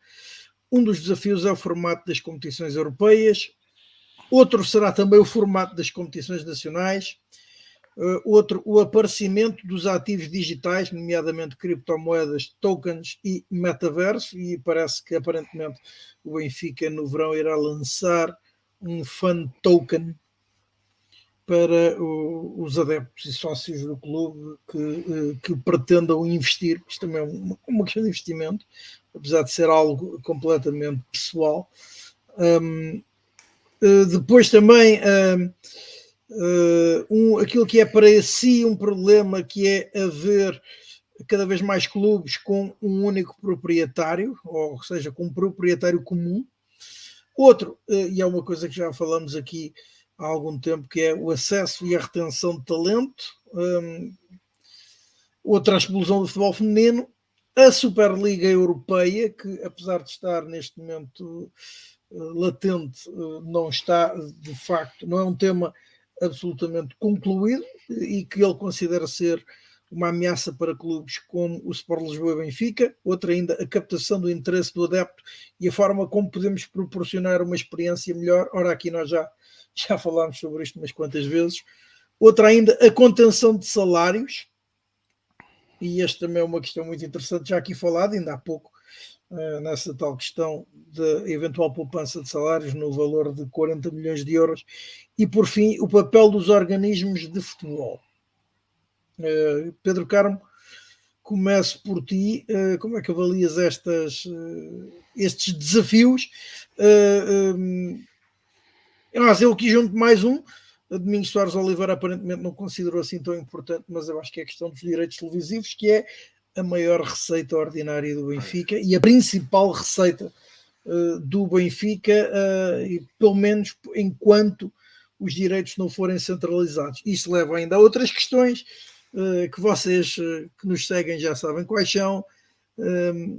um dos desafios é o formato das competições europeias, outro será também o formato das competições nacionais, uh, outro, o aparecimento dos ativos digitais, nomeadamente criptomoedas, tokens e metaverso, e parece que aparentemente o Benfica no verão irá lançar um fan token para o, os adeptos e sócios do clube que, uh, que pretendam investir, isto também é uma, uma questão de investimento, apesar de ser algo completamente pessoal. Um, uh, depois também uh, um, aquilo que é para si um problema que é haver cada vez mais clubes com um único proprietário, ou seja, com um proprietário comum. Outro, e é uma coisa que já falamos aqui há algum tempo, que é o acesso e a retenção de talento. Um, outra, a explosão do futebol feminino a Superliga Europeia, que apesar de estar neste momento uh, latente, uh, não está de facto, não é um tema absolutamente concluído e que ele considera ser uma ameaça para clubes como o Sport Lisboa e Benfica, outra ainda a captação do interesse do adepto e a forma como podemos proporcionar uma experiência melhor. Ora, aqui nós já, [laughs] já falámos sobre isto umas quantas vezes. Outra ainda a contenção de salários, e esta também é uma questão muito interessante, já aqui falado, ainda há pouco, uh, nessa tal questão da eventual poupança de salários no valor de 40 milhões de euros. E, por fim, o papel dos organismos de futebol. Uh, Pedro Carmo, começo por ti. Uh, como é que avalias estas, estes desafios? Mas eu aqui junto mais um Domingos Soares Oliveira aparentemente não considerou assim tão importante, mas eu acho que é a questão dos direitos televisivos, que é a maior receita ordinária do Benfica e a principal receita uh, do Benfica, uh, e pelo menos enquanto os direitos não forem centralizados. Isso leva ainda a outras questões uh, que vocês que nos seguem já sabem quais são,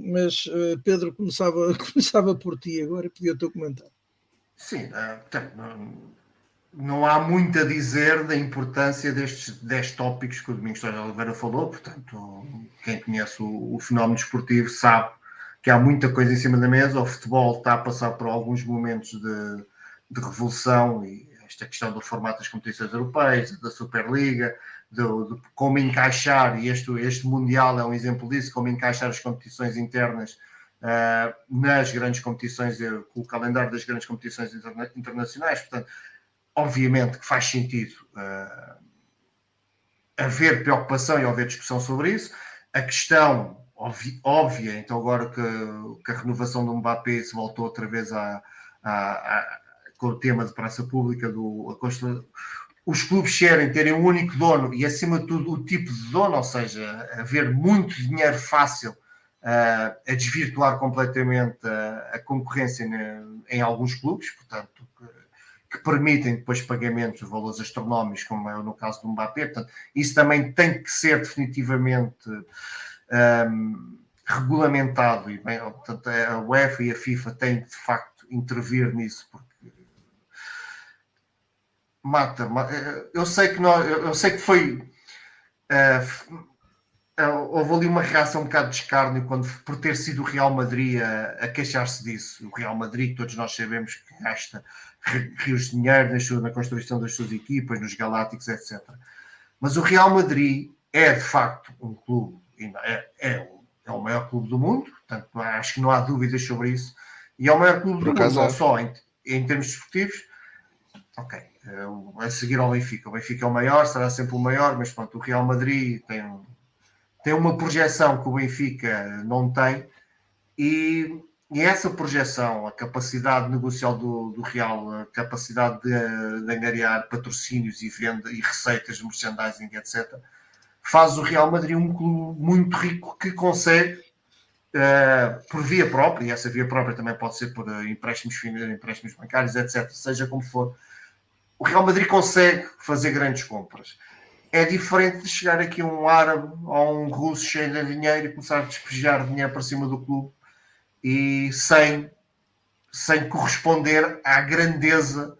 mas Pedro começava, [laughs] começava por ti agora e pedia o teu comentário. Sim, não há muito a dizer da importância destes 10 tópicos que o Domingos Torres Oliveira falou, portanto, quem conhece o, o, fenómeno desportivo sabe que há muita coisa em cima da mesa, o futebol está a passar por alguns momentos de, de revolução e esta questão do formato das competições europeias, da Superliga, do, do, como encaixar, e este, este Mundial é um exemplo disso, como encaixar as competições internas nas grandes competições, com o calendário das grandes competições interna internacionais. Portanto, obviamente que faz sentido uh, haver preocupação e haver discussão sobre isso. A questão óbvia, então agora que, que, a renovação do Mbappé se voltou outra vez a, a, a, com o tema de praça pública, do, os clubes querem terem um único dono e, acima de tudo, o tipo de dono, ou seja, haver muito dinheiro fácil uh, a desvirtuar completamente a, a concorrência ne, em alguns clubes, portanto, que, que, permitem depois pagamentos de valores astronómicos, como é no caso do Mbappé. Portanto, isso também tem que ser definitivamente um, regulamentado e bem, portanto, a UEFA e a FIFA têm de facto intervir nisso porque mata, eh, eu sei que eu sei que foi uh, houve ali uma reação um bocado de escárnio quando por ter sido o Real Madrid a, a queixar-se disso. O Real Madrid, todos nós sabemos que gasta rios de dinheiro na, na construção das suas equipas, nos Galácticos, etc. Mas o Real Madrid é de facto um clube é, é, é, o maior clube do mundo, portanto, acho que não há dúvidas sobre isso. E é o maior clube Por do mundo, não só em, em termos desportivos. Ok, é, a seguir ao Benfica. O Benfica é o maior, será sempre o maior, mas pronto, o Real Madrid tem, tem uma projeção que o Benfica não tem. E, e essa projeção, a capacidade negocial do, do Real, a capacidade de, de angariar patrocínios e venda e receitas de merchandising, etc., faz o Real Madrid um clube muito rico que consegue, uh, por via própria, e essa via própria também pode ser por uh, empréstimos, empréstimos bancários, etc., seja como for, o Real Madrid consegue fazer grandes compras. É diferente de chegar aqui um árabe ou um russo cheio de dinheiro e começar a despejar dinheiro para cima do clube e sem, sem corresponder à grandeza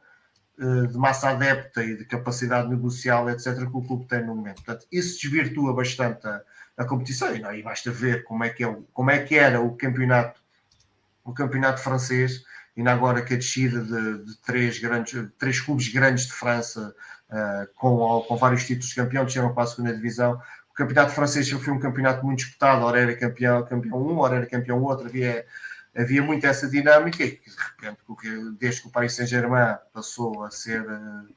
eh, de massa adepta e de capacidade negocial, etc., que o clube tem no momento. Portanto, isso desvirtua bastante a, a competição e, não, e basta ver como é, que é, como é que era o campeonato, o campeonato francês, e agora que a descida de, de três, grandes, três clubes grandes de França, com, com vários títulos campeão, desceram para a segunda divisão. O campeonato francês foi um campeonato muito disputado, ora era campeão, campeão um, ora era campeão outro, havia havia muito essa dinâmica e de repente, desde que o Paris Saint-Germain passou a ser eh,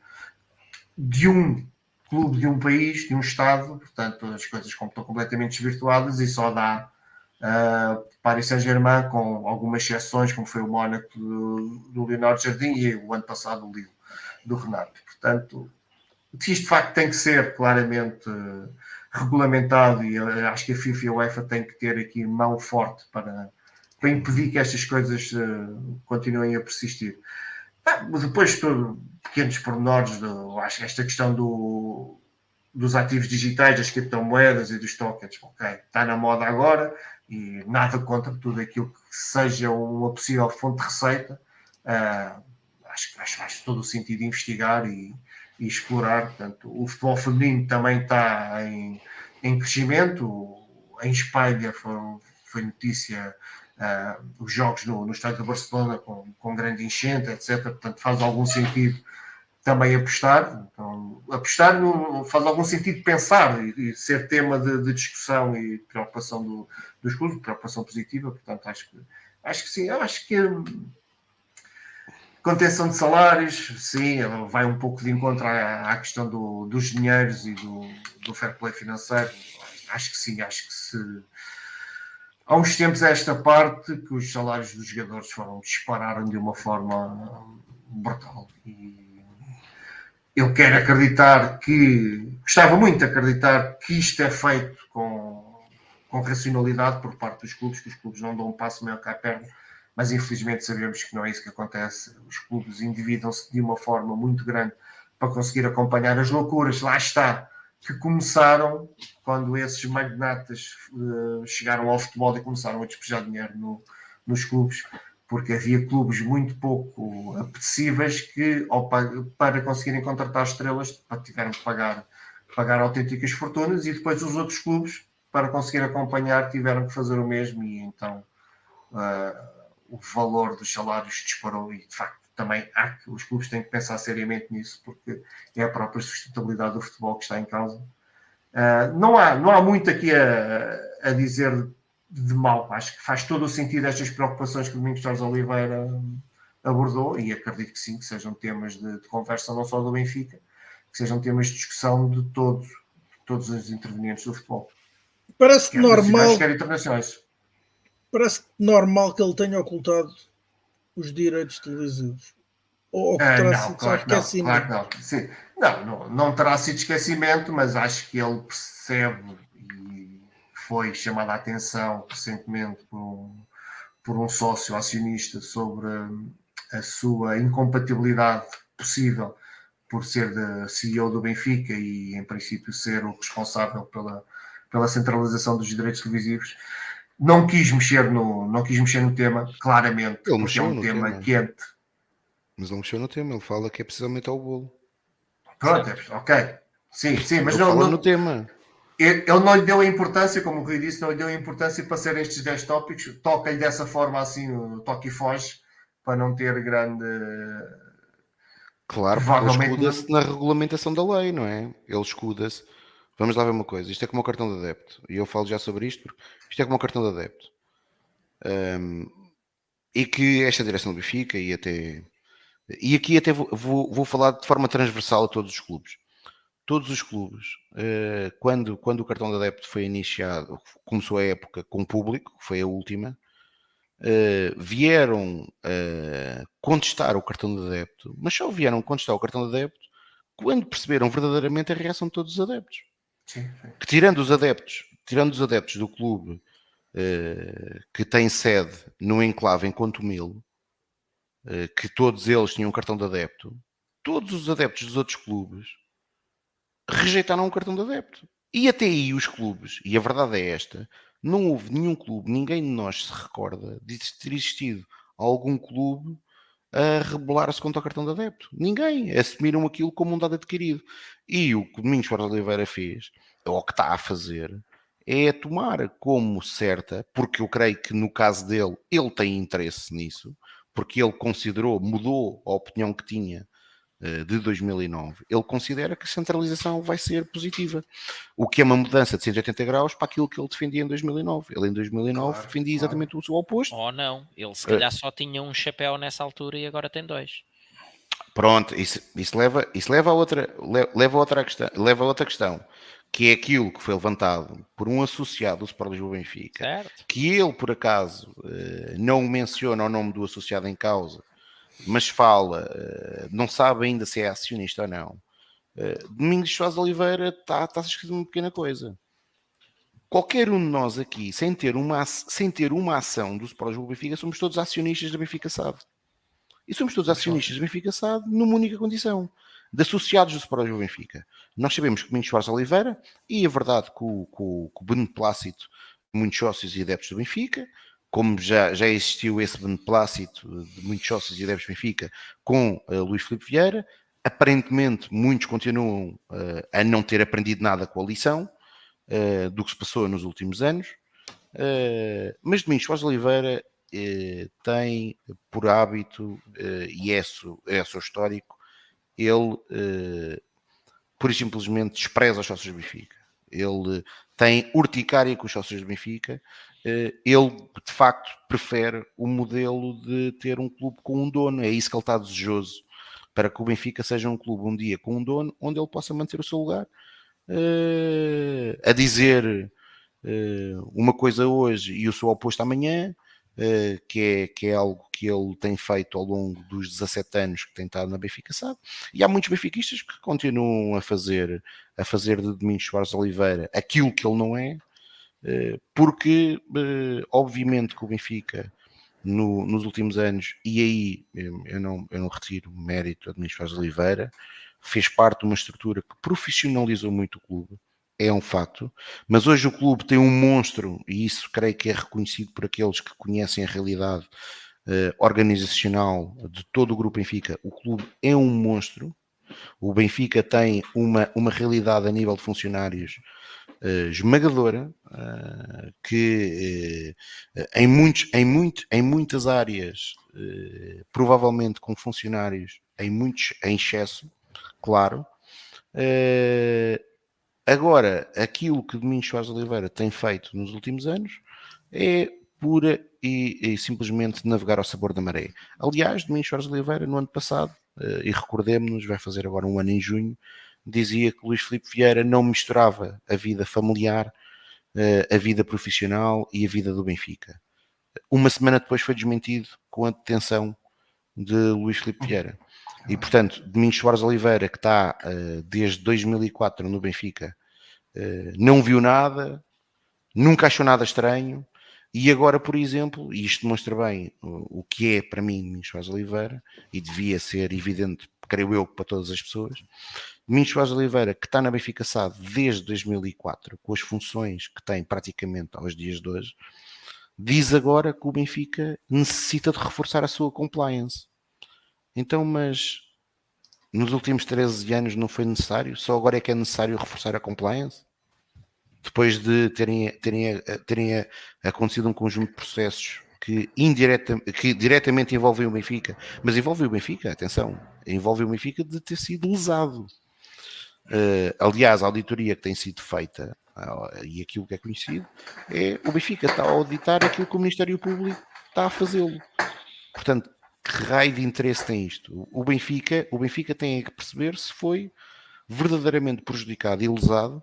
de um clube de um país, de um Estado, portanto as coisas estão completamente desvirtuadas e só dá uh, Paris Saint-Germain com algumas exceções, como foi o Mónaco do, do Leonardo Jardim e o ano passado o Lille do Renato. Portanto, isto de facto tem que ser claramente uh, regulamentado e acho que a FIFA e a UEFA têm que ter aqui mão forte para para impedir que estas coisas uh, continuem a persistir. Ah, depois, todo, pequenos pormenores, do, acho que esta questão do, dos ativos digitais, das criptomoedas e dos tokens, ok, está na moda agora e nada contra tudo aquilo que seja uma possível fonte de receita. Uh, acho que faz, todo o sentido investigar e, e, explorar. Portanto, o futebol feminino também está em, em crescimento. Em Espanha foi, foi notícia uh, os jogos no, no estádio de Barcelona com, com grande enchente, etc. Portanto, faz algum sentido também apostar. Então, apostar no, faz algum sentido pensar e, e ser tema de, de, discussão e preocupação do, dos clubes, preocupação positiva. Portanto, acho que, acho que sim, acho que contenção de salários, sim, vai um pouco de encontro à, à questão do, dos dinheiros e do, do fair play financeiro. Acho que sim, acho que se há uns tempos a esta parte que os salários dos jogadores foram dispararam de uma forma brutal e eu quero acreditar que gostava muito de acreditar que isto é feito com, com racionalidade por parte dos clubes, que os clubes não dão um passo maior que a perna, mas infelizmente sabemos que não é isso que acontece. Os clubes endividam-se de uma forma muito grande para conseguir acompanhar as loucuras. Lá está que começaram quando esses magnatas uh, chegaram ao futebol e começaram a despejar dinheiro no, nos clubes, porque havia clubes muito pouco apetecíveis que, ao, para conseguirem contratar estrelas, tiveram que pagar, pagar autênticas fortunas e depois os outros clubes, para conseguir acompanhar, tiveram que fazer o mesmo e então uh, o valor dos salários disparou e, de facto, também há que os clubes têm que pensar seriamente nisso, porque é a própria sustentabilidade do futebol que está em causa. Uh, não, há, não há muito aqui a, a dizer de mal. Acho que faz todo o sentido estas preocupações que o Domingos Jorge Oliveira abordou, e acredito que sim, que sejam temas de, de conversa não só do Benfica, que sejam temas de discussão de todos, de todos os intervenientes do futebol. Parece normal. Quer internacionais. Parece normal que ele tenha ocultado os direitos televisivos. Ou, ou que terá ah, sido claro, esquecimento. Não, claro, não. Não, não, não terá sido esquecimento, mas acho que ele percebe e foi chamada a atenção recentemente por um, por um sócio acionista sobre a sua incompatibilidade possível por ser CEO do Benfica e, em princípio, ser o responsável pela, pela centralização dos direitos televisivos. Não quis mexer no, não quis mexer no tema, claramente, ele porque é um tema, tema quente. Mas não mexeu no tema, ele fala que é preciso aumentar o bolo. Pronto, ok. Sim, sim, mas ele não, não, no tema. Ele, ele, não lhe deu a importância, como o Rui disse, não lhe deu a importância para ser estes 10 tópicos. Toca-lhe dessa forma assim, toque e foge, para não ter grande. Claro, ele escuda-se na regulamentação da lei, não é? Ele escuda-se. Vamos lá ver uma coisa. Isto é como o cartão de adepto. E eu falo já sobre isto, porque isto é como o cartão de adepto. Um, e que esta direção do Benfica e até. E aqui até vou, vou, vou falar de forma transversal a todos os clubes todos os clubes, uh, quando, quando o cartão de adepto foi iniciado, começou a época com público, foi a última, uh, vieram uh, contestar o cartão de adepto, mas só vieram contestar o cartão de adepto quando perceberam verdadeiramente a reação de todos os adeptos. Sim. Que tirando os adeptos, tirando os adeptos do clube uh, que tem sede no enclave em Contumil, que todos eles tinham um cartão de adepto, todos os adeptos dos outros clubes rejeitaram o cartão de adepto. E até aí os clubes, e a verdade é esta, não houve nenhum clube, ninguém de nós se recorda de ter existido algum clube a rebelar-se contra o cartão de adepto. Ninguém. Assumiram aquilo como um dado adquirido. E o que o Domingos Soares Oliveira fez, ou o que está a fazer, é tomar como certa, porque eu creio que no caso dele, ele tem interesse nisso, porque ele considerou, mudou a opinião que tinha de 2009, ele considera que a centralização vai ser positiva, o que é uma mudança de 180 graus para aquilo que ele defendia em 2009. Ele em 2009 claro, defendia claro. exatamente o seu oposto. Ou não, ele se calhar uh, só tinha um chapéu nessa altura e agora tem dois. Pronto, isso, isso, leva, isso leva, a outra, leva, a outra questão, leva a outra questão, que é aquilo que foi levantado por um associado do Sport Lisboa Benfica, certo. que ele, por acaso, eh, não menciona o nome do associado em causa, mas fala, eh, não sabe ainda se é acionista ou não. Eh, Domingos Soares Oliveira está tá a escrever uma pequena coisa. Qualquer um de nós aqui, sem ter uma, sem ter uma ação do Sport Lisboa Benfica, somos todos acionistas da Benfica SAD. E somos todos acionistas da Benfica SAD numa única condição, de associados do Sport Lisboa Benfica. Nós sabemos que Domingos Soares Oliveira, e a verdade que o, que o, que o beneplácito muitos sócios e adeptos do Benfica, como já, já existiu esse beneplácito de muitos sócios e adeptos Benfica com uh, Luís Filipe Vieira, aparentemente muitos continuam uh, a não ter aprendido nada com a lição uh, do que se passou nos últimos anos, mas Domingos Foz Oliveira tem por hábito, e é, seu, é seu histórico, ele pura e simplesmente despreza os sócios do Benfica. Ele tem urticária com os sócios do Benfica, ele de facto prefere o modelo de ter um clube com um dono. É isso que ele está desejoso para que o Benfica seja um clube um dia com um dono onde ele possa manter o seu lugar. Uh, a dizer uh, uma coisa hoje e o seu oposto amanhã, que, é, que é algo que ele tem feito ao longo dos 17 anos que tem estado na Benfica, sabe? E há muitos benfiquistas que continuam a fazer, a fazer de Domingos Soares Oliveira aquilo que ele não é, eh, porque eh, obviamente que o Benfica no, nos últimos anos, e aí eu não, eu não retiro mérito a Domingos Faz Oliveira, fez parte de uma estrutura que profissionalizou muito o clube, é um facto, mas hoje o clube tem um monstro, e isso creio que é reconhecido por aqueles que conhecem a realidade uh, organizacional de todo o grupo Benfica, o clube é um monstro, o Benfica tem uma, uma realidade a nível de funcionários uh, esmagadora uh, que uh, em, muitos, em, muito, em muitas áreas, provavelmente com funcionários em, muitos, em excesso, claro. agora, aquilo que Domingos Soares Oliveira tem feito nos últimos anos é pura e, e, simplesmente navegar ao sabor da maré. Aliás, Domingos Soares Oliveira, no ano passado, e recordemos-nos, vai fazer agora um ano em junho, dizia que Luís Filipe Vieira não misturava a vida familiar, eh, a vida profissional e a vida do Benfica. Uma semana depois foi desmentido com a detenção de Luís Filipe Vieira. E, portanto, Domingos Soares Oliveira, que está eh, desde 2004 no Benfica, eh, não viu nada, nunca achou nada estranho, e agora, por exemplo, e isto demonstra bem o que é para mim Domingos Soares Oliveira, e devia ser evidente, creio eu, para todas as pessoas, Domingos Soares Oliveira, que está na Benfica SAD desde 2004, com as funções que tem praticamente aos dias de hoje, diz agora que o Benfica necessita de reforçar a sua compliance. Então, mas nos últimos 13 anos não foi necessário? Só agora é que é necessário reforçar a compliance? Depois de terem, terem, terem acontecido um conjunto de processos que, indireta, que diretamente envolvem o Benfica, mas envolve o Benfica, atenção, envolve o Benfica de ter sido lesado. Uh, aliás, a auditoria que tem sido feita uh, e aquilo que é conhecido é o Benfica está a auditar aquilo que o Ministério Público está a fazê-lo. Portanto, que raio de interesse tem isto? O Benfica, o Benfica tem que perceber se foi verdadeiramente prejudicado e lesado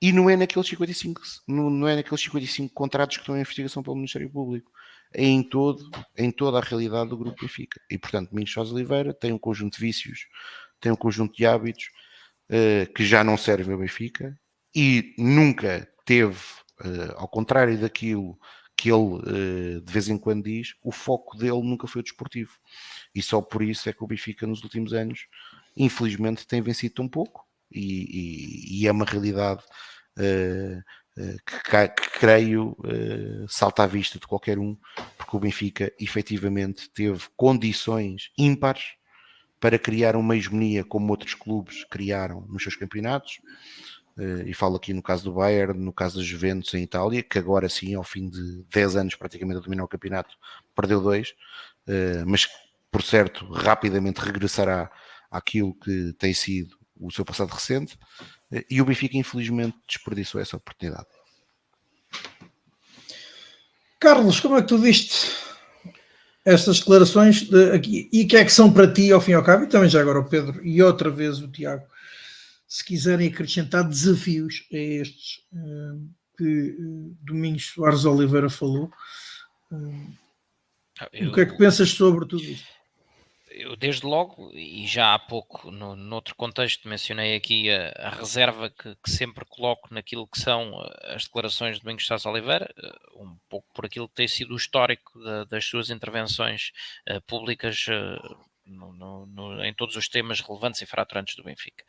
e não é naqueles 55, não, não é naqueles 55 contratos que estão em investigação pelo Ministério Público. Em, todo, em toda a realidade do Grupo Benfica. E, portanto, Domingos Sousa Oliveira tem um conjunto de vícios, tem um conjunto de hábitos uh, que já não servem ao Benfica e nunca teve, uh, ao contrário daquilo que ele uh, de vez em quando diz, o foco dele nunca foi o desportivo. E só por isso é que o Benfica nos últimos anos, infelizmente, tem vencido tão pouco e, e, e é uma realidade que, que, creio salta à vista de qualquer um, porque o Benfica efetivamente teve condições ímpares para criar uma hegemonia como outros clubes criaram nos seus campeonatos. Eh, e falo aqui no caso do Bayern, no caso da Juventus em Itália, que agora sim, ao fim de 10 anos praticamente a dominar o campeonato, perdeu dois, eh, mas por certo rapidamente regressará àquilo que tem sido o seu passado recente. E o Benfica, infelizmente, desperdiçou essa oportunidade. Carlos, como é que tu viste estas declarações de, aqui, e que é que são para ti ao fim e ao cabo, e também já agora o Pedro e outra vez o Tiago, se quiserem acrescentar desafios a estes uh, que uh, Domingos Soares Oliveira falou. Uh, eu, o que é que pensas sobre tudo isto? Eu desde logo, e já há pouco, no, noutro contexto, mencionei aqui a, a reserva que, que, sempre coloco naquilo que são eh, as declarações de Domingos Sá Oliveira, eh, um pouco por aquilo que tem sido o histórico das suas intervenções uh, públicas uh, no, no, no, em todos os temas relevantes e fraturantes do Benfica.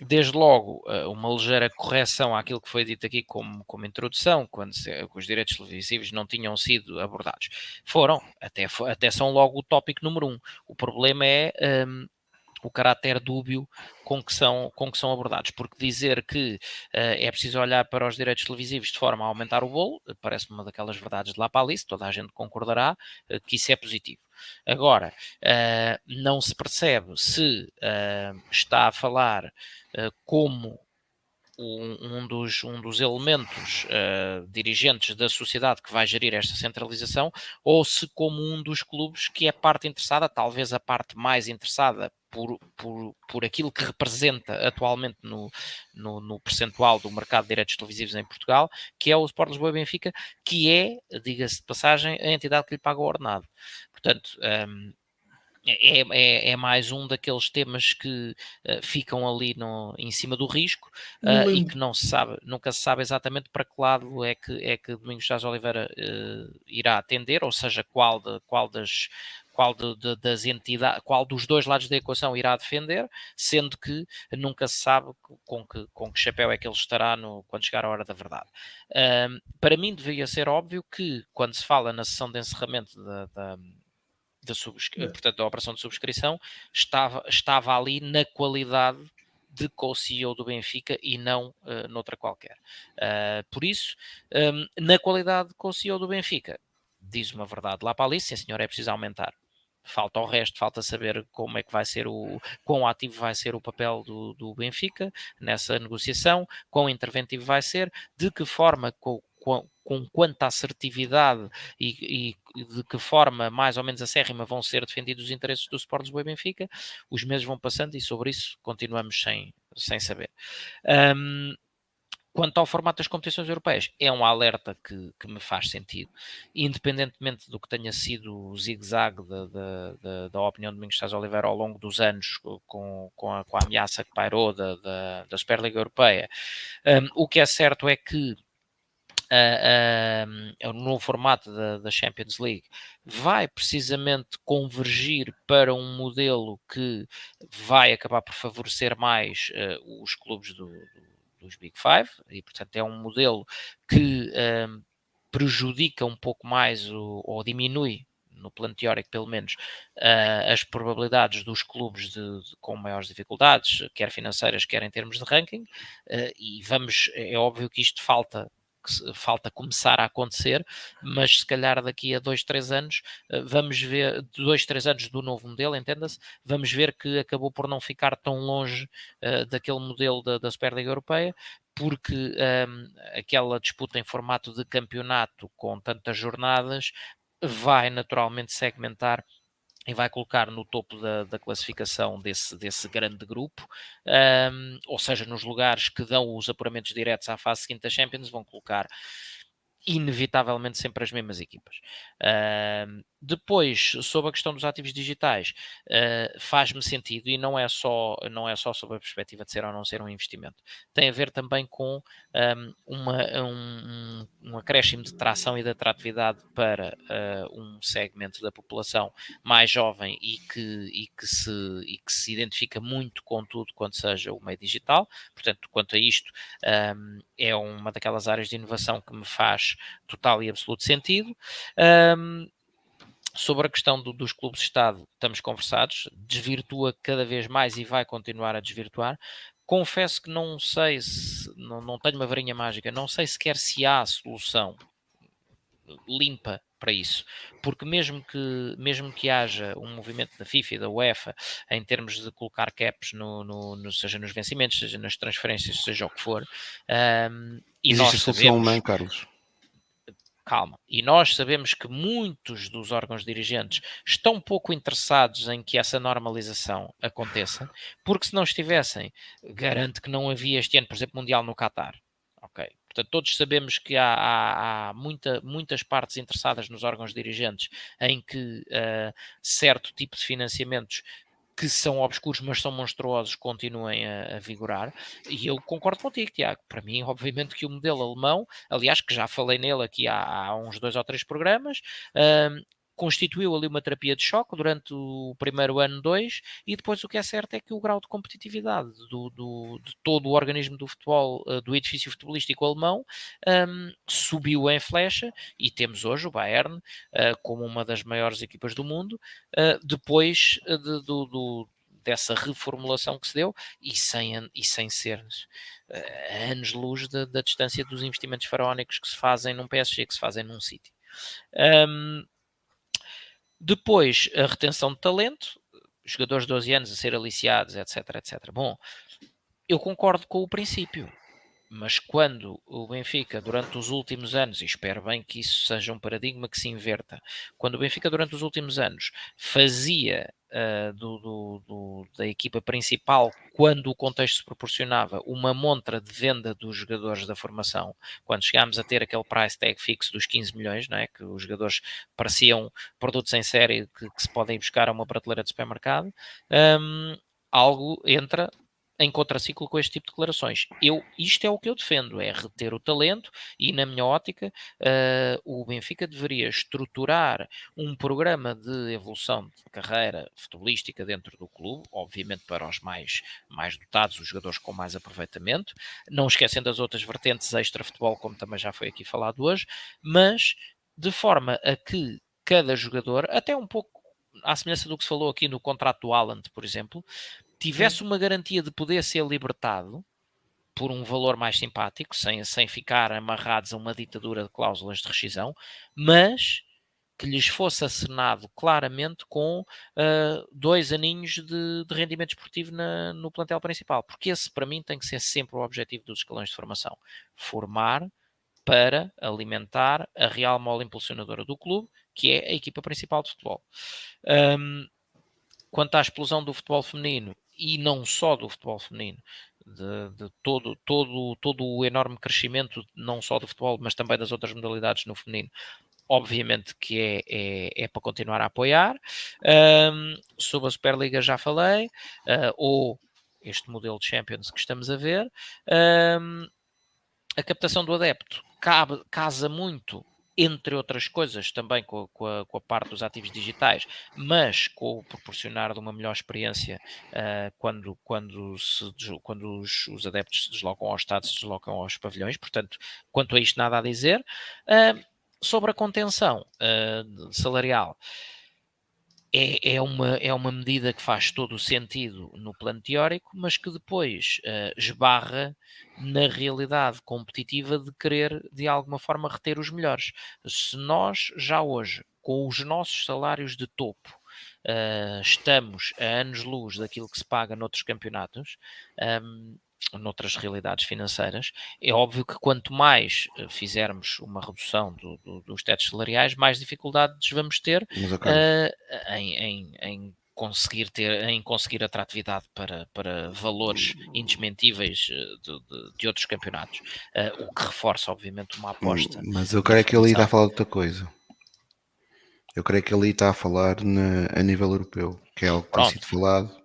Desde logo, eh, uma ligeira correção àquilo que foi dito aqui como, como introdução, quando se, os direitos televisivos não tinham sido abordados. Foram, até, até são logo o tópico número um. O problema é um, o caráter dúbio com que são, com que são abordados, porque dizer que uh, é preciso olhar para os direitos televisivos de forma a aumentar o bolo, parece-me uma daquelas verdades de lá para Alice, toda a gente concordará uh, que isso é positivo. Agora, uh, não se percebe se está a falar como um, um, dos, um dos elementos uh, dirigentes da sociedade que vai gerir esta centralização, ou se como um dos clubes que é parte interessada, talvez a parte mais interessada por, por, por aquilo que representa atualmente no, no, no percentual do mercado de direitos televisivos em Portugal, que é o Sport Lisboa e Benfica, que é, diga-se de passagem, a entidade que lhe paga o ordenado. Portanto, um, ehm, é, é, é, mais um daqueles temas que uh, ficam ali no, em cima do risco uh, e que não se sabe, nunca se sabe exatamente para que lado é que, é que Domingos Jazz Oliveira uh, irá atender, ou seja, qual, de, qual das qual de, de, das entidades, qual dos dois lados da equação irá defender, sendo que nunca se sabe com que, com que chapéu é que ele estará no, quando chegar a hora da verdade. para mim devia ser óbvio que quando se fala na sessão de encerramento da, da subscri... é. portanto, da operação de subscrição estava, estava ali na qualidade de co-CEO do Benfica e não uh, noutra qualquer. Uh, por isso, um, na qualidade de co-CEO do Benfica, diz uma verdade lá para ali, sim senhor, é preciso aumentar. Falta o resto, falta saber como é que vai ser o, quão ativo vai ser o papel do, do Benfica nessa negociação, quão interventivo vai ser, de que forma, com, com, com quanta assertividade e, e, de que forma mais ou menos acérrima vão ser defendidos os interesses do Sport Lisboa e Benfica, os meses vão passando e sobre isso continuamos sem, sem saber. Um, Quanto ao formato das competições europeias, é um alerta que, que me faz sentido, independentemente do que tenha sido o zigue-zague da, da, da, opinião de Domingos Sá Oliveira ao longo dos anos, com, com, a, com a ameaça que pairou da, da, da Superliga Europeia. Um, o que é certo é que uh, uh, no formato da, da, Champions League vai precisamente convergir para um modelo que vai acabar por favorecer mais uh, os clubes do, do dos Big Five, e portanto é um modelo que um, prejudica um pouco mais o, ou diminui, no plano teórico pelo menos, uh, as probabilidades dos clubes de, de, com maiores dificuldades, quer financeiras, quer em termos de ranking, uh, e vamos, é óbvio que isto falta que falta começar a acontecer, mas se calhar daqui a dois, três anos, eh, vamos ver, dois, três anos do novo modelo, entenda-se, vamos ver que acabou por não ficar tão longe uh, daquele modelo da, da Superliga Europeia, porque um, ehm, aquela disputa em formato de campeonato com tantas jornadas vai naturalmente segmentar e vai colocar no topo da, da classificação desse, desse grande grupo, um, ou seja, nos lugares que dão os apuramentos diretos à fase seguinte da Champions, vão colocar inevitavelmente sempre as mesmas equipas. Uh, depois, sobre a questão dos ativos digitais, uh, faz-me sentido e não é, só, não é só sobre a perspectiva de ser ou não ser um investimento. Tem a ver também com um, uma, um, um acréscimo de tração e de atratividade para uh, um segmento da população mais jovem e que, e, que se, e que se identifica muito com tudo quanto seja o meio digital. Portanto, quanto a isto, um, é uma daquelas áreas de inovação que me faz total e absoluto sentido. Um, sobre a questão do, dos clubes de Estado, estamos conversados, desvirtua cada vez mais e vai continuar a desvirtuar. Confesso que não sei se, não, não tenho uma varinha mágica, não sei sequer se há solução limpa para isso, porque mesmo que, mesmo que haja um movimento da FIFA e da UEFA em termos de colocar caps, no, no, no seja nos vencimentos, seja nas transferências, seja o que for, um, e Existe nós sabemos, solução, Carlos? Calma. E nós sabemos que muitos dos órgãos dirigentes estão pouco interessados em que essa normalização aconteça, porque se não estivessem, garante que não havia este ano, por exemplo, Mundial no Qatar. Ok. Portanto, todos sabemos que há, há, há muita, muitas partes interessadas nos órgãos dirigentes em que uh, certo tipo de financiamentos que são obscuros, mas são monstruosos, continuem a, a, vigorar. E eu concordo contigo, Tiago. Para mim, [laughs] obviamente, que o modelo alemão, aliás, que já falei nele aqui há, há uns dois ou três programas, um, constituiu ali uma terapia de choque durante o primeiro ano, dois, e depois o que é certo é que o grau de competitividade do, do de todo o organismo do futebol, eh, do edifício futebolístico alemão, um, subiu em flecha, e temos hoje o Bayern uh, como uma das maiores equipas do mundo, uh, depois de, do, do dessa reformulação que se deu e sem, e sem ser uh, anos-luz da, distância dos investimentos faraónicos que se fazem num PSG, que se fazem num sítio. Um, depois, a retenção de talento, jogadores de 12 anos a ser aliciados, etc, etc. Bom, eu concordo com o princípio, mas quando o Benfica, durante os últimos anos, e espero bem que isso seja um paradigma que se inverta, quando o Benfica, durante os últimos anos, fazia uh, do, do, do, da equipa principal, quando o contexto se proporcionava, uma montra de venda dos jogadores da formação, quando chegámos a ter aquele price tag fixo dos 15 milhões, não é? que os jogadores pareciam produtos em série que, que se podem buscar a uma prateleira de supermercado, um, algo entra em contraciclo com este tipo de declarações. Eu, isto é o que eu defendo, é reter o talento e, na minha ótica, uh, o Benfica deveria estruturar um programa de evolução de carreira futebolística dentro do clube, obviamente para os mais, mais dotados, os jogadores com mais aproveitamento, não esquecendo as outras vertentes extra-futebol, como também já foi aqui falado hoje, mas de forma a que cada jogador, até um pouco à semelhança do que se falou aqui no contrato do Haaland, por exemplo, tivesse uma garantia de poder ser libertado por um valor mais simpático, sem, sem ficar amarrados a uma ditadura de cláusulas de rescisão, mas que lhes fosse acenado claramente com uh, dois aninhos de, de rendimento esportivo na, no plantel principal, porque esse para mim tem que ser sempre o objetivo dos escalões de formação: formar para alimentar a real mola impulsionadora do clube, que é a equipa principal de futebol. Um, quanto à explosão do futebol feminino, e não só do futebol feminino, de, de, todo, todo, todo o enorme crescimento, não só do futebol, mas também das outras modalidades no feminino, obviamente que é, é, é para continuar a apoiar. Um, sobre a Superliga já falei, uh, ou este modelo de Champions que estamos a ver. Um, a captação do adepto cabe, casa muito entre outras coisas, também com, com, a, com, a, parte dos ativos digitais, mas com o proporcionar de uma melhor experiência uh, quando, quando, se, quando os, os, adeptos se deslocam ao Estado, se deslocam aos pavilhões. Portanto, quanto a isto, nada a dizer. Uh, sobre a contenção uh, salarial, é, é, uma, é uma medida que faz todo o sentido no plano teórico, mas que depois uh, esbarra na realidade competitiva de querer, de alguma forma, reter os melhores. Se nós, já hoje, com os nossos salários de topo, uh, estamos a anos-luz daquilo que se paga noutros campeonatos, um, noutras realidades financeiras, é óbvio que quanto mais uh, fizermos uma redução do, do, dos tetos salariais, mais dificuldades vamos ter uh, em, em, em, conseguir ter, em conseguir atratividade para, para valores indesmentíveis eh, de, de, de outros campeonatos, uh, o que reforça, obviamente, uma aposta. Mas eu creio que ele está a falar de outra coisa. Eu creio que ele está a falar na, a nível europeu, que é algo que tem sido falado,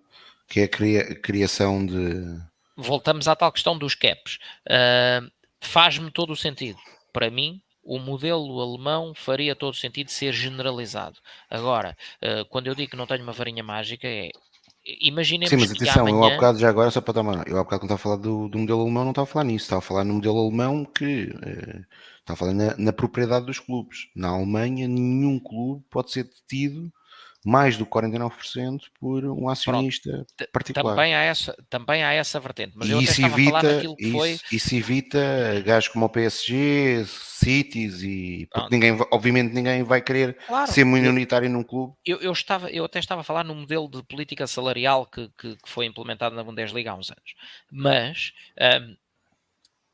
que é a cria, criação de voltamos à tal questão dos caps. Uh, Faz-me todo o sentido. Para mim, o modelo alemão faria todo o sentido ser generalizado. Agora, uh, quando eu digo que não tenho uma varinha mágica, é. Imaginemos Sim, mas atenção, amanhã... eu há bocado, já agora, só para tomar, eu há bocado quando estava a falar do, do, modelo alemão, não estava a falar nisso, estava a falar no modelo alemão que uh, estava a falar na, na propriedade dos clubes. Na Alemanha, nenhum clube pode ser detido mais do que 49% por um acionista Pronto. particular. Também há, essa, também há essa vertente, mas e eu isso evita, daquilo que isso, foi... Isso evita gajos como o PSG, Cities e... Porque ninguém, obviamente ninguém vai querer claro, ser minoritário num clube. Eu, eu, estava, eu até estava a falar no modelo de política salarial que, que, que foi implementado na Bundesliga há uns anos. Mas um,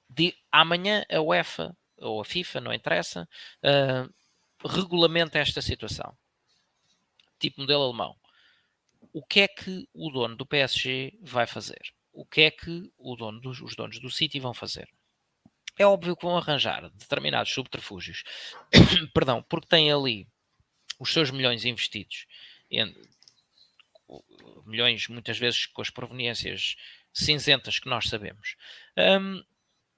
de, amanhã a UEFA ou a FIFA, não interessa, uh, regulamenta esta situação tipo modelo alemão. O que é que o dono do PSG vai fazer? O que é que dono dos, os donos do City vão fazer? É óbvio que vão arranjar determinados subterfúgios, [coughs] perdão, porque têm ali os seus milhões investidos, em, milhões muitas vezes com as proveniências cinzentas que nós sabemos. Um,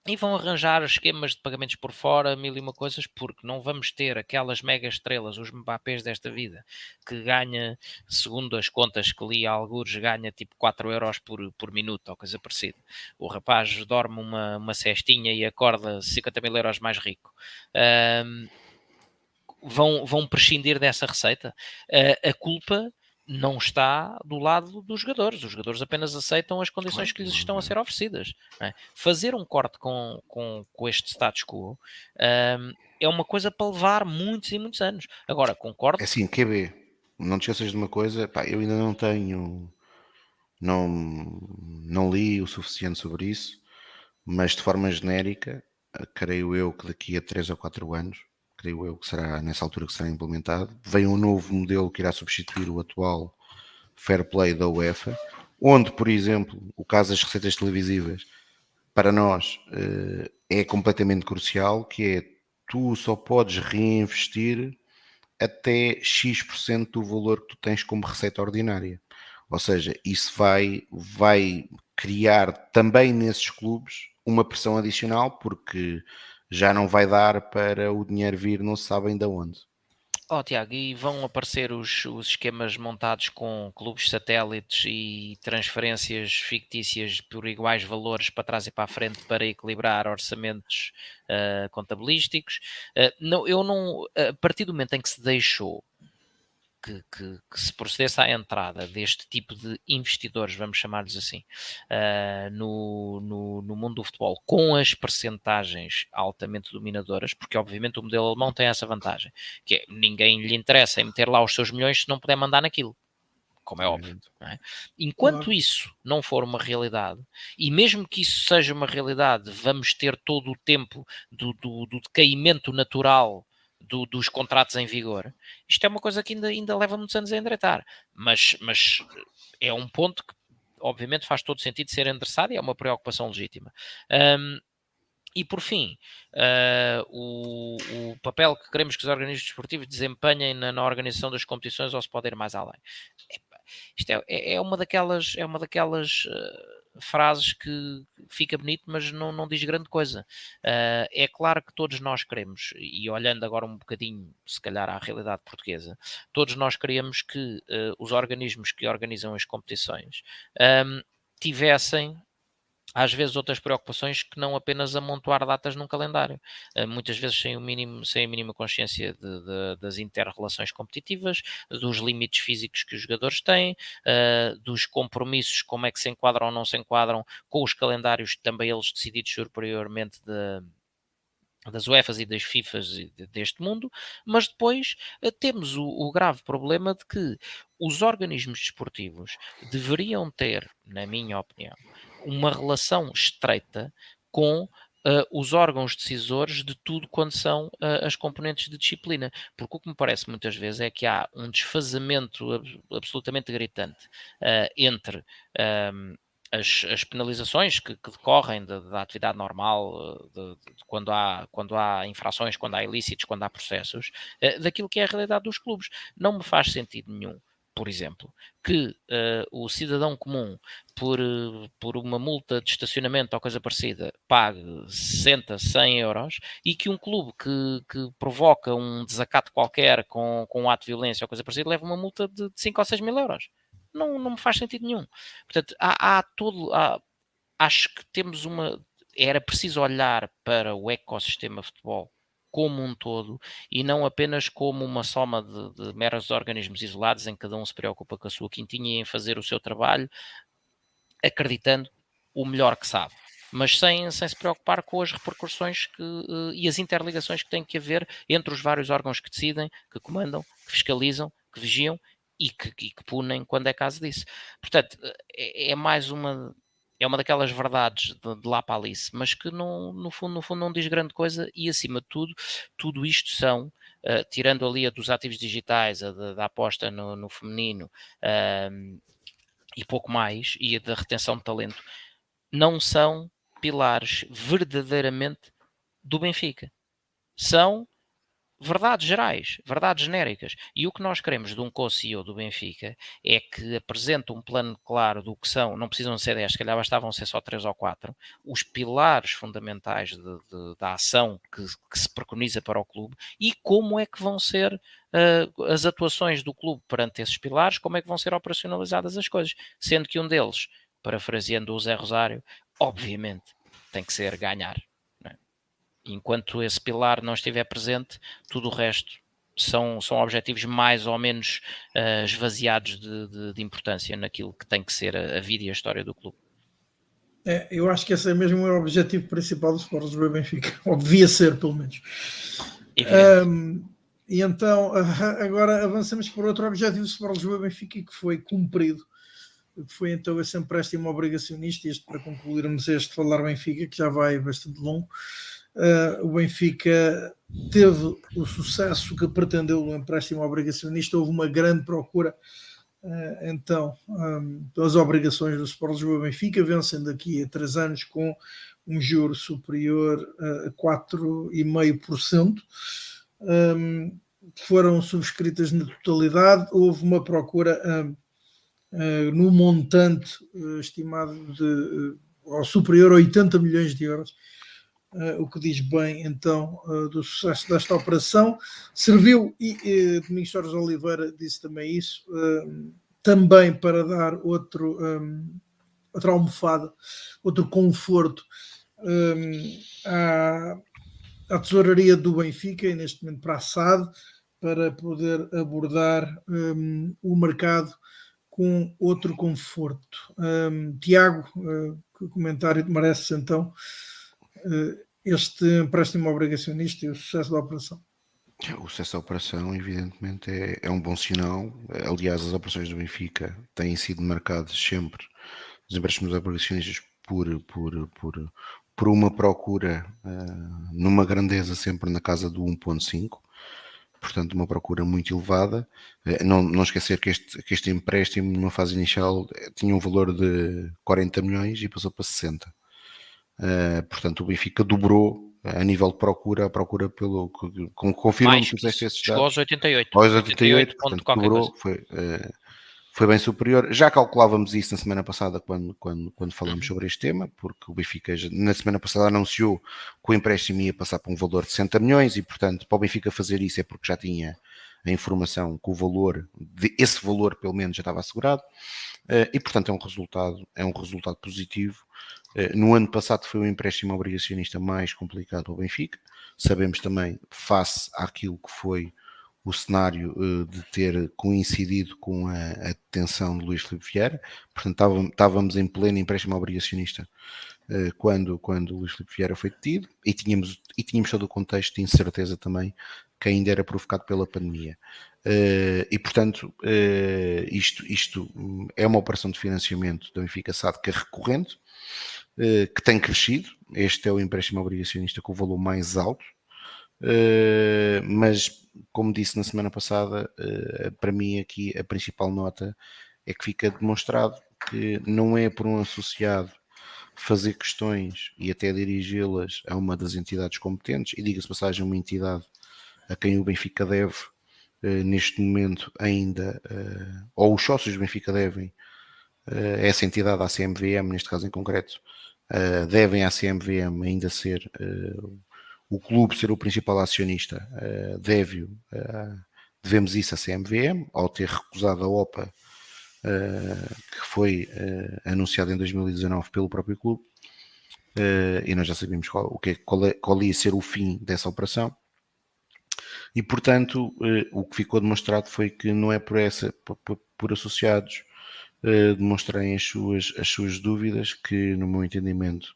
e vão arranjar esquemas de pagamentos por fora, mil e uma coisas, porque não vamos ter aquelas mega estrelas, os Mbappés desta vida, que ganha, segundo as contas que li, alguns ganha tipo 4 euros por, por minuto ou coisa parecida. O rapaz dorme uma, uma cestinha e acorda 50 mil euros mais rico. Um, vão, vão prescindir dessa receita. Uh, a culpa não está do lado dos jogadores. Os jogadores apenas aceitam as condições que lhes estão a ser oferecidas. É? Fazer um corte com, com, com este status quo um, é uma coisa para levar muitos e muitos anos. Agora, concordo. É assim, QB, não te esqueças de uma coisa, pá, eu ainda não tenho, não, não li o suficiente sobre isso, mas de forma genérica, creio eu que daqui a 3 ou 4 anos creio eu que será nessa altura que será implementado. Vem um novo modelo que irá substituir o atual Fair Play da UEFA, onde, por exemplo, o caso das receitas televisivas, para nós eh, é completamente crucial, que é tu só podes reinvestir até X% do valor que tu tens como receita ordinária. Ou seja, isso vai, vai criar também nesses clubes uma pressão adicional, porque já não vai dar para o dinheiro vir, não se sabe ainda onde. Oh, Tiago, e vão aparecer os, os esquemas montados com clubes satélites e transferências fictícias por iguais valores para trás e para a frente para equilibrar orçamentos uh, contabilísticos. Uh, não, eu não, a partir do momento em que se deixou que, que, que, se procedesse à entrada deste tipo de investidores, vamos chamar-lhes assim, uh, no, no, no, mundo do futebol, com as percentagens altamente dominadoras, porque obviamente o modelo alemão tem essa vantagem, que é ninguém lhe interessa em meter lá os seus milhões se não puder mandar naquilo como é óbvio. É? Enquanto isso não for uma realidade, e mesmo que isso seja uma realidade, vamos ter todo o tempo do, do, do decaimento natural do, dos contratos em vigor, isto é uma coisa que ainda, ainda leva muitos anos a endireitar. Mas, mas é um ponto que, obviamente, faz todo sentido ser endereçado e é uma preocupação legítima. Um, e por fim, uh, o, o, papel que queremos que os organismos desportivos desempenhem na, na organização das competições ou se pode ir mais além. Isto é, é, é uma daquelas, é uma daquelas uh, frases que fica bonito, mas não, não diz grande coisa. Uh, é claro que todos nós queremos, e olhando agora um bocadinho, se calhar, à realidade portuguesa, todos nós queríamos que uh, os organismos que organizam as competições um, tivessem às vezes outras preocupações que não apenas amontoar datas num calendário, uh, muitas vezes sem, o mínimo, sem a mínima consciência de, de, das inter-relações competitivas, dos limites físicos que os jogadores têm, uh, dos compromissos, como é que se enquadram ou não se enquadram com os calendários também eles decididos superiormente de das UEFAs e das FIFAs deste mundo, mas depois uh, temos o, o, grave problema de que os organismos desportivos deveriam ter, na minha opinião, uma relação estreita com Uh, os órgãos decisores de tudo quando são uh, as componentes de disciplina. Porque o que me parece muitas vezes é que há um desfazamento ab absolutamente gritante uh, entre um, as, as, penalizações que, que decorrem da, da, atividade normal, de, de, quando, há, quando há infrações, quando há ilícitos, quando há processos, daquilo que é a realidade dos clubes. Não me faz sentido nenhum por exemplo, que uh, o cidadão comum, por, uh, por uma multa de estacionamento ou coisa parecida, pague 60, 100 euros e que um clube que, que provoca um desacato qualquer com, com um ato de violência ou coisa parecida leve uma multa de 5 ou 6 mil euros. Não, não me faz sentido nenhum. Portanto, há, há todo. Há, acho que temos uma. Era preciso olhar para o ecossistema futebol como um todo e não apenas como uma soma de, de meros organismos isolados em que cada um se preocupa com a sua quintinha e em fazer o seu trabalho, acreditando o melhor que sabe mas sem, sem se preocupar com as repercussões que, uh, e as interligações que tem que haver entre os vários órgãos que decidem, que comandam, que fiscalizam, que vigiam e que, e que punem quando é caso disso. Portanto, é, é mais uma é uma daquelas verdades de, de lá para Alice, mas que não, no, fundo, no fundo não diz grande coisa e acima de tudo, tudo isto são, uh, tirando ali a dos ativos digitais, a da aposta no, no feminino uh, e pouco mais, e a da retenção de talento, não são pilares verdadeiramente do Benfica. São verdades gerais, verdades genéricas. E o que nós queremos de um co-CEO do Benfica é que apresente um plano claro do que são, não precisam ser 10, se calhar bastavam ser só 3 ou 4, os pilares fundamentais de, de, da ação que, que, se preconiza para o clube e como é que vão ser uh, as atuações do clube perante esses pilares, como é que vão ser operacionalizadas as coisas. Sendo que um deles, parafraseando o Zé Rosário, obviamente tem que ser ganhar enquanto esse pilar não estiver presente, tudo o resto são, são objetivos mais ou menos uh, esvaziados de, de, de, importância naquilo que tem que ser a, a, vida e a história do clube. É, eu acho que esse é mesmo o objetivo principal do Sport Lisboa Benfica, [laughs] ou devia ser, pelo menos. Um, e então, agora avançamos para outro objetivo do Sport Lisboa Benfica que foi cumprido, que foi então esse empréstimo obrigacionista, este para concluirmos este Falar Benfica, que já vai bastante longo. Uh, o Benfica teve o sucesso que pretendeu no empréstimo obrigacionista, houve uma grande procura. Uh, então, um, as obrigações do Sport Lisboa Benfica vencem daqui a três anos com um juro superior a 4,5%. Um, foram subscritas na totalidade, houve uma procura um, no montante estimado de uh, superior a 80 milhões de euros Uh, o que diz bem então uh, do sucesso desta operação. Serviu, e uh, Domingos Soares Oliveira disse também isso, uh, também para dar outro, um, outra almofada, outro conforto um, à, à tesouraria do Benfica, e neste momento para a SAD, para poder abordar um, o mercado com outro conforto. Tiago, que comentário te merece então uh, este empréstimo obrigacionista e o sucesso da operação? O sucesso da operação, evidentemente, é, é, um bom sinal. Aliás, as operações do Benfica têm sido marcadas sempre, os empréstimos obrigacionistas, por, por, por, por uma procura uh, numa grandeza sempre na casa do 1.5 portanto uma procura muito elevada. Eh, não, não esquecer que este, que este empréstimo numa fase inicial eh, tinha um valor de 40 milhões e passou para 60. Uh, portanto o Benfica dobrou a nível de procura, a procura pelo confirma que fizeste esses dados. Aos 88. Aos 88, 88 portanto, dobrou, foi, uh, foi bem superior. Já calculávamos isso na semana passada quando, quando, quando falamos uhum. sobre este tema, porque o Benfica na semana passada anunciou que o empréstimo ia passar para um valor de 60 milhões e, portanto, para o Benfica fazer isso é porque já tinha a informação que o valor, de, esse valor pelo menos já estava assegurado, e portanto é um resultado, é um resultado positivo. Uh, no ano passado foi o empréstimo obrigacionista mais complicado ao Benfica. Sabemos também, face àquilo que foi o cenário uh, de ter coincidido com a, a, detenção de Luís Filipe Vieira, portanto estávamos em pleno empréstimo obrigacionista uh, quando, quando Luís Filipe Vieira foi detido e tínhamos, e tínhamos todo o contexto de incerteza também que ainda era provocado pela pandemia. E portanto, isto, isto é uma operação de financiamento da Benfica SAD que é recorrente, que tem crescido. Este é o empréstimo obrigacionista com o valor mais alto, mas como disse na semana passada, uh, para mim aqui a principal nota é que fica demonstrado que não é por um associado fazer questões e até dirigi-las a uma das entidades competentes, e diga-se passagem, uma entidade a quem o Benfica deve neste momento ainda, ou os sócios do Benfica devem, essa entidade, a CMVM, neste caso em concreto, devem à CMVM ainda ser o clube ser o principal acionista uh, deve uh, devemos isso à CMVM, ao ter recusado a OPA uh, que foi anunciada em 2019 pelo próprio clube, e nós já sabemos qual, o que, é, qual, é, qual ia ser o fim dessa operação. E portanto, o que ficou demonstrado foi que não é por essa, por, por associados demonstrarem as suas, as suas dúvidas, que no meu entendimento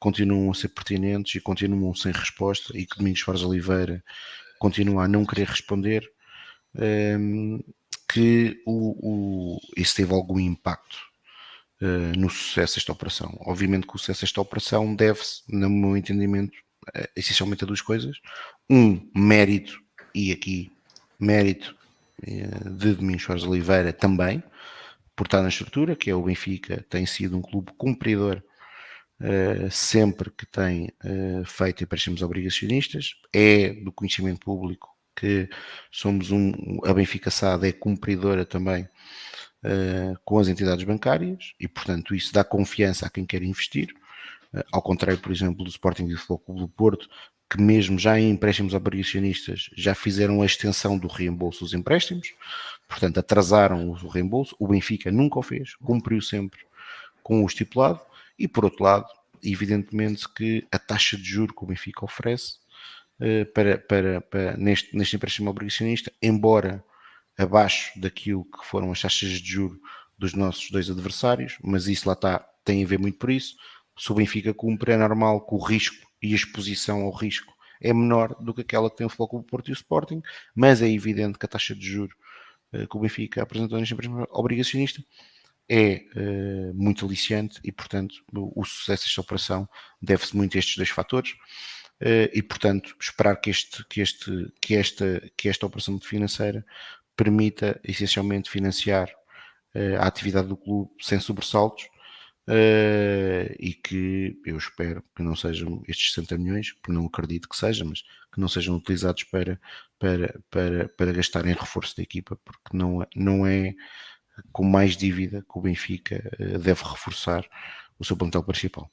continuam a ser pertinentes e continuam sem resposta e que Domingos Fares Oliveira continua a não querer responder, ehm, que o, o, isso teve algum impacto uh, no sucesso desta operação. Obviamente que o sucesso desta operação deve-se, no meu entendimento, essencialmente a duas coisas. Um, mérito, e aqui mérito de Domingos Fares Oliveira também, por estar na estrutura, que é o Benfica, tem sido um clube cumpridor uh, sempre que tem uh, feito empréstimos obrigacionistas. É do conhecimento público que somos um, a Benfica SAD é cumpridora também uh, com as entidades bancárias e, portanto, isso dá confiança a quem quer investir. ao contrário, por exemplo, do Sporting e do Futebol do Porto, que mesmo já em empréstimos obrigacionistas já fizeram a extensão do reembolso dos empréstimos, portanto atrasaram o reembolso, o Benfica nunca o fez, cumpriu sempre com o estipulado, e por outro lado, evidentemente que a taxa de juro que o Benfica oferece uh, para, para, para, neste, neste empréstimo obrigacionista, embora abaixo daquilo que foram as taxas de juro dos nossos dois adversários, mas isso lá está, tem a ver muito por isso. Se o Benfica cumpre, é normal que o risco e a exposição ao risco é menor do que aquela que tem o Futebol Porto e o Sporting, mas é evidente que a taxa de juro que o Benfica apresentou neste empréstimo obrigacionista é uh, muito aliciante e, portanto, o, o sucesso desta operação deve-se muito a estes dois fatores. Uh, e, portanto, esperar que, este, que, este, que, esta, que esta operação financeira permita essencialmente financiar uh, a atividade do clube sem sobressaltos e que eu espero que não sejam estes 60 milhões, porque não acredito que sejam, mas que não sejam utilizados para, para, para, para gastar em reforço da equipa, porque não, é, não é com mais dívida que o Benfica eh, deve reforçar o seu plantel principal.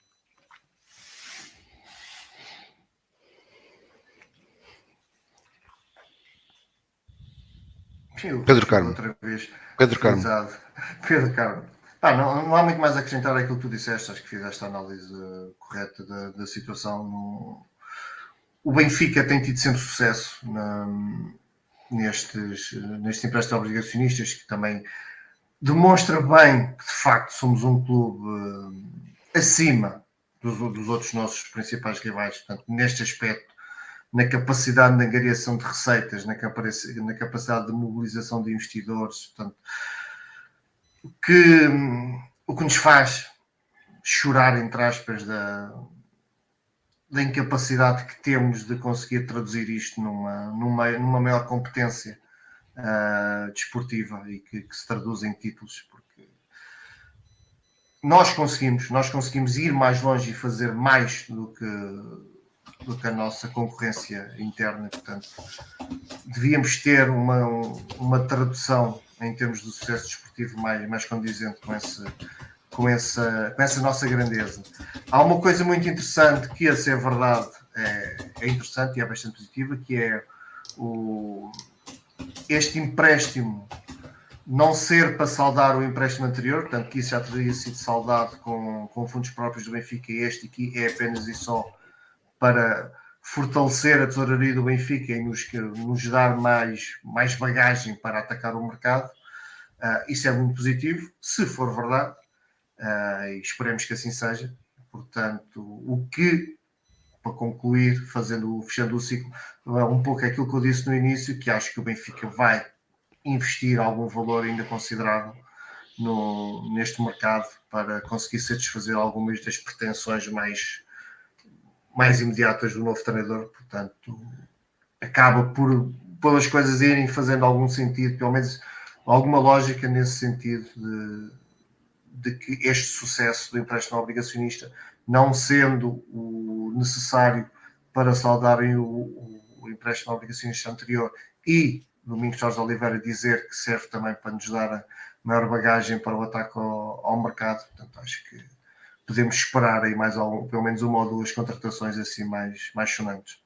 Pedro Carmo. [laughs] Pedro Carmo. Pedro Carmo. Ah, não, não, há muito mais a acrescentar aquilo que tu disseste, acho que fizeste a análise correta da, da situação. No... O Benfica tem tido sempre sucesso na, nestes, nestes empréstimos obrigacionistas, que também demonstra bem que de facto somos um clube uh, acima dos, dos, outros nossos principais rivais. Portanto, neste aspecto, na capacidade de angariação de receitas, na capacidade de mobilização de investidores, portanto, que, o que nos faz chorar, entre aspas, da, da incapacidade que temos de conseguir traduzir isto numa, numa, numa maior competência uh, desportiva e que, que, se traduz em títulos, porque nós conseguimos, nós conseguimos ir mais longe e fazer mais do que, do que a nossa concorrência interna, portanto, devíamos ter uma, uma tradução em termos de sucesso desportivo mais, mais condizente com esse com essa, com essa nossa grandeza. Há uma coisa muito interessante que, a ser verdade, é, é interessante e é bastante positiva, que é o, este empréstimo não ser para saldar o empréstimo anterior, portanto que isso já teria sido saldado com, com fundos próprios do Benfica este aqui é apenas e só para fortalecer a tesouraria do Benfica e nos, nos dar mais, mais bagagem para atacar o mercado. Uh, isso é muito positivo, se for verdade, uh, e esperemos que assim seja. Portanto, o que, para concluir, fazendo, fechando o ciclo, é um pouco aquilo que eu disse no início, que acho que o Benfica vai investir algum valor ainda considerável no, neste mercado para conseguir satisfazer algumas das pretensões mais, mais imediatas do novo treinador. Portanto, acaba por, por as coisas irem fazendo algum sentido, pelo menos alguma lógica nesse sentido de de que este sucesso do empréstimo obrigacionista, não sendo o necessário para saldarem o, o, o empréstimo obrigacionista anterior e Domingos Jorge Oliveira dizer que serve também para nos dar a maior bagagem para o ataque ao, ao mercado. Portanto, acho que podemos esperar aí mais algum, pelo menos uma ou duas contratações assim mais, mais sonantes.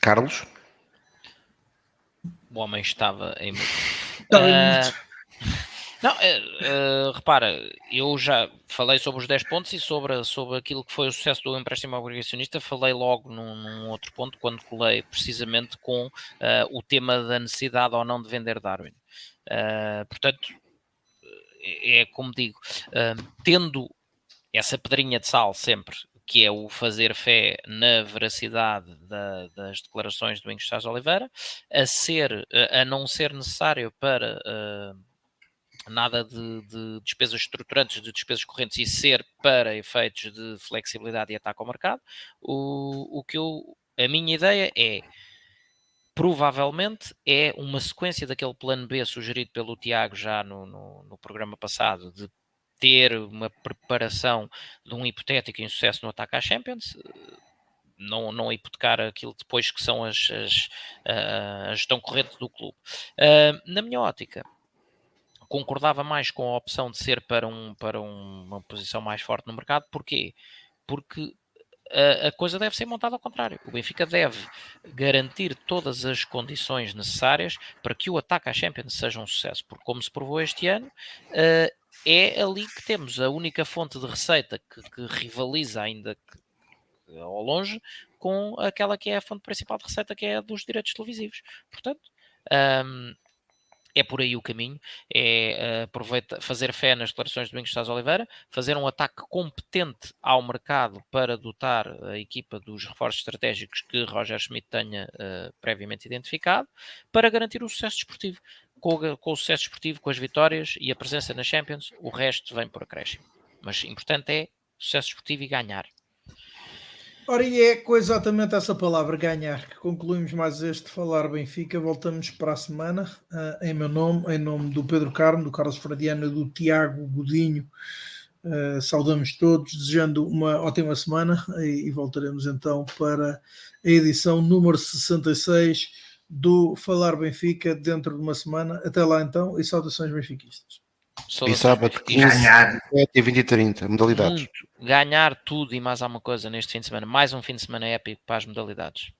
Carlos? O homem estava em Uh, não, uh, uh, repara, eu já falei sobre os 10 pontos e sobre, sobre aquilo que foi o sucesso do empréstimo obrigacionista, falei logo num, num outro ponto, quando colei precisamente com o tema da necessidade ou não de vender Darwin. portanto, é, é como digo, tendo essa pedrinha de sal sempre que é o fazer fé na veracidade da, das declarações do Ingrid Oliveira, a ser, a não ser necessário para uh, nada de, de, despesas estruturantes, de despesas correntes e ser para efeitos de flexibilidade e ataque ao mercado, o, o que eu, a minha ideia é provavelmente é uma sequência daquele plano B sugerido pelo Tiago já no, no, no programa passado de ter uma preparação de um hipotético insucesso no ataque à Champions, não, não hipotecar aquilo depois que são as, as a gestão corrente do clube. Uh, na minha ótica, concordava mais com a opção de ser para, um, para um, uma posição mais forte no mercado. Porquê? Porque a, coisa deve ser montada ao contrário. O Benfica deve garantir todas as condições necessárias para que o ataque à Champions seja um sucesso, porque como se provou este ano, uh, é ali que temos a única fonte de receita que, que rivaliza ainda que, ao longe com aquela que é a fonte principal de receita, que é a dos direitos televisivos. Portanto, um, é por aí o caminho, é aproveita, fazer fé nas declarações de Domingos Estás Oliveira, fazer um ataque competente ao mercado para dotar a equipa dos reforços estratégicos que Roger Schmidt tenha uh, previamente identificado, para garantir o sucesso desportivo com, com o sucesso esportivo, com as vitórias e a presença na Champions, o resto vem por acréscimo. Mas importante é sucesso esportivo e ganhar. Ora, e é com exatamente essa palavra, ganhar, que concluímos mais este Falar Benfica. Voltamos para a semana, uh, em meu nome, em nome do Pedro Carmo, do Carlos Fradiano do Tiago Godinho. Uh, saudamos todos, desejando uma ótima semana e, e voltaremos então para a edição número 66 do Falar Benfica dentro de uma semana. Até lá então e saudações benfiquistas. E sábado 15, ganhar. 7 e 20 e 30, modalidades. Muito. Ganhar tudo e mais alguma coisa neste fim de semana. Mais um fim de semana épico para as modalidades.